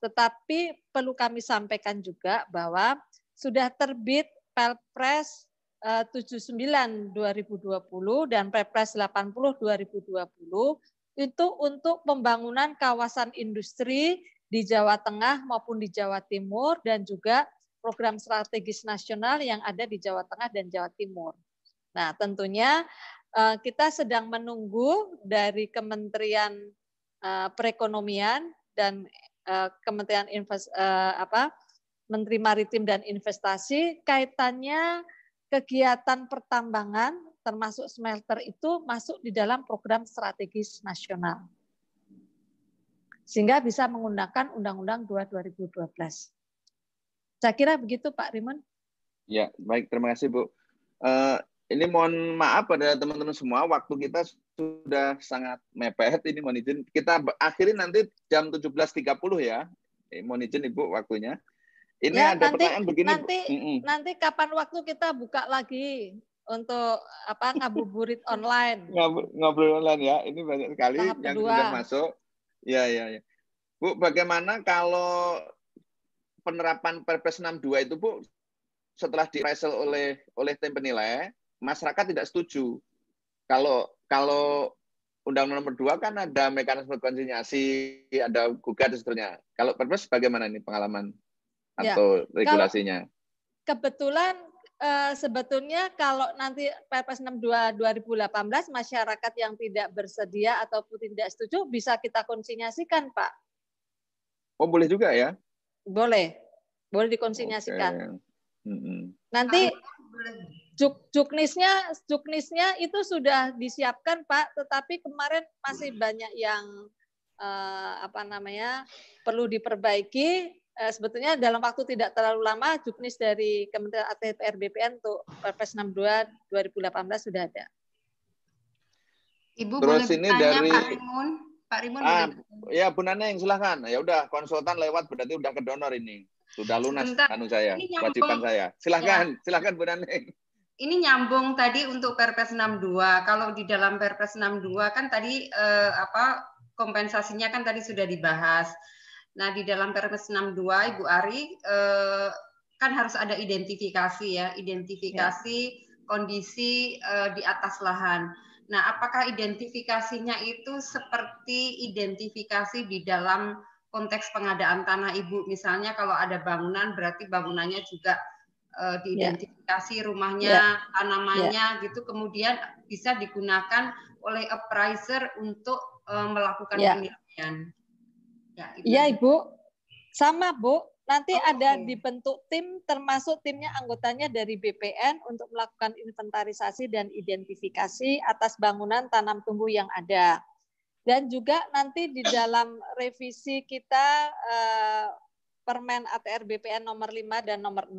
Tetapi perlu kami sampaikan juga bahwa sudah terbit Perpres eh, 79 2020 dan Perpres 80 2020 itu untuk pembangunan kawasan industri di Jawa Tengah maupun di Jawa Timur dan juga program strategis nasional yang ada di Jawa Tengah dan Jawa Timur. Nah, tentunya eh, kita sedang menunggu dari Kementerian eh, Perekonomian dan eh, Kementerian Invest, eh, apa Menteri Maritim dan Investasi kaitannya kegiatan pertambangan termasuk smelter itu masuk di dalam program strategis nasional. Sehingga bisa menggunakan Undang-Undang 2 2012. Saya kira begitu Pak Rimon. Ya, baik. Terima kasih, Bu. Eh, ini mohon maaf pada teman-teman semua, waktu kita sudah sangat mepet. Ini mohon izin. Kita akhiri nanti jam 17.30 ya. Eh, mohon izin Ibu waktunya. Ini ya, ada nanti, pertanyaan begini. Nanti, Mm -mm. nanti kapan waktu kita buka lagi untuk apa ngabuburit online. Ngobrol, ngobrol online ya. Ini banyak sekali Tahap yang kedua. sudah masuk. Ya, ya, ya. Bu, bagaimana kalau penerapan Perpres 62 itu, Bu, setelah diresel oleh oleh tim penilai, masyarakat tidak setuju. Kalau kalau Undang-Undang nomor 2 kan ada mekanisme konsinyasi, ada gugat dan seterusnya. Kalau Perpres bagaimana ini pengalaman Ya, atau regulasinya? Kebetulan eh, sebetulnya kalau nanti Perpres 62 2018 masyarakat yang tidak bersedia ataupun tidak setuju bisa kita konsinyasikan, Pak. Oh, boleh juga ya? Boleh. Boleh dikonsinyasikan. Oke. Mm-mm. Nanti juk juknisnya juknisnya itu sudah disiapkan Pak, tetapi kemarin masih banyak yang eh, apa namanya perlu diperbaiki. Eh, sebetulnya dalam waktu tidak terlalu lama juknis dari Kementerian ATR BPN untuk Perpres 62 2018 sudah ada. Ibu Terus boleh ini bertanya dari- Pak Rimun? Pak Rimun Ah, boleh ya Bu Naneng silahkan. Ya udah konsultan lewat berarti udah ke donor ini. Sudah lunas Sebentar. anu saya, Ini kewajiban saya. Silahkan, silahkan Bu Naneng. Ini nyambung tadi untuk Perpres 62. Kalau di dalam Perpres 62 kan tadi eh, apa kompensasinya kan tadi sudah dibahas. Nah, di dalam Perpres 62 Ibu Ari eh, kan harus ada identifikasi ya, identifikasi kondisi eh, di atas lahan. Nah, apakah identifikasinya itu seperti identifikasi di dalam konteks pengadaan tanah Ibu? Misalnya kalau ada bangunan berarti bangunannya juga eh, diidentifikasi rumahnya, Ya. tanamannya gitu kemudian bisa digunakan oleh appraiser untuk eh, melakukan Ya. penilaian. Ya. Iya Ibu, sama Bu. Nanti Oh, ada oke. dibentuk tim, termasuk timnya anggotanya dari BPN untuk melakukan inventarisasi dan identifikasi atas bangunan tanam tumbuh yang ada. Dan juga nanti di dalam revisi kita eh, Permen ATR BPN nomor 5 dan nomor 6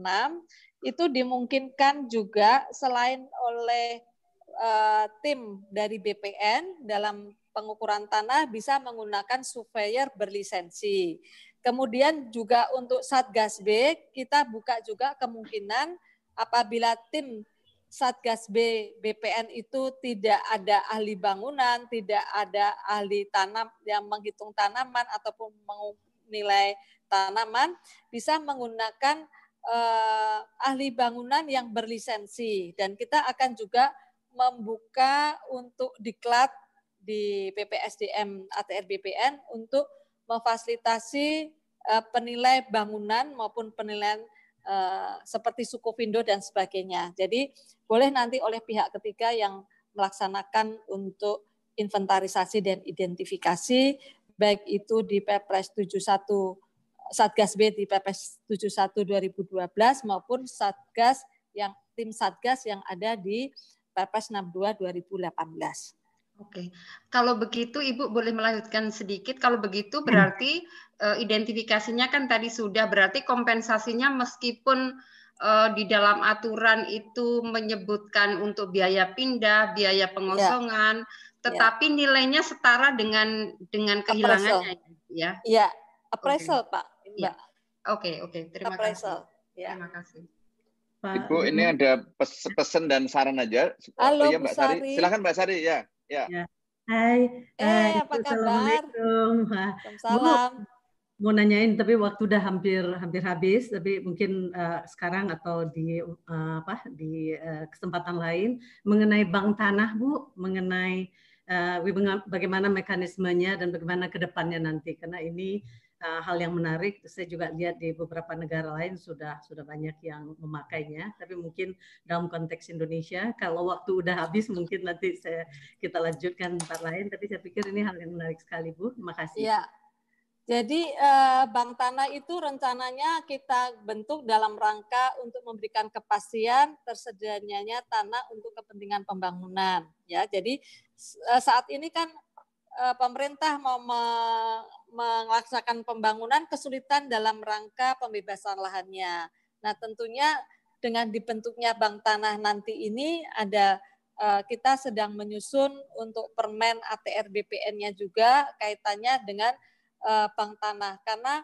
itu dimungkinkan juga selain oleh uh, tim dari BPN dalam pengukuran tanah bisa menggunakan surveyor berlisensi. Kemudian juga untuk Satgas B kita buka juga kemungkinan apabila tim Satgas B BPN itu tidak ada ahli bangunan, tidak ada ahli tanam yang menghitung tanaman ataupun menilai tanaman, bisa menggunakan eh, ahli bangunan yang berlisensi dan kita akan juga membuka untuk diklat di PPSDM ATR BPN untuk memfasilitasi uh, penilai bangunan maupun penilaian uh, seperti suku Vindo dan sebagainya. Jadi boleh nanti oleh pihak ketiga yang melaksanakan untuk inventarisasi dan identifikasi baik itu di Perpres 71 Satgas B di Perpres 71 2012 maupun Satgas yang tim Satgas yang ada di Perpres 62 2018. Oke, kalau begitu Ibu boleh melanjutkan sedikit. Kalau begitu berarti uh, identifikasinya kan tadi sudah berarti kompensasinya meskipun uh, di dalam aturan itu menyebutkan untuk biaya pindah, biaya pengosongan, ya. tetapi ya. nilainya setara dengan dengan kehilangannya, ya? Iya, appraisal okay. Pak. Ya. Oke, oke, terima appraisal. kasih. Ya. Terima kasih. Pak, Ibu, ini ada pesan dan saran aja. Halo, oh, ya, Mbak Sari. Sari. Silakan Mbak Sari ya. Ya. ya. Hai. Eh, Hai. apa kabar? Salam. Mau nanyain tapi waktu udah hampir hampir habis tapi mungkin uh, sekarang atau di uh, apa di uh, kesempatan lain mengenai bank tanah Bu, mengenai uh, bagaimana mekanismenya dan bagaimana ke depannya nanti karena ini uh, hal yang menarik. Saya juga lihat di beberapa negara lain sudah sudah banyak yang memakainya. Tapi mungkin dalam konteks Indonesia, kalau waktu udah habis mungkin nanti saya kita lanjutkan tempat lain. Tapi saya pikir ini hal yang menarik sekali, Bu. Terima kasih. Ya. Jadi eh, bank tanah itu rencananya kita bentuk dalam rangka untuk memberikan kepastian tersedianya tanah untuk kepentingan pembangunan. Ya, jadi eh, saat ini kan eh, pemerintah mau melaksanakan pembangunan kesulitan dalam rangka pembebasan lahannya. Nah, tentunya dengan dibentuknya bank tanah nanti ini ada eh, kita sedang menyusun untuk permen ATR BPN-nya juga kaitannya dengan eh, bank tanah karena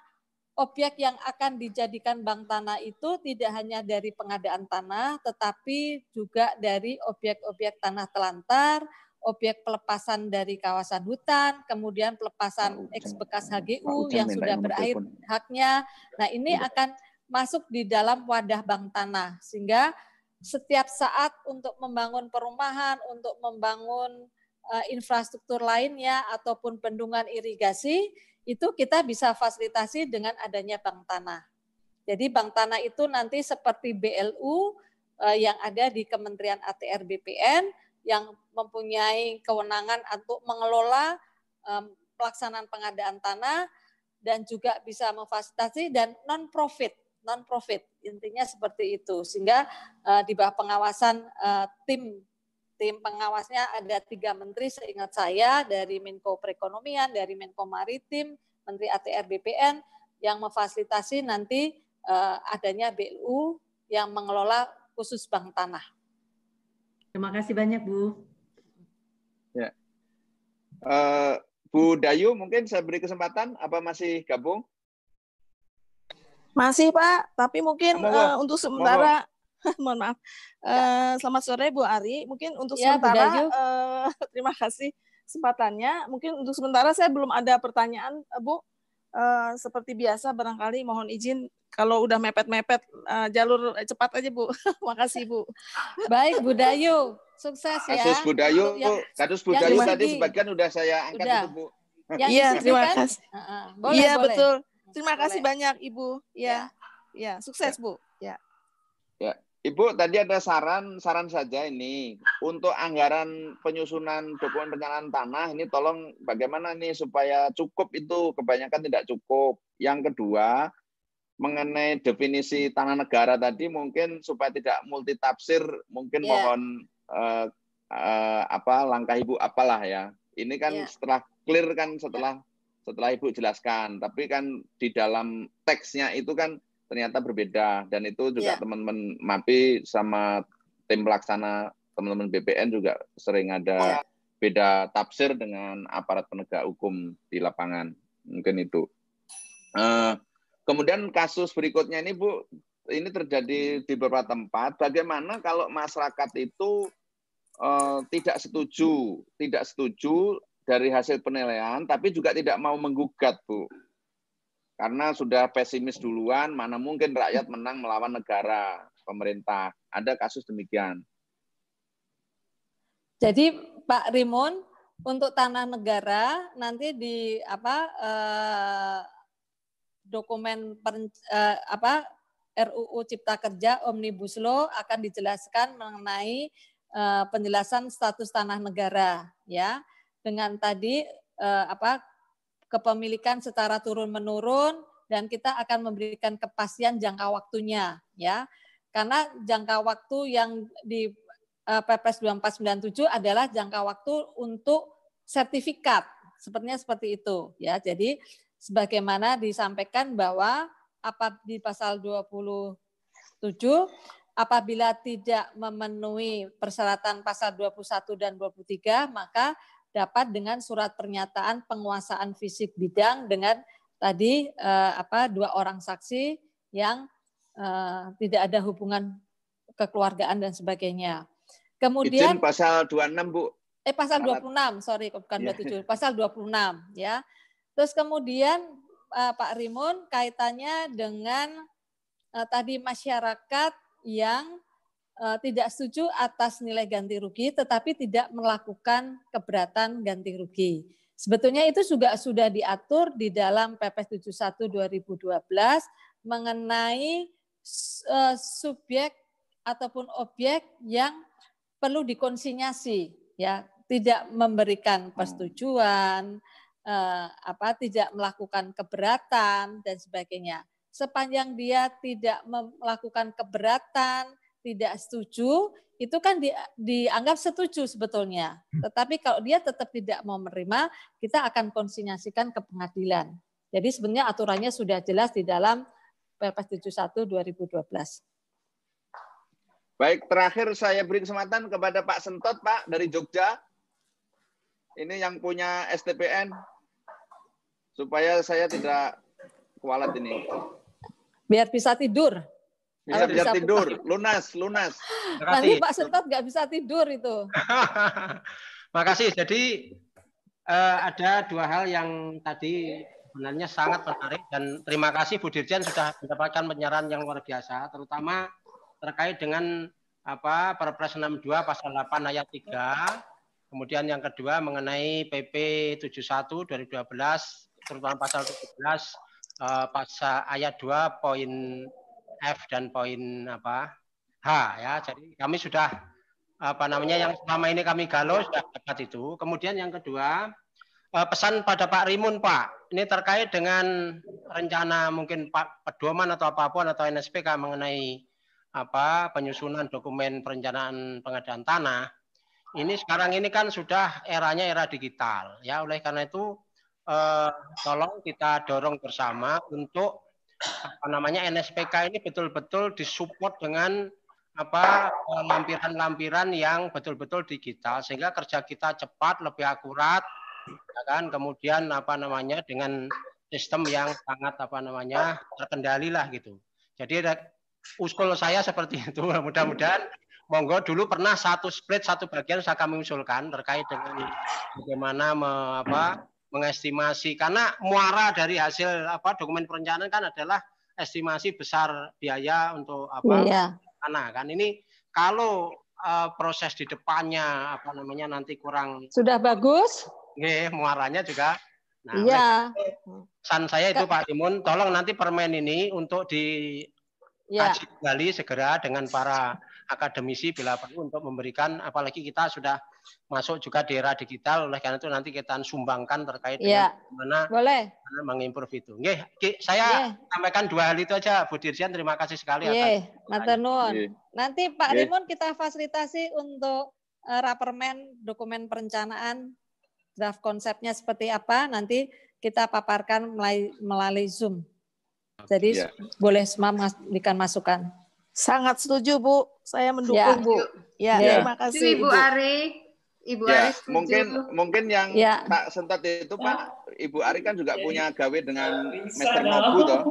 objek yang akan dijadikan bank tanah itu tidak hanya dari pengadaan tanah tetapi juga dari objek-objek tanah telantar, objek pelepasan dari kawasan hutan, kemudian pelepasan ex bekas HGU yang sudah berakhir haknya. Nah, ini akan masuk di dalam wadah bank tanah sehingga setiap saat untuk membangun perumahan, untuk membangun uh, infrastruktur lainnya ataupun bendungan irigasi itu kita bisa fasilitasi dengan adanya bank tanah. Jadi bank tanah itu nanti seperti BLU uh, eh, yang ada di Kementerian ATR BPN yang mempunyai kewenangan untuk mengelola um, pelaksanaan pengadaan tanah dan juga bisa memfasilitasi dan non profit non profit intinya seperti itu sehingga uh, di bawah pengawasan uh, tim tim pengawasnya ada tiga menteri seingat saya dari Menko Perekonomian dari Menko Maritim Menteri ATR BPN yang memfasilitasi nanti uh, adanya BLU yang mengelola khusus bank tanah. Terima kasih banyak Bu. Ya. Uh, Bu Dayu, mungkin saya beri kesempatan. Apa masih gabung? Masih Pak, tapi mungkin uh, untuk sementara, mohon maaf. Uh, selamat sore Bu Ari. Mungkin untuk ya, sementara, uh, terima kasih kesempatannya. Mungkin untuk sementara saya belum ada pertanyaan, Bu. Uh, seperti biasa, barangkali mohon izin kalau udah mepet-mepet uh, jalur cepat aja Bu. Makasih Bu. Baik Bu Dayu, sukses ya. Kasus Bu Dayu, yang, kasus Bu Dayu tadi sebagian udah saya angkat udah. itu Bu. Iya, terima kan? kasih. Uh, uh, boleh, iya, boleh. betul. Terima boleh. kasih banyak Ibu. Ya. Ya, sukses Bu. Ibu tadi ada saran saran saja ini untuk anggaran penyusunan dokumen perencanaan tanah ini tolong bagaimana nih supaya cukup itu kebanyakan tidak cukup. Yang kedua, mengenai definisi tanah negara tadi mungkin supaya tidak multitafsir mungkin yeah. mohon uh, uh, apa langkah ibu apalah ya ini kan yeah. setelah clear kan setelah setelah ibu jelaskan tapi kan di dalam teksnya itu kan ternyata berbeda dan itu juga yeah. teman-teman MAPI sama tim pelaksana teman-teman BPN juga sering ada beda tafsir dengan aparat penegak hukum di lapangan. Mungkin itu. Uh, kemudian kasus berikutnya ini Bu, ini terjadi di beberapa tempat. Bagaimana kalau masyarakat itu uh, tidak setuju, tidak setuju dari hasil penilaian, tapi juga tidak mau menggugat, Bu karena sudah pesimis duluan, mana mungkin rakyat menang melawan negara, pemerintah. Ada kasus demikian. Jadi Pak Rimun, untuk tanah negara nanti di apa eh, dokumen per, eh, apa RUU Cipta Kerja Omnibus Law akan dijelaskan mengenai eh, penjelasan status tanah negara ya dengan tadi eh, apa kepemilikan secara turun menurun dan kita akan memberikan kepastian jangka waktunya ya. Karena jangka waktu yang di uh, Perpres 2497 adalah jangka waktu untuk sertifikat. Sepertinya seperti itu ya. Jadi sebagaimana disampaikan bahwa apa di pasal 27 apabila tidak memenuhi persyaratan pasal 21 dan 23 maka dapat dengan surat pernyataan penguasaan fisik bidang dengan tadi eh, apa dua orang saksi yang eh, tidak ada hubungan kekeluargaan dan sebagainya. Kemudian Izin pasal 26 Bu. Eh pasal 26, sorry bukan yeah. 27, pasal 26 ya. Terus kemudian eh, Pak Rimun kaitannya dengan eh, tadi masyarakat yang tidak setuju atas nilai ganti rugi, tetapi tidak melakukan keberatan ganti rugi. Sebetulnya itu juga sudah diatur di dalam PP 71 2012 mengenai uh, subjek ataupun objek yang perlu dikonsinyasi, ya, tidak memberikan persetujuan, uh, apa, tidak melakukan keberatan dan sebagainya. Sepanjang dia tidak melakukan keberatan, tidak setuju, itu kan di, dianggap setuju sebetulnya. Hmm. Tetapi kalau dia tetap tidak mau menerima, kita akan konsinyasikan ke pengadilan. Jadi sebenarnya aturannya sudah jelas di dalam Perpres 71 2012. Baik, terakhir saya beri kesempatan kepada Pak Sentot, Pak, dari Jogja. Ini yang punya STPN. Supaya saya tidak kualat ini. Biar bisa tidur. Bisa, bisa tidur, lunas, lunas. Nanti Pak Sentot nggak bisa tidur itu. Makasih. Jadi uh, ada dua hal yang tadi sebenarnya sangat menarik dan terima kasih Bu Dirjen sudah mendapatkan penyerahan yang luar biasa, terutama terkait dengan apa Perpres 62 pasal 8 ayat 3. Kemudian yang kedua mengenai PP 71 2012 terutama pasal 17 uh, pasal ayat 2 poin F dan poin apa H ya. Jadi kami sudah apa namanya yang selama ini kami galau sudah dapat itu. Kemudian yang kedua eh, pesan pada Pak Rimun Pak, ini terkait dengan rencana mungkin Pak pedoman atau apa pun atau NSPK mengenai apa penyusunan dokumen perencanaan pengadaan tanah. Ini sekarang ini kan sudah eranya era digital ya. Oleh karena itu eh, tolong kita dorong bersama untuk apa namanya NSPK ini betul-betul disupport dengan apa lampiran-lampiran yang betul-betul digital sehingga kerja kita cepat lebih akurat ya kan? Kemudian apa namanya dengan sistem yang sangat apa namanya terkendali lah gitu. Jadi usul saya seperti itu. Mudah-mudahan monggo dulu pernah satu split satu bagian saya kami usulkan terkait dengan bagaimana me, apa mengestimasi karena muara dari hasil apa dokumen perencanaan kan adalah estimasi besar biaya untuk apa iya. tanah kan ini kalau uh, proses di depannya apa namanya nanti kurang sudah bagus Oke, muaranya juga nah iya. pesan saya itu Pak Timun tolong nanti permen ini untuk di ya. kembali segera dengan para akademisi bila perlu untuk memberikan apalagi kita sudah masuk juga di era digital oleh karena itu nanti kita sumbangkan terkait ya. dengan mana boleh mengimprove itu. Nggih, saya yeah. sampaikan dua hal itu aja Bu Dirjen terima kasih sekali yeah. atas Nanti Pak yeah. Rimun kita fasilitasi untuk uh, rapermen dokumen perencanaan draft konsepnya seperti apa nanti kita paparkan melalui, melalui Zoom. Jadi yeah. boleh semua memberikan masukan. Sangat setuju Bu, saya mendukung ya. Bu. Ya, ya. terima kasih Ibu Ari. Ibu ya, Ari setuju. mungkin mungkin yang ya. tak sentat itu Pak, Ibu Ari kan juga punya gawe dengan Mister Nobu toh.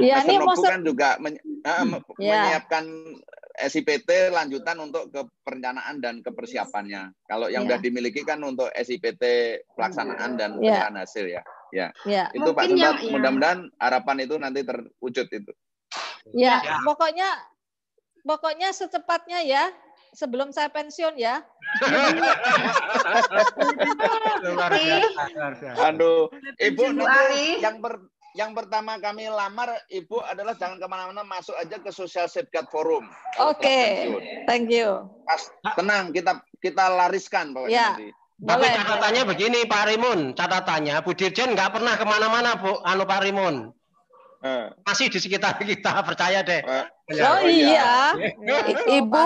Iya, ini Nobu kan juga men, uh, ya. menyiapkan SIPT lanjutan untuk ke perencanaan dan kepersiapannya. Kalau yang ya. sudah dimiliki kan untuk SIPT pelaksanaan dan ya. hasil ya. Ya. ya. Itu Mungkin Pak Sentat, ya. mudah-mudahan harapan itu nanti terwujud itu. Ya, ya, pokoknya pokoknya secepatnya ya sebelum saya pensiun ya. Aduh, Ibu nanti yang ber, yang pertama kami lamar Ibu adalah jangan ke mana-mana masuk aja ke Social Safeguard Forum. Oke, okay. thank you. Pas, tenang, kita kita lariskan pokoknya ya. nanti. Tapi catatannya begini Pak Rimun, catatannya Bu Dirjen nggak pernah ke mana-mana Bu, anu Pak Rimun. Eh. Masih di sekitar kita, percaya deh. Eh. Oh iya, Ibu.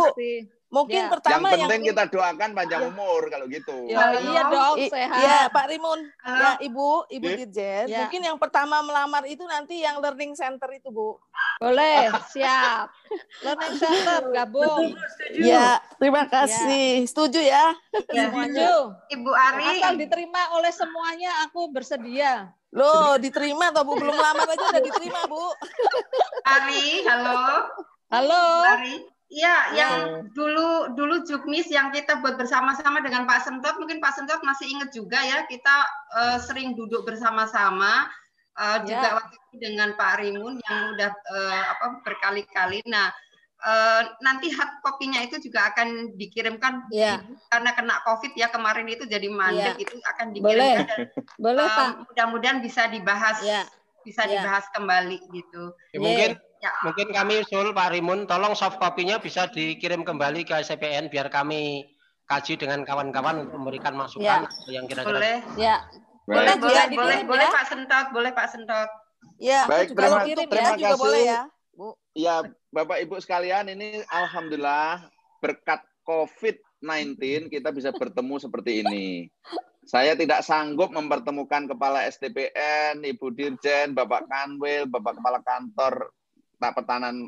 Mungkin ya. pertama yang penting yang... kita doakan panjang ya. umur kalau gitu. Ya, iya dong, sehat. Iya, Pak Rimun. Ya, Ibu, Ibu Dirjen. Ya. Mungkin yang pertama melamar itu nanti yang learning center itu, Bu. Boleh, siap. learning center gabung. Ya, terima kasih. Ya. Setuju ya? ya. Setuju. Ibu Ari. Asal diterima oleh semuanya, aku bersedia. Loh, diterima atau Bu? Belum lama aja udah diterima, Bu. Ari, halo. Halo. Ari. Iya, yang dulu dulu Jukmis yang kita buat bersama-sama dengan Pak Sentot, mungkin Pak Sentot masih ingat juga ya, kita uh, sering duduk bersama-sama uh, ya. juga waktu itu dengan Pak Rimun yang udah uh, apa berkali-kali. Nah, uh, nanti hard copy-nya itu juga akan dikirimkan yeah. karena kena COVID ya kemarin itu jadi mandek yeah. itu akan dikirimkan. Boleh, dan, Boleh uh, Pak. Mudah-mudahan bisa dibahas, yeah. bisa yeah. dibahas kembali gitu. Ya, mungkin ya. mungkin kami usul Pak Rimun, tolong soft copy-nya bisa dikirim kembali ke CPN biar kami kaji dengan kawan-kawan untuk memberikan masukan ya. yang kira-kira. Boleh. Ya. Boleh, boleh, boleh, boleh Pak Sentot, boleh Pak Sentot. Ya, Baik, terima, kirim terima ya, kasih. boleh ya. Bu. Ya, Bapak Ibu sekalian, ini alhamdulillah berkat COVID-19 kita bisa bertemu seperti ini. Saya tidak sanggup mempertemukan Kepala STPN, Ibu Dirjen, Bapak Kanwil, Bapak Kepala Kantor Tak Pertahanan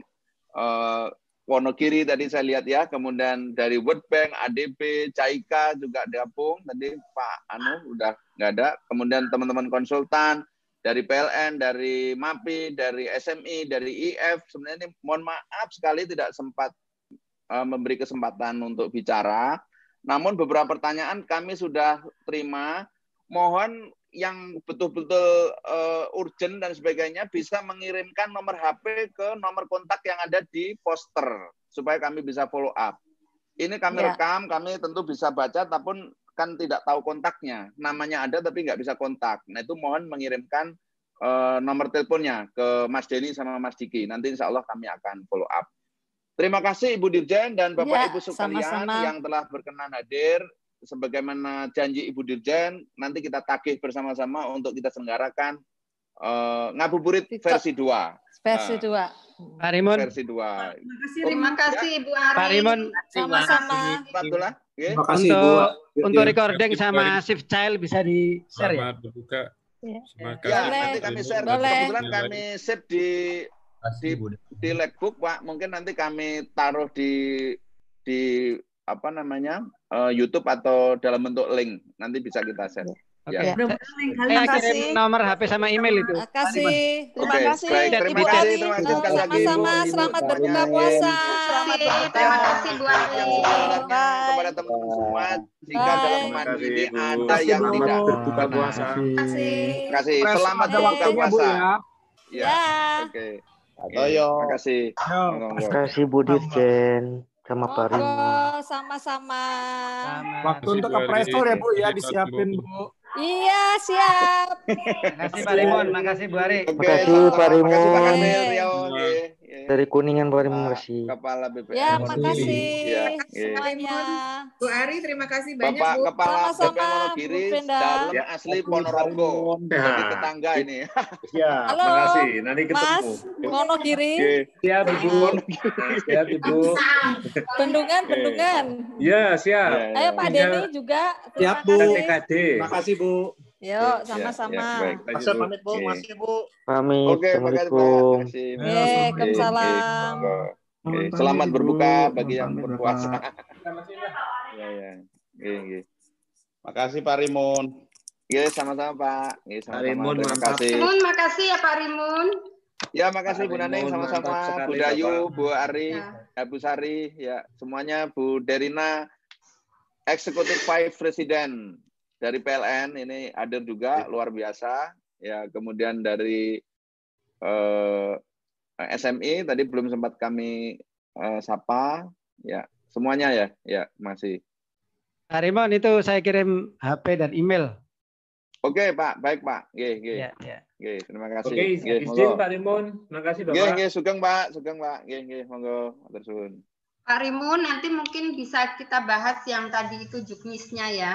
eh, Wonogiri tadi saya lihat ya, kemudian dari World Bank, ADB, Caika juga gabung, tadi Pak Anu udah nggak ada, kemudian teman-teman konsultan, dari PLN, dari MAPI, dari SMI, dari IF. Sebenarnya ini mohon maaf sekali tidak sempat uh, memberi kesempatan untuk bicara. Namun beberapa pertanyaan kami sudah terima. Mohon yang betul-betul uh, urgent dan sebagainya bisa mengirimkan nomor HP ke nomor kontak yang ada di poster supaya kami bisa follow up. Ini kami ya. rekam, kami tentu bisa baca, tapi kan tidak tahu kontaknya. Namanya ada tapi nggak bisa kontak. Nah itu mohon mengirimkan uh, nomor teleponnya ke Mas Denny sama Mas Diki. Nanti insya Allah kami akan follow up. Terima kasih Ibu Dirjen dan Bapak ya, Ibu sekalian sama-sama. yang telah berkenan hadir. Sebagaimana janji Ibu Dirjen, nanti kita tagih bersama-sama untuk kita selenggarakan uh, ngabuburit versi 2. Versi 2. Uh, Pak Rimon. Versi 2. Terima kasih, terima kasih Ibu Ari. Pak Rimon. Sama-sama. Terima kasih untuk, Bu. Untuk recording sama Shift Child bisa di-share ya? berbuka. Ya, ya nanti kami share. Boleh. Kebetulan kami save di di di Lagbook, Pak. Mungkin nanti kami taruh di di apa namanya uh, YouTube atau dalam bentuk link. Nanti bisa kita share. Oke. Okay. Ya. Saya kirim nomor HP sama email itu. Terima kasih. Terima okay. kasih. Baik, terima Ibu kasih. Terima kasih sekali lagi. Sama-sama. Selamat berbuka puasa. Selamat Terima kasih Bu. Kepada teman-teman semua, jika dalam mandi ini ada yang tidak berbuka puasa. Terima kasih. Selamat berbuka puasa. Ya. Oke. Atoyo. Terima kasih. Terima kasih Bu Dirjen sama Pak Rino. Sama-sama. Waktu untuk kompresor ya Bu ya disiapin Bu. Iya, siap. Makasih Pak Rimon, makasih Bu Ari. Makasih Pak Rimon. Makasih Pak Kamil, Dari Kuningan Pak Rimon, makasih. Kepala BPM. Ya, makasih ya, semuanya. Bu Ari, terima kasih banyak Bapak Bu. Kepala BPM Wonogiri, dalam ya. asli Ponorogo. Jadi tetangga ini. Ya, Halo, makasih. Nanti ketemu. Mas Wonogiri. Siap, Ibu. Siap, Ibu. Bendungan, bendungan. Iya, siap. Ayo Pak Denny juga. Siap, Bu. Terima kasih, Bu. Yuk, sama-sama. Ya, ya, pamit Bu, masih Bu. Pamit. Oke, Assalamualaikum. Waalaikumsalam. Oke, selamat berbuka bagi yang berpuasa. Ya, ya. Oke, oke. Makasih Pak Rimun. Iya, sama-sama Pak. Iya, sama-sama. Rimun, Terima kasih. Rimun, makasih ya Pak Rimun. Ya, makasih Bu Naneng sama-sama. Bu Dayu, Bu Ari, ya. Bu Sari, ya semuanya Bu Derina, Executive Vice President dari PLN ini hadir juga ya. luar biasa. Ya, kemudian dari eh, SMI tadi belum sempat kami eh, sapa. Ya, semuanya ya, ya masih. Pak Rimon itu saya kirim HP dan email. Oke Pak, baik Pak. Oke, oke. Ya, ya. Oke, terima kasih. Oke, izin Pak Rimon. Terima kasih Bapak. Oke, oke, sugeng Pak, sugeng Pak. Oke, oke, monggo, matur suwun. Pak Rimun, nanti mungkin bisa kita bahas yang tadi itu juknisnya ya.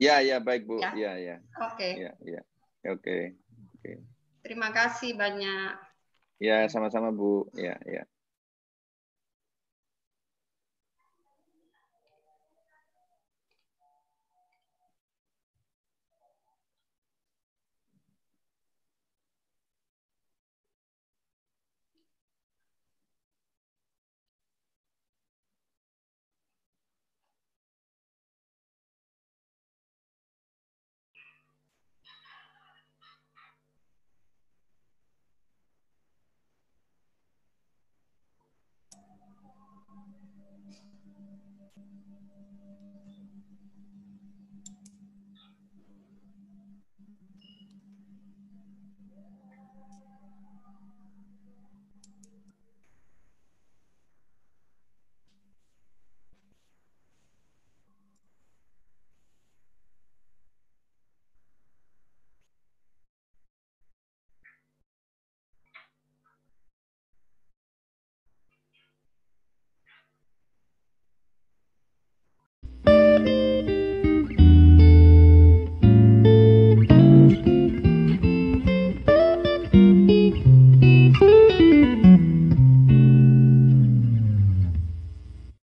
Ya, ya, baik Bu. Ya, ya. ya. Oke. Ya, ya. Oke. Oke. Terima kasih banyak. Ya, sama-sama Bu. Ya, ya.